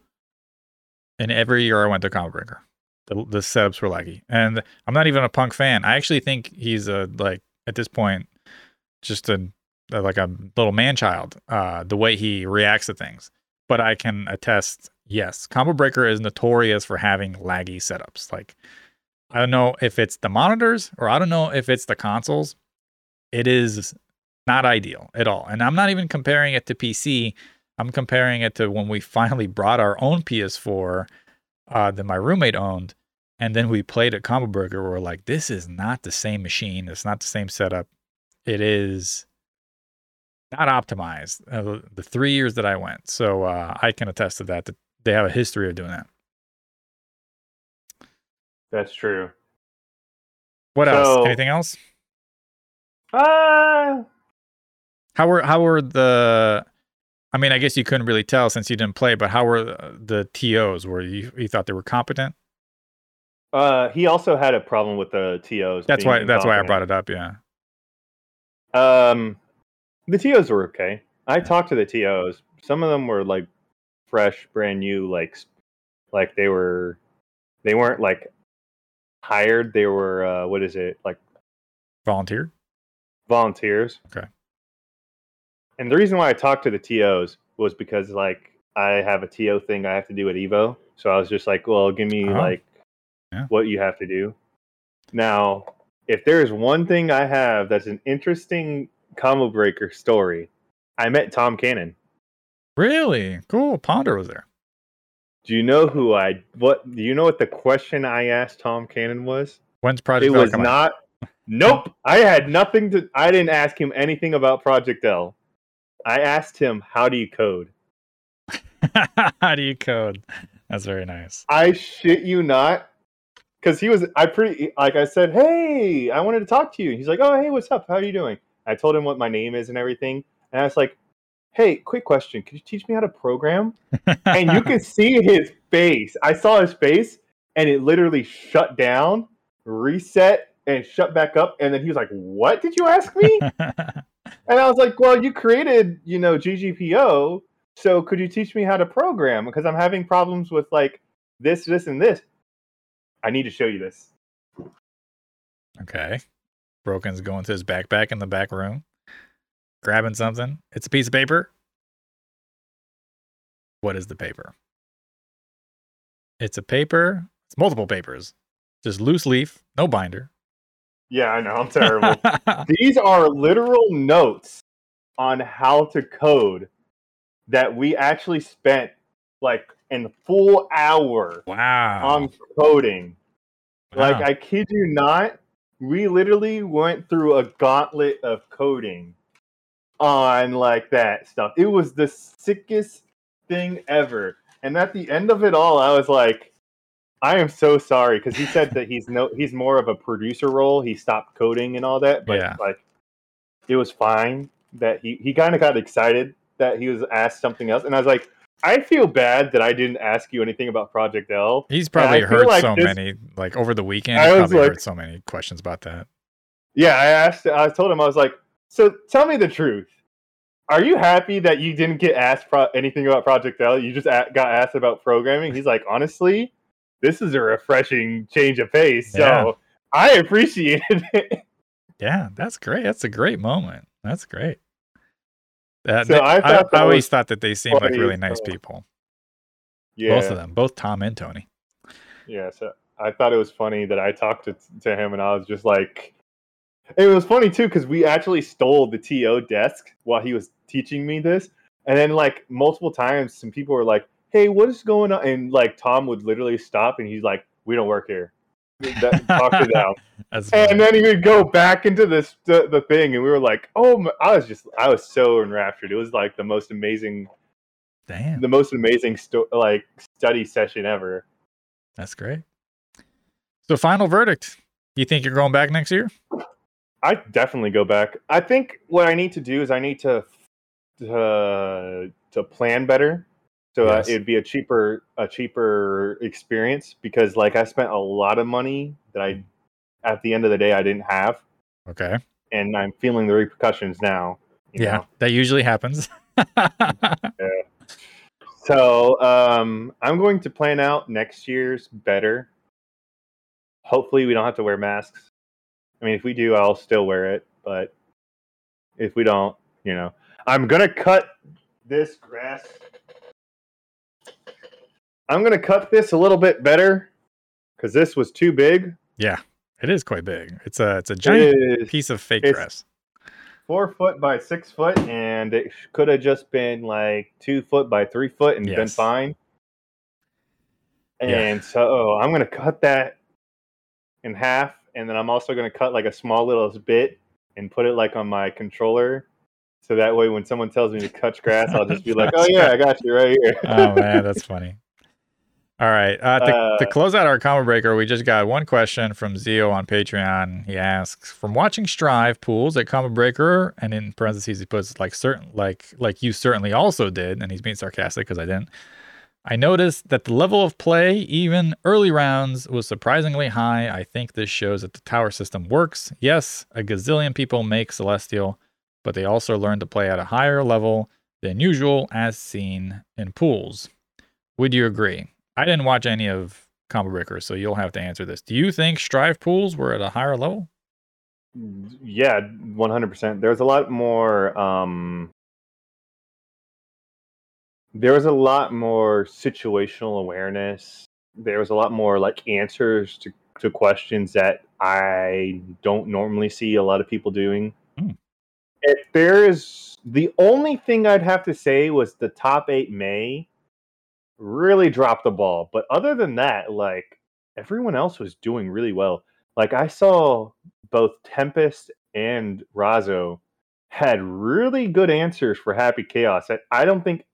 in every year I went to Combo Breaker. The, the setups were laggy. And I'm not even a punk fan. I actually think he's a, like, at this point, just a- like a little man child, uh, the way he reacts to things. But I can attest, yes, Combo Breaker is notorious for having laggy setups. Like, I don't know if it's the monitors or I don't know if it's the consoles. It is not ideal at all. And I'm not even comparing it to PC. I'm comparing it to when we finally brought our own PS4 uh, that my roommate owned. And then we played at Combo Breaker. We're like, this is not the same machine. It's not the same setup. It is not optimized. Uh, the three years that I went. So uh, I can attest to that, that they have a history of doing that. that's true. What else? Anything else? Uh How were how were the? I mean, I guess you couldn't really tell since you didn't play, but how were the, the TOs? Were you you thought they were competent? uh he also had a problem with the TOs. That's why that's why I brought it up. Yeah. Um, the TOs were okay. I talked to the TOs. Some of them were like fresh, brand new, like like they were they weren't like hired. They were uh, what is it like Volunteer. volunteers. Okay. And the reason why I talked to the TOs was because like I have a TO thing I have to do at Evo. So I was just like, well, give me Oh. like Yeah. what you have to do. Now, if there is one thing I have that's an interesting combo breaker story, I met Tom Cannon. Really cool. Ponder was there. Do you know who I what do you know what the question I asked Tom Cannon was? When's Project it L was not Nope. I had nothing to I didn't ask him anything about Project L. I asked him how do you code? <laughs> how do you code? That's very nice. I shit you not. Cause he was I pretty like I said, Hey, I wanted to talk to you. He's like, Oh hey, what's up? How are you doing? I told him what my name is and everything. And I was like, Hey, quick question. Could you teach me how to program? and you could <laughs> see his face. I saw his face, and it literally shut down, reset, and shut back up. And then he was like, "What did you ask me?" <laughs> and I was like, "Well, you created, you know, GGPO. So could you teach me how to program? Because I'm having problems with like this, this, and this. I need to show you this. okay. Broken's going to his backpack in the back room, grabbing something. It's a piece of paper. What is the paper? It's a paper. It's multiple papers. Just loose leaf, no binder. Yeah, I know. I'm terrible. <laughs> These are literal notes on how to code that we actually spent like an full hour wow. on coding. Like I kid you not, we literally went through a gauntlet of coding on like that stuff. It was the sickest thing ever. And at the end of it all, I was like, I am so sorry because he said that he's no he's more of a producer role. He stopped coding and all that, but Yeah. like it was fine that he he kind of got excited that he was asked something else, and I was like, I feel bad that I didn't ask you anything about Project L. He's probably heard like so this- many, like over the weekend. I probably like- heard so many questions about that. Yeah, I asked. I told him I was like, so tell me the truth. Are you happy that you didn't get asked pro- anything about Project L? You just a- got asked about programming. He's like, honestly, this is a refreshing change of pace. So I appreciated <laughs> it. Yeah, that's great. That's a great moment. That's great. That, So they- I I, that always thought that they seemed like really nice people. yeah, Both of them, both Tom and Tony. Yeah, so I thought it was funny that I talked to, to him and I was just like, it was funny too because we actually stole the TO desk while he was teaching me this, and then like multiple times, some people were like, "Hey, what is going on?" And like Tom would literally stop and he's like, "We don't work here." That, talk to <laughs> them, funny. and then he would go back into this the, the thing, and we were like, "Oh!" My, I was just, I was so enraptured. It was like the most amazing Damn, the most amazing sto- like study session ever. that's great. So, final verdict. You think you're going back next year? I definitely go back. I think what I need to do is I need to to, to plan better. So uh, it'd be a cheaper a cheaper experience because like I spent a lot of money that I at the end of the day I didn't have Okay. and I'm feeling the repercussions now. Yeah, know? that usually happens. <laughs> yeah. So um, I'm going to plan out next year's better. Hopefully, we don't have to wear masks. I mean, if we do, I'll still wear it. But if we don't, you know, I'm gonna cut this grass. I'm gonna cut this a little bit better because this was too big. yeah, it is quite big. It's a it's a giant is piece of fake grass. four foot by six foot, and it could have just been like two foot by three foot and been Yes. fine. Yeah. And so oh, I'm gonna cut that in half, and then I'm also gonna cut like a small little bit and put it like on my controller, so that way when someone tells me to cut grass, I'll just be like, <laughs> "Oh yeah, I got you right here." oh man, that's funny. All right. Uh, to, to Uh, close out our combo breaker, we just got one question from Zio on Patreon. He asks, "From watching Strive pools at combo breaker, and in parentheses he puts like certain like like you certainly also did, and he's being sarcastic because I didn't. I noticed that the level of play, even early rounds, was surprisingly high. I think this shows that the tower system works. Yes, a gazillion people make Celestial, but they also learn to play at a higher level than usual, as seen in pools. Would you agree? I didn't watch any of Combo Breaker, so you'll have to answer this. Do you think Strive pools were at a higher level? yeah, 100%. There's a lot more. Um, there was a lot more situational awareness. There was a lot more like answers to, to questions that I don't normally see a lot of people doing. Hmm. If there is the only thing I'd have to say was the top eight May really dropped the ball. But other than that, like everyone else was doing really well. Like I saw both Tempest and Razzo had really good answers for Happy Chaos that I don't think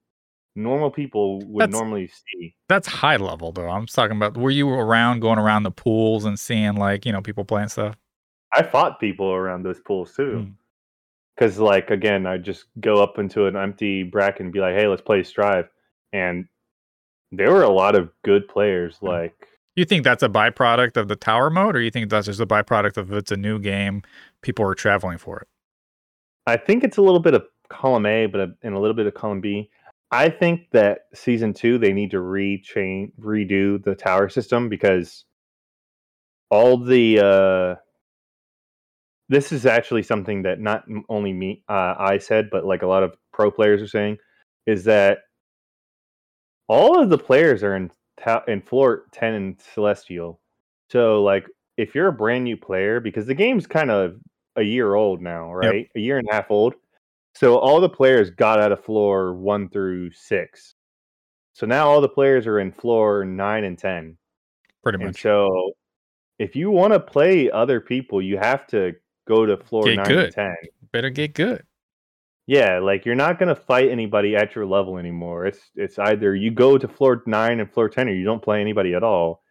normal people would That's- normally see. That's high level, though. I'm talking about were you around going around the pools and seeing like, you know, people playing stuff? I fought people around those pools too. Hmm. Because, like, again, I just go up into an empty bracket and be like, hey, let's play Strive. And there were a lot of good players. Hmm. Like, You think that's a byproduct of the tower mode, or you think that's just a byproduct of it's a new game, people are traveling for it? I think it's a little bit of column A, but a, and a little bit of column B. I think that season two they need to rechain redo the tower system because all the uh, this is actually something that not only me uh, I said, but like a lot of pro players are saying is that all of the players are in ta- in floor ten and celestial. So like if you're a brand new player, because the game's kind of a year old now, right? A year and a half old. So all the players got out of floor one through six. So now all the players are in floor nine and ten. Pretty And much. so if you want to play other people, you have to go to floor Get nine good. and ten. Better get good. Yeah, like you're not gonna fight anybody at your level anymore. It's it's either you go to floor nine and floor ten, or you don't play anybody at all.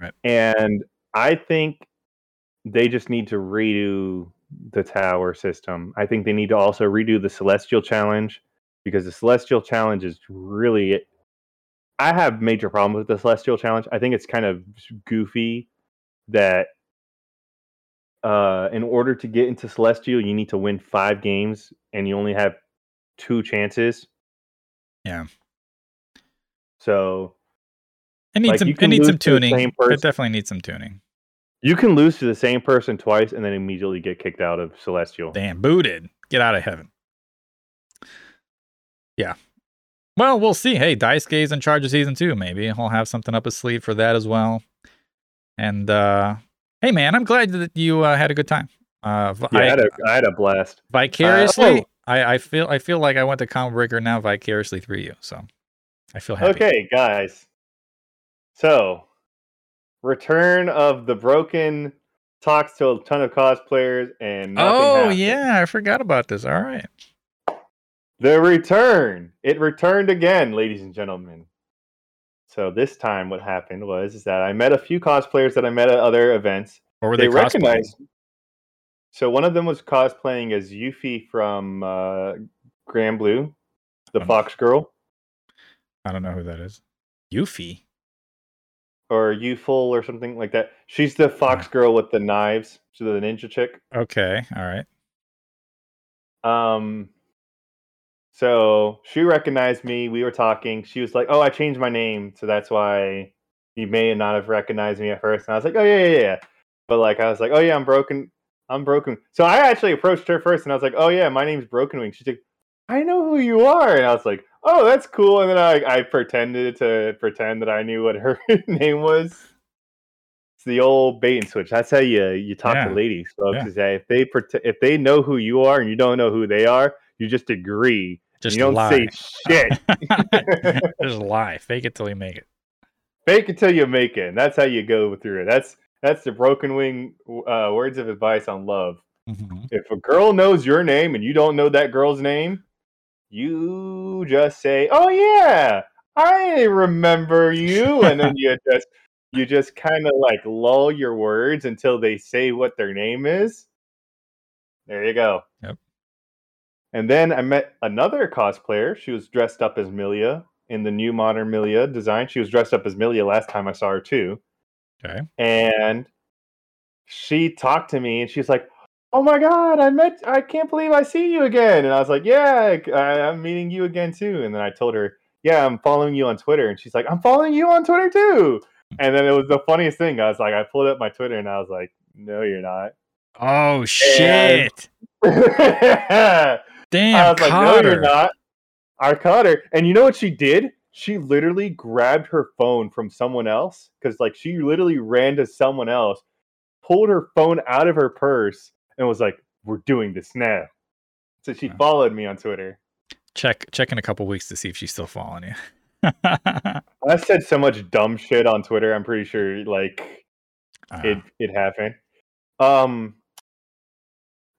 Right. And I think they just need to redo the tower system. I think they need to also redo the celestial challenge because the celestial challenge is really. I have major problems with the celestial challenge. I think it's kind of goofy that uh, in order to get into Celestial, you need to win five games, and you only have two chances. Yeah. So It needs Like, some it needs some tuning. It definitely needs some tuning. you can lose to the same person twice, and then immediately get kicked out of Celestial. Damn, booted. Get out of heaven. Yeah. Well, we'll see. Hey, Daisuke in charge of season two. Maybe he'll have something up his sleeve for that as well. And uh hey, man, I'm glad that you uh, had a good time. Uh, Yeah, I, I- had a, I had a blast. vicariously, oh. I, I feel I feel like I went to Combo Breaker now vicariously through you. So I feel happy. Okay, guys. So, return of the broken talks to a ton of cosplayers and Oh happened. yeah, I forgot about this. All right. The return. It returned again, ladies and gentlemen. So this time, what happened was is that I met a few cosplayers that I met at other events. Or were they they, recognized. So one of them was cosplaying as Yuffie from uh, Granblue, the Fox Girl, I don't know who that is. Yuffie. or Youthful, or something like that. She's the Fox Girl with the knives. She's the ninja chick. Okay. All right. Um, so she recognized me. We were talking. She was like, "Oh, I changed my name, so that's why you may not have recognized me at first. And I was like, "Oh yeah, yeah, yeah." But like, I was like, "Oh yeah, I'm broken. I'm broken." So I actually approached her first, and I was like, "Oh yeah, my name's Broken Wing." She's like, "I know who you are," and I was like, "Oh, that's cool." And then I I pretended to pretend that I knew what her <laughs> name was. It's the old bait and switch. That's how you you talk Yeah. to ladies, folks. Yeah. Is that if they if they know who you are and you don't know who they are, you just agree. Just you don't lie. say shit. <laughs> <laughs> Just lie. Fake it till you make it. Fake it till you make it. And that's how you go through it. That's that's the broken wing uh, words of advice on love. Mhm. If a girl knows your name and you don't know that girl's name, you just say, "Oh yeah, I remember you," and then you <laughs> just you just kind of like lull your words until they say what their name is. There you go. Yep. And then I met another cosplayer. She was dressed up as Millia in the new modern Millia design. She was dressed up as Millia last time I saw her too Okay. and she talked to me and she's like oh my god i met i can't believe i see you again and i was like yeah I, i'm meeting you again too and then i told her yeah i'm following you on twitter and she's like i'm following you on twitter too and then it was the funniest thing i was like i pulled up my twitter and i was like no you're not Oh shit! i <laughs> Damn, was like no you're not. I caught her and you know what she did? She literally grabbed her phone from someone else because like she literally ran to someone else pulled her phone out of her purse and was like we're doing this now. So she followed me on twitter. Check check in a couple weeks to see if she's still following you. <laughs> i said so much dumb shit on twitter i'm pretty sure like Uh, it it happened. Um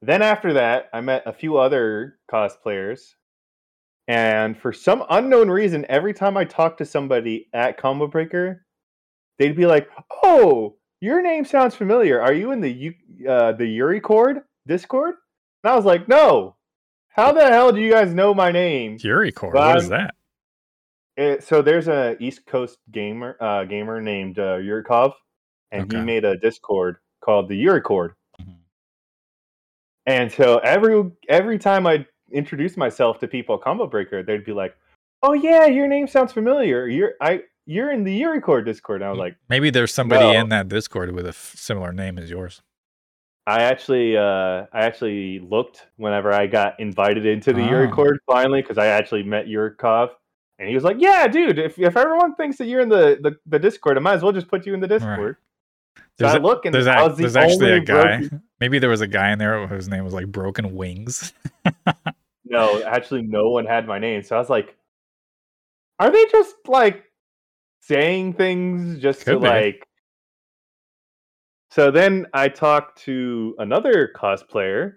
then after that, I met a few other cosplayers. And for some unknown reason, every time I talked to somebody at Combo Breaker, they'd be like, "Oh, your name sounds familiar. Are you in the uh, the Yuricord Discord?" And I was like, "No. How the hell do you guys know my name?" Fury Core. What is that? It, so there's a East Coast gamer uh, gamer named uh, Yurikov, and Okay. he made a Discord called the Yuricord. And so every every time I introduce myself to people at Combo Breaker, they'd be like, "Oh yeah, your name sounds familiar. You're I you're in the Yuricord Discord." And I was like, Maybe there's somebody no. in that Discord with a f- similar name as yours. I actually uh, I actually looked whenever I got invited into the Oh. Finally because I actually met Yurikov. And he was like, "Yeah, dude. If, if everyone thinks that you're in the, the, the Discord, I might as well just put you in the Discord." So There's I a- look and There's, a, was the there's actually a guy. broken- <laughs> Maybe there was a guy in there whose name was like Broken Wings. <laughs> No, actually, no one had my name. So I was like, are they just like saying things just Could to be. like. So then I talked to another cosplayer,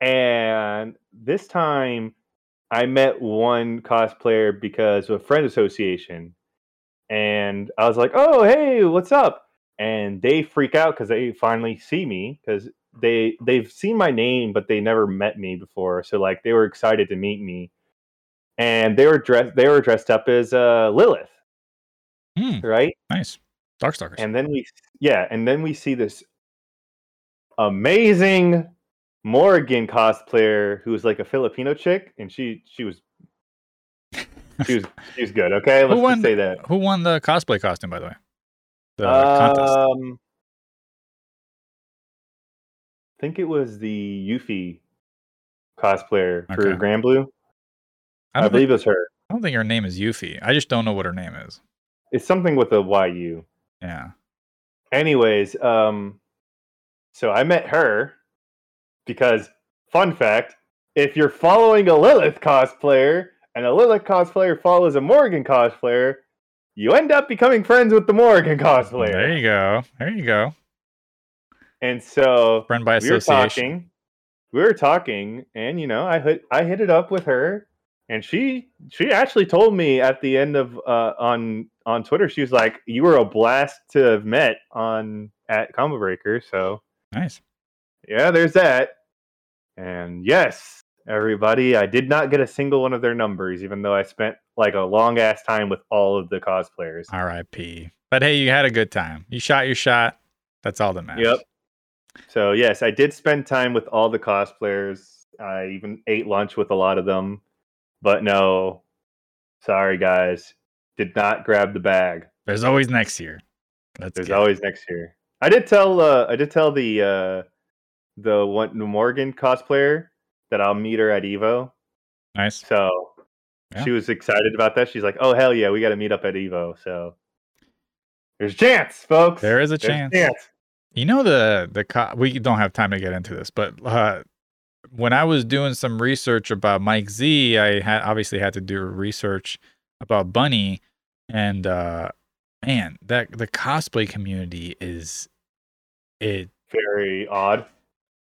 and this time I met one cosplayer because of a friend association. And I was like, oh, hey, what's up? And they freak out because they finally see me because they they've seen my name but they never met me before so like they were excited to meet me. And they were dressed they were dressed up as uh lilith. Hmm, right? Nice. Darkstalkers. and then we yeah and then we see this amazing morrigan cosplayer who was like a filipino chick and she she was <laughs> she was she was good okay? Let's won just say that. Who won the cosplay costume, by the way? The contest. um I think it was the Yuffie cosplayer for Okay. Granblue. I I, think, believe it's her. I don't think her name is Yuffie. I just don't know what her name is. It's something with a YU. Yeah. Anyways, um, so I met her because, fun fact, if you're following a Lilith cosplayer and a Lilith cosplayer follows a Morrigan cosplayer, you end up becoming friends with the Morrigan cosplayer. There you go. There you go. And so Friend by we were association. talking. we were talking, and you know, I hit I hit it up with her, and she she actually told me at the end of uh, on on Twitter, she was like, "You were a blast to have met on at Combo Breaker." So Nice. yeah, there's that. And yes, everybody, I did not get a single one of their numbers, even though I spent like a long ass time with all of the cosplayers. R.I.P. But hey, you had a good time. You shot your shot. That's all that matters. Yep. So yes, I did spend time with all the cosplayers. I even ate lunch with a lot of them. But no, sorry guys, did not grab the bag. There's always next year. Let's There's it. always next year. I did tell uh I did tell the uh the one the Morrigan cosplayer that I'll meet her at Evo. nice. So Yeah. she was excited about that. She's like, "Oh hell yeah, we got to meet up at Evo." So there's a chance, folks. There is a There's chance. You know the the co- we don't have time to get into this, but uh, when I was doing some research about Mike Z, I had obviously had to do research about Bunny, and uh, man, that the cosplay community is it Very odd.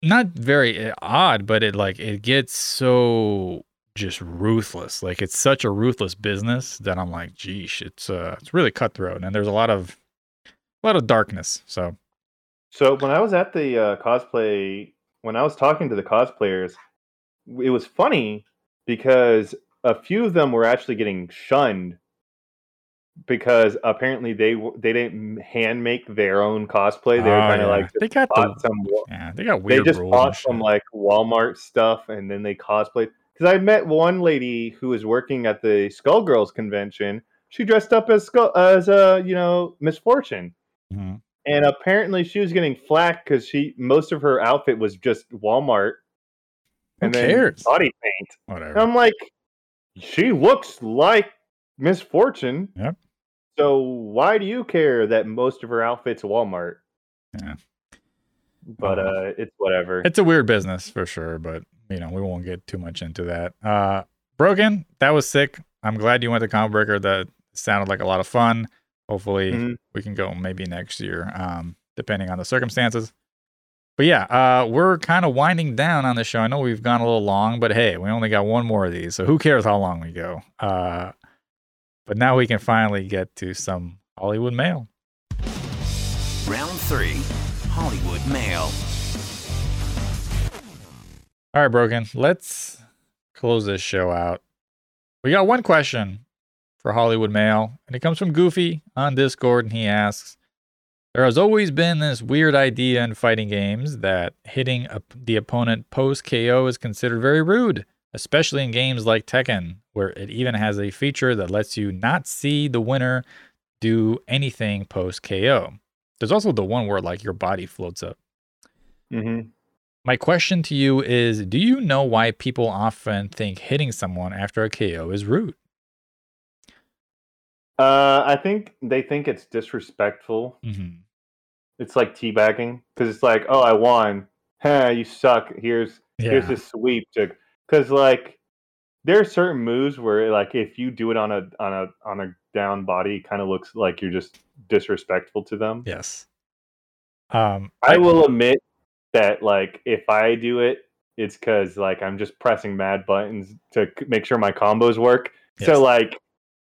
not very uh, odd, but it like it gets so just ruthless. Like it's such a ruthless business that I'm like, geesh, it's uh it's really cutthroat, and there's a lot of a lot of darkness. So So when I was at the uh, cosplay, when I was talking to the cosplayers, it was funny because a few of them were actually getting shunned because apparently they they didn't hand make their own cosplay. They were Oh, kind of yeah. like they got the some. yeah, they got They just bought some like Walmart stuff and then they cosplayed. Because I met one lady who was working at the Skullgirls convention. She dressed up as Skull as a you know Ms. Fortune. Mhm. and apparently she was getting flack because she most of her outfit was just Walmart Who and then cares? body paint. whatever. And I'm like, she looks like Ms. Fortune. Yep. So why do you care that most of her outfit's Walmart? Yeah. But uh, it's whatever. It's a weird business for sure, but you know, we won't get too much into that. Uh Broken, that was sick. I'm glad you went to Combo Breaker. That sounded like a lot of fun. Hopefully Mhm. we can go maybe next year, um, depending on the circumstances. But yeah, uh, we're kind of winding down on the show. I know we've gone a little long, but hey, we only got one more of these, so who cares how long we go? Uh, but now we can finally get to some Hollywood mail. Round three, Hollywood Mail. All right, Broken. Let's close this show out. We got one question for Hollywood Mail, and it comes from Goofy on Discord, and he asks There has always been this weird idea in fighting games that hitting up the opponent post KO is considered very rude, especially in games like Tekken, where it even has a feature that lets you not see the winner do anything post KO. There's also the one where like your body floats up. Mhm. My question to you is Do you know why people often think hitting someone after a KO is rude? Uh, I think they think it's disrespectful. Mm-hmm. It's like teabagging because it's like, oh, I won. Huh, you suck. Here's here's Yeah. this sweep to because like there are certain moves where like if you do it on a on a on a down body, it kind of looks like you're just disrespectful to them. Yes. Um, I will admit that like if I do it, it's because like I'm just pressing mad buttons to c- make sure my combos work. Yes. So like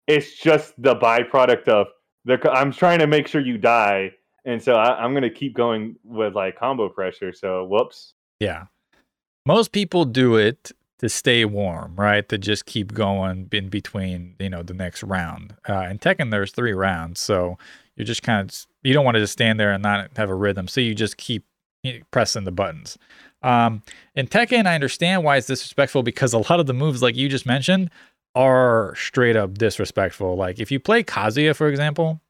it's just the byproduct of the I'm trying to make sure you die, and so I, I'm gonna keep going with like combo pressure. So whoops. Yeah. Most people do it to stay warm, right? To just keep going in between, you know, the next round. Uh, in Tekken, there's three rounds, so you're just kind of you don't want to just stand there and not have a rhythm, so you just keep pressing the buttons. Um, in Tekken, I understand why it's disrespectful because a lot of the moves, like you just mentioned, are straight up disrespectful. Like if you play Kazuya, for example,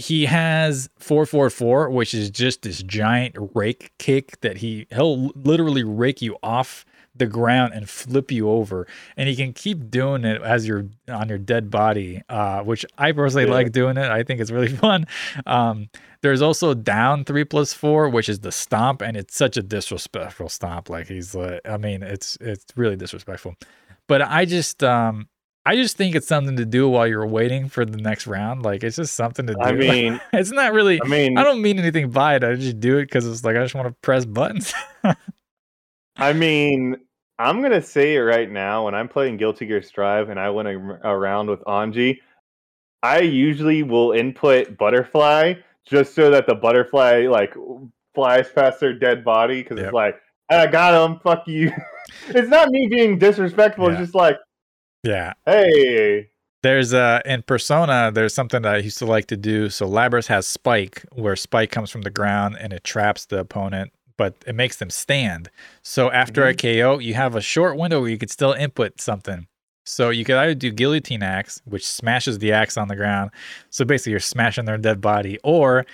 he has 444 which is just this giant rake kick that he he'll literally rake you off the ground and flip you over and he can keep doing it as you're on your dead body uh, which i personally Yeah. like doing it i think it's really <laughs> fun um, there's also down three plus four which is the stomp and it's such a disrespectful stomp like he's like i mean it's it's really disrespectful but i just um I just think it's something to do while you're waiting for the next round. Like it's just something to do. I mean, <laughs> it's not really. I mean, I don't mean anything by it. I just do it because it's like I just want to press buttons. <laughs> I mean, I'm gonna say it right now. When I'm playing Guilty Gear Strive and I went a- around with Anji, I usually will input butterfly just so that the butterfly like flies past their dead body because Yep. it's like I got him. Fuck you. <laughs> it's not me being disrespectful. Yeah. It's just like, Yeah. hey, There's uh in Persona, there's something that I used to like to do. So Labrys has Spike, where Spike comes from the ground and it traps the opponent, but it makes them stand. So after a KO, you have a short window where you could still input something. So you could either do guillotine axe, which smashes the axe on the ground. So basically you're smashing their dead body, or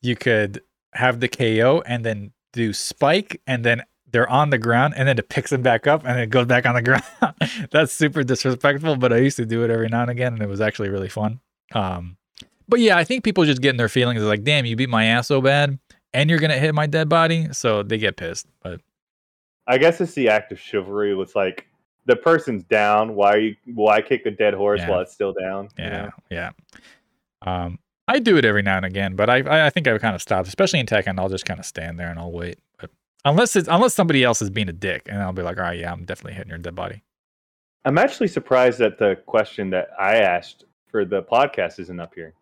you could have the KO and then do spike and then they're on the ground and then it picks them back up and it goes back on the <laughs> ground. That's super disrespectful, but I used to do it every now and again and it was actually really fun. Um, but yeah, I think people just get in their feelings like, damn, you beat my ass so bad and you're gonna hit my dead body, so they get pissed. But I guess it's the act of chivalry. Was like the person's down. Why you? Why kick a dead horse Yeah. while it's still down? you yeah, know? yeah. Um, I do it every now and again, but I I- I think I've kind of stopped, especially in Tekken. I'll just kind of stand there and I'll wait. But unless it's unless somebody else is being a dick, and I'll be like, all right, yeah, I'm definitely hitting your dead body. I'm actually surprised that the question that I asked for the podcast isn't up here.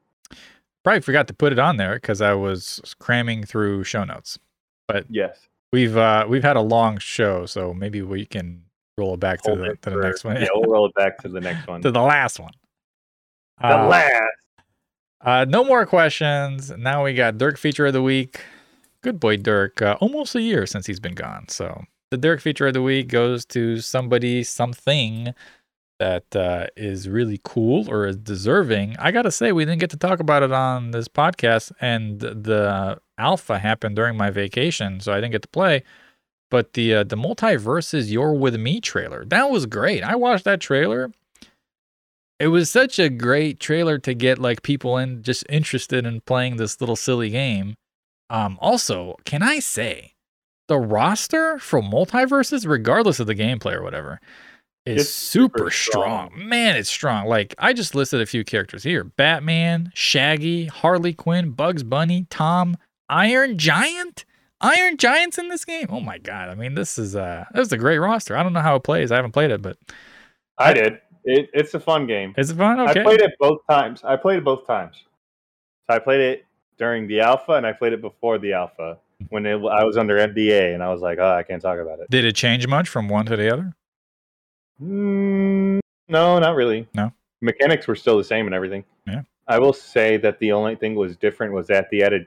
Probably forgot to put it on there because I was cramming through show notes. But yes. We've uh we've had a long show, so maybe we can roll it back to the, to the next one. Yeah, we'll roll it back to the next <laughs> one. to the last one. the Uh, last. Uh, no more questions. Now we got Dirk feature of the week. Good boy, Dirk. Uh, almost a year since he's been gone. So the Dirk feature of the week goes to somebody, something that uh, is really cool or is deserving. I gotta say, we didn't get to talk about it on this podcast, and the alpha happened during my vacation, so I didn't get to play. But the uh, the MultiVersus You're With Me trailer that was great. I watched that trailer it was such a great trailer to get like people in just interested in playing this little silly game. Um, also, can I say the roster for MultiVersus, regardless of the gameplay or whatever, is It's super, super strong. strong. Man, it's strong. Like I just listed a few characters here: Batman, Shaggy, Harley Quinn, Bugs Bunny, Tom, Iron Giant. Iron Giant's in this game. Oh my god! I mean, this is uh, this is a great roster. I don't know how it plays. I haven't played it, but I did. It, it's a fun game. is it fun? Okay. I played it both times. I played it both times. So I played it during the alpha and I played it before the alpha when it, I was under NDA and I was like, oh, I can't talk about it. Did it change much from one to the other? Mm, no, not really. No? Mechanics were still the same and everything. Yeah. I will say that the only thing was different was that they added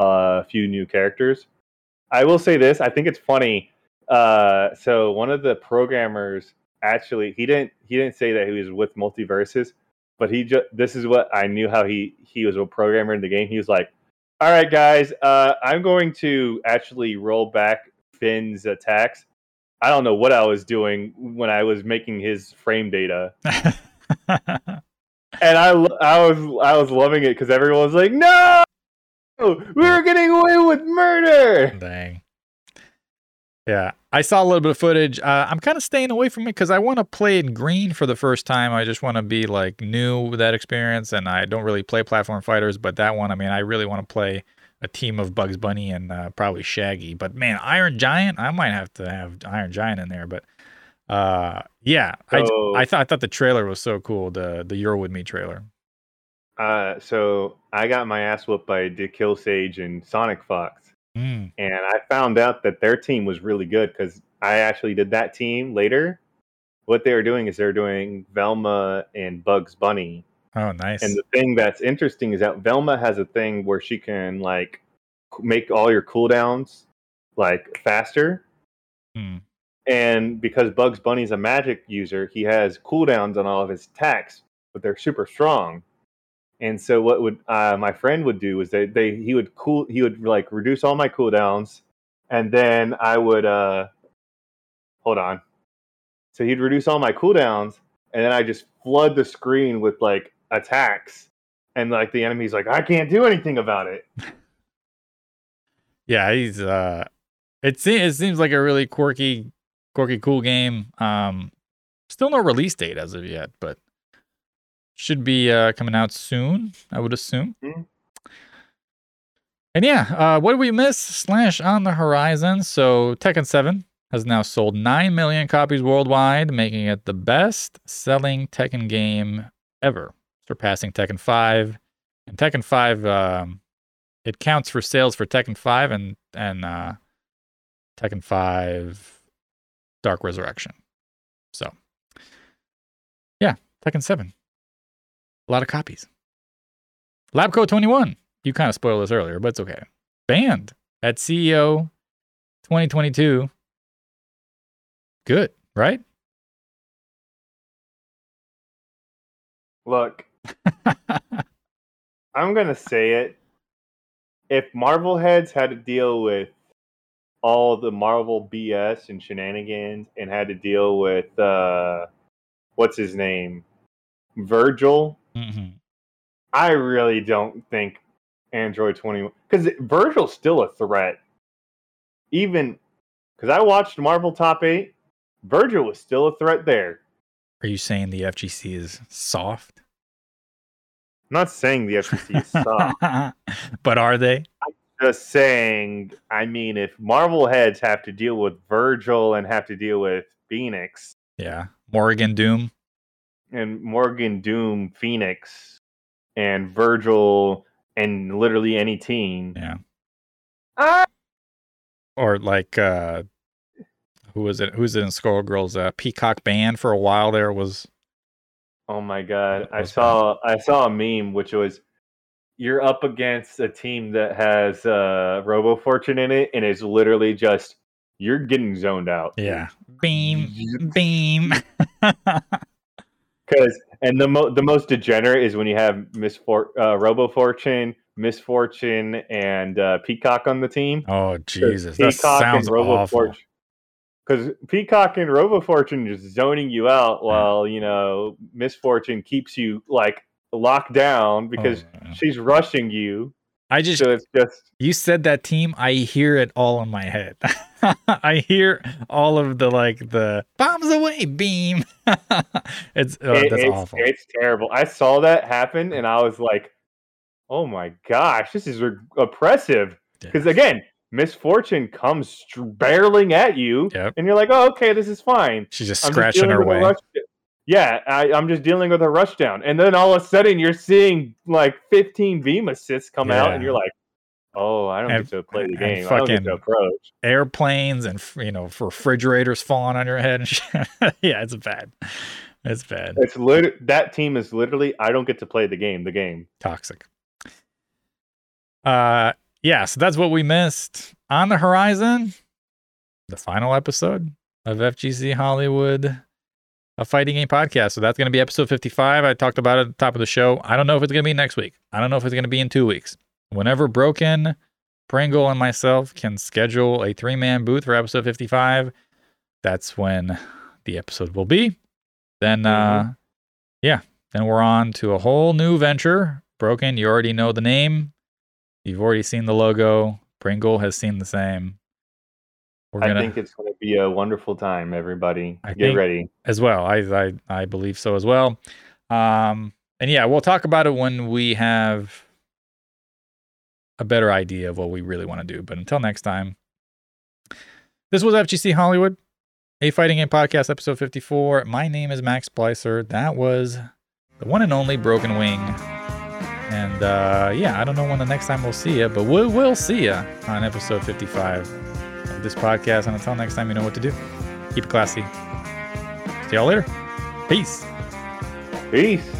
uh, a few new characters. I will say this. I think it's funny. Uh, so one of the programmers actually he didn't he didn't say that he was with MultiVersus, but he just this is what I knew how he he was a programmer in the game. He was like, "All right, guys, uh, I'm going to actually roll back Finn's attacks." I don't know what I was doing when I was making his frame data, <laughs> and I I was I was loving it because everyone was like, "No, we were getting away with murder." Dang. Yeah, I saw a little bit of footage. Uh, I'm kind of staying away from it because I want to play in green for the first time. I just want to be like new with that experience, and I don't really play platform fighters. But that one, I mean, I really want to play a team of Bugs Bunny and uh, probably Shaggy. But man, Iron Giant, I might have to have Iron Giant in there. But uh, yeah, So- I I thought I thought the trailer was so cool. The the You're with Me trailer. Uh, so I got my ass whooped by Dick Sage and SonicFox. Mm. and I found out that their team was really good because I actually did that team later. What they were doing is they're doing Velma and Bugs Bunny, Oh, nice. and the thing that's interesting is that Velma has a thing where she can like make all your cooldowns like faster, Hmm. and because Bugs Bunny's a magic user, he has cooldowns on all of his attacks, but they're super strong. And so what would uh, my friend would do is they, they he would cool he would like reduce all my cooldowns, and then I would uh hold on. So he'd reduce all my cooldowns, and then I just flood the screen with like attacks, and like the enemy's like I can't do anything about it. <laughs> Yeah, he's uh it seems it seems like a really quirky quirky cool game. Um still no release date as of yet, but should be uh coming out soon, I would assume. Mhm. And yeah, uh what did we miss? Slash on the horizon. So Tekken 7 has now sold 9 million copies worldwide, making it the best selling Tekken game ever, surpassing Tekken 5. And Tekken 5, um, it counts for sales for Tekken 5 and, and uh, Tekken 5 Dark Resurrection. So, yeah, Tekken 7. A lot of copies. Lab Coat 21. You kind of spoiled this earlier, but it's okay. Banned at CEO 2022. Good, right? Look, <laughs> I'm gonna say it. If Marvel heads had to deal with all the Marvel BS and shenanigans and had to deal with uh what's his name? Virgil, hmm I really don't think Android 21 because Virgil's still a threat. Even because I watched Marvel Top 8, Virgil was still a threat there. Are you saying the FGC is soft? I'm not saying the FGC is soft. but are they? I'm just saying, I mean, if Marvel heads have to deal with Vergil and have to deal with Phoenix Yeah. Morrigan Doom. and Morrigan Doom Phoenix and Vergil and literally any team, Yeah. I, Or like uh who was it? Who's it in Skullgirls? Uh Peacock Band for a while there was oh my god, I saw I saw a meme which was you're up against a team that has uh Robo Fortune in it and it's literally just you're getting zoned out. Yeah. Beam. Beam. Because <laughs> and the mo- the most degenerate is when you have Misfor- uh, Robo Fortune, Ms. Fortune, and uh, Peacock on the team. oh Jesus. That sounds robo awful. Because Peacock and Robo Fortune is zoning you out while you know Ms. Fortune keeps you like locked down oh, because Oh, yeah. she's rushing you. I just So it's just You said that team. I hear it all in my head. <laughs> I hear all of the like the bombs away beam. <laughs> it's oh, it- that's it's, awful. it's terrible. I saw that happen and I was like, oh my gosh, this is re- oppressive. Because again, Ms. Fortune comes str- barreling at you, Yep. and you're like, "Oh, okay, this is fine." She's just I'm scratching dealing her way. rush- Yeah, I, I'm just dealing with a rush down, and then all of a sudden you're seeing like 15 beam assists come out, and you're like, "Oh, I don't And- get to play the game. I don't get to approach." Airplanes and you know refrigerators falling on your head and <laughs> shit. yeah, it's bad. It's bad. It's lit- that team is literally I don't get to play the game. The game. Toxic. Uh yeah, so that's what we missed. On the horizon, the final episode of FGC Hollywood, a fighting game podcast. So that's going to be episode 55. I talked about it at the top of the show. I don't know if it's going to be next week. I don't know if it's going to be in two weeks. Whenever Broken, Pringle, and myself can schedule a three man booth for episode 55, that's when the episode will be. Then, uh, yeah, then we're on to a whole new venture. Broken, you already know the name. You've already seen the logo. Pringle has seen the same. We're I gonna think it's going to be a wonderful time. Everybody, I get ready. as well. I, I I believe so as well. Um, and yeah, we'll talk about it when we have a better idea of what we really want to do. But until next time, this was FGC Hollywood, a fighting game podcast, episode 54. My name is Max Splicer. That was the one and only Broken Wing. And uh, yeah, I don't know when the next time we'll see you, but we will see you on episode 55 of this podcast. And until next time, you know what to do. Keep it classy. See y'all later. Peace. Peace.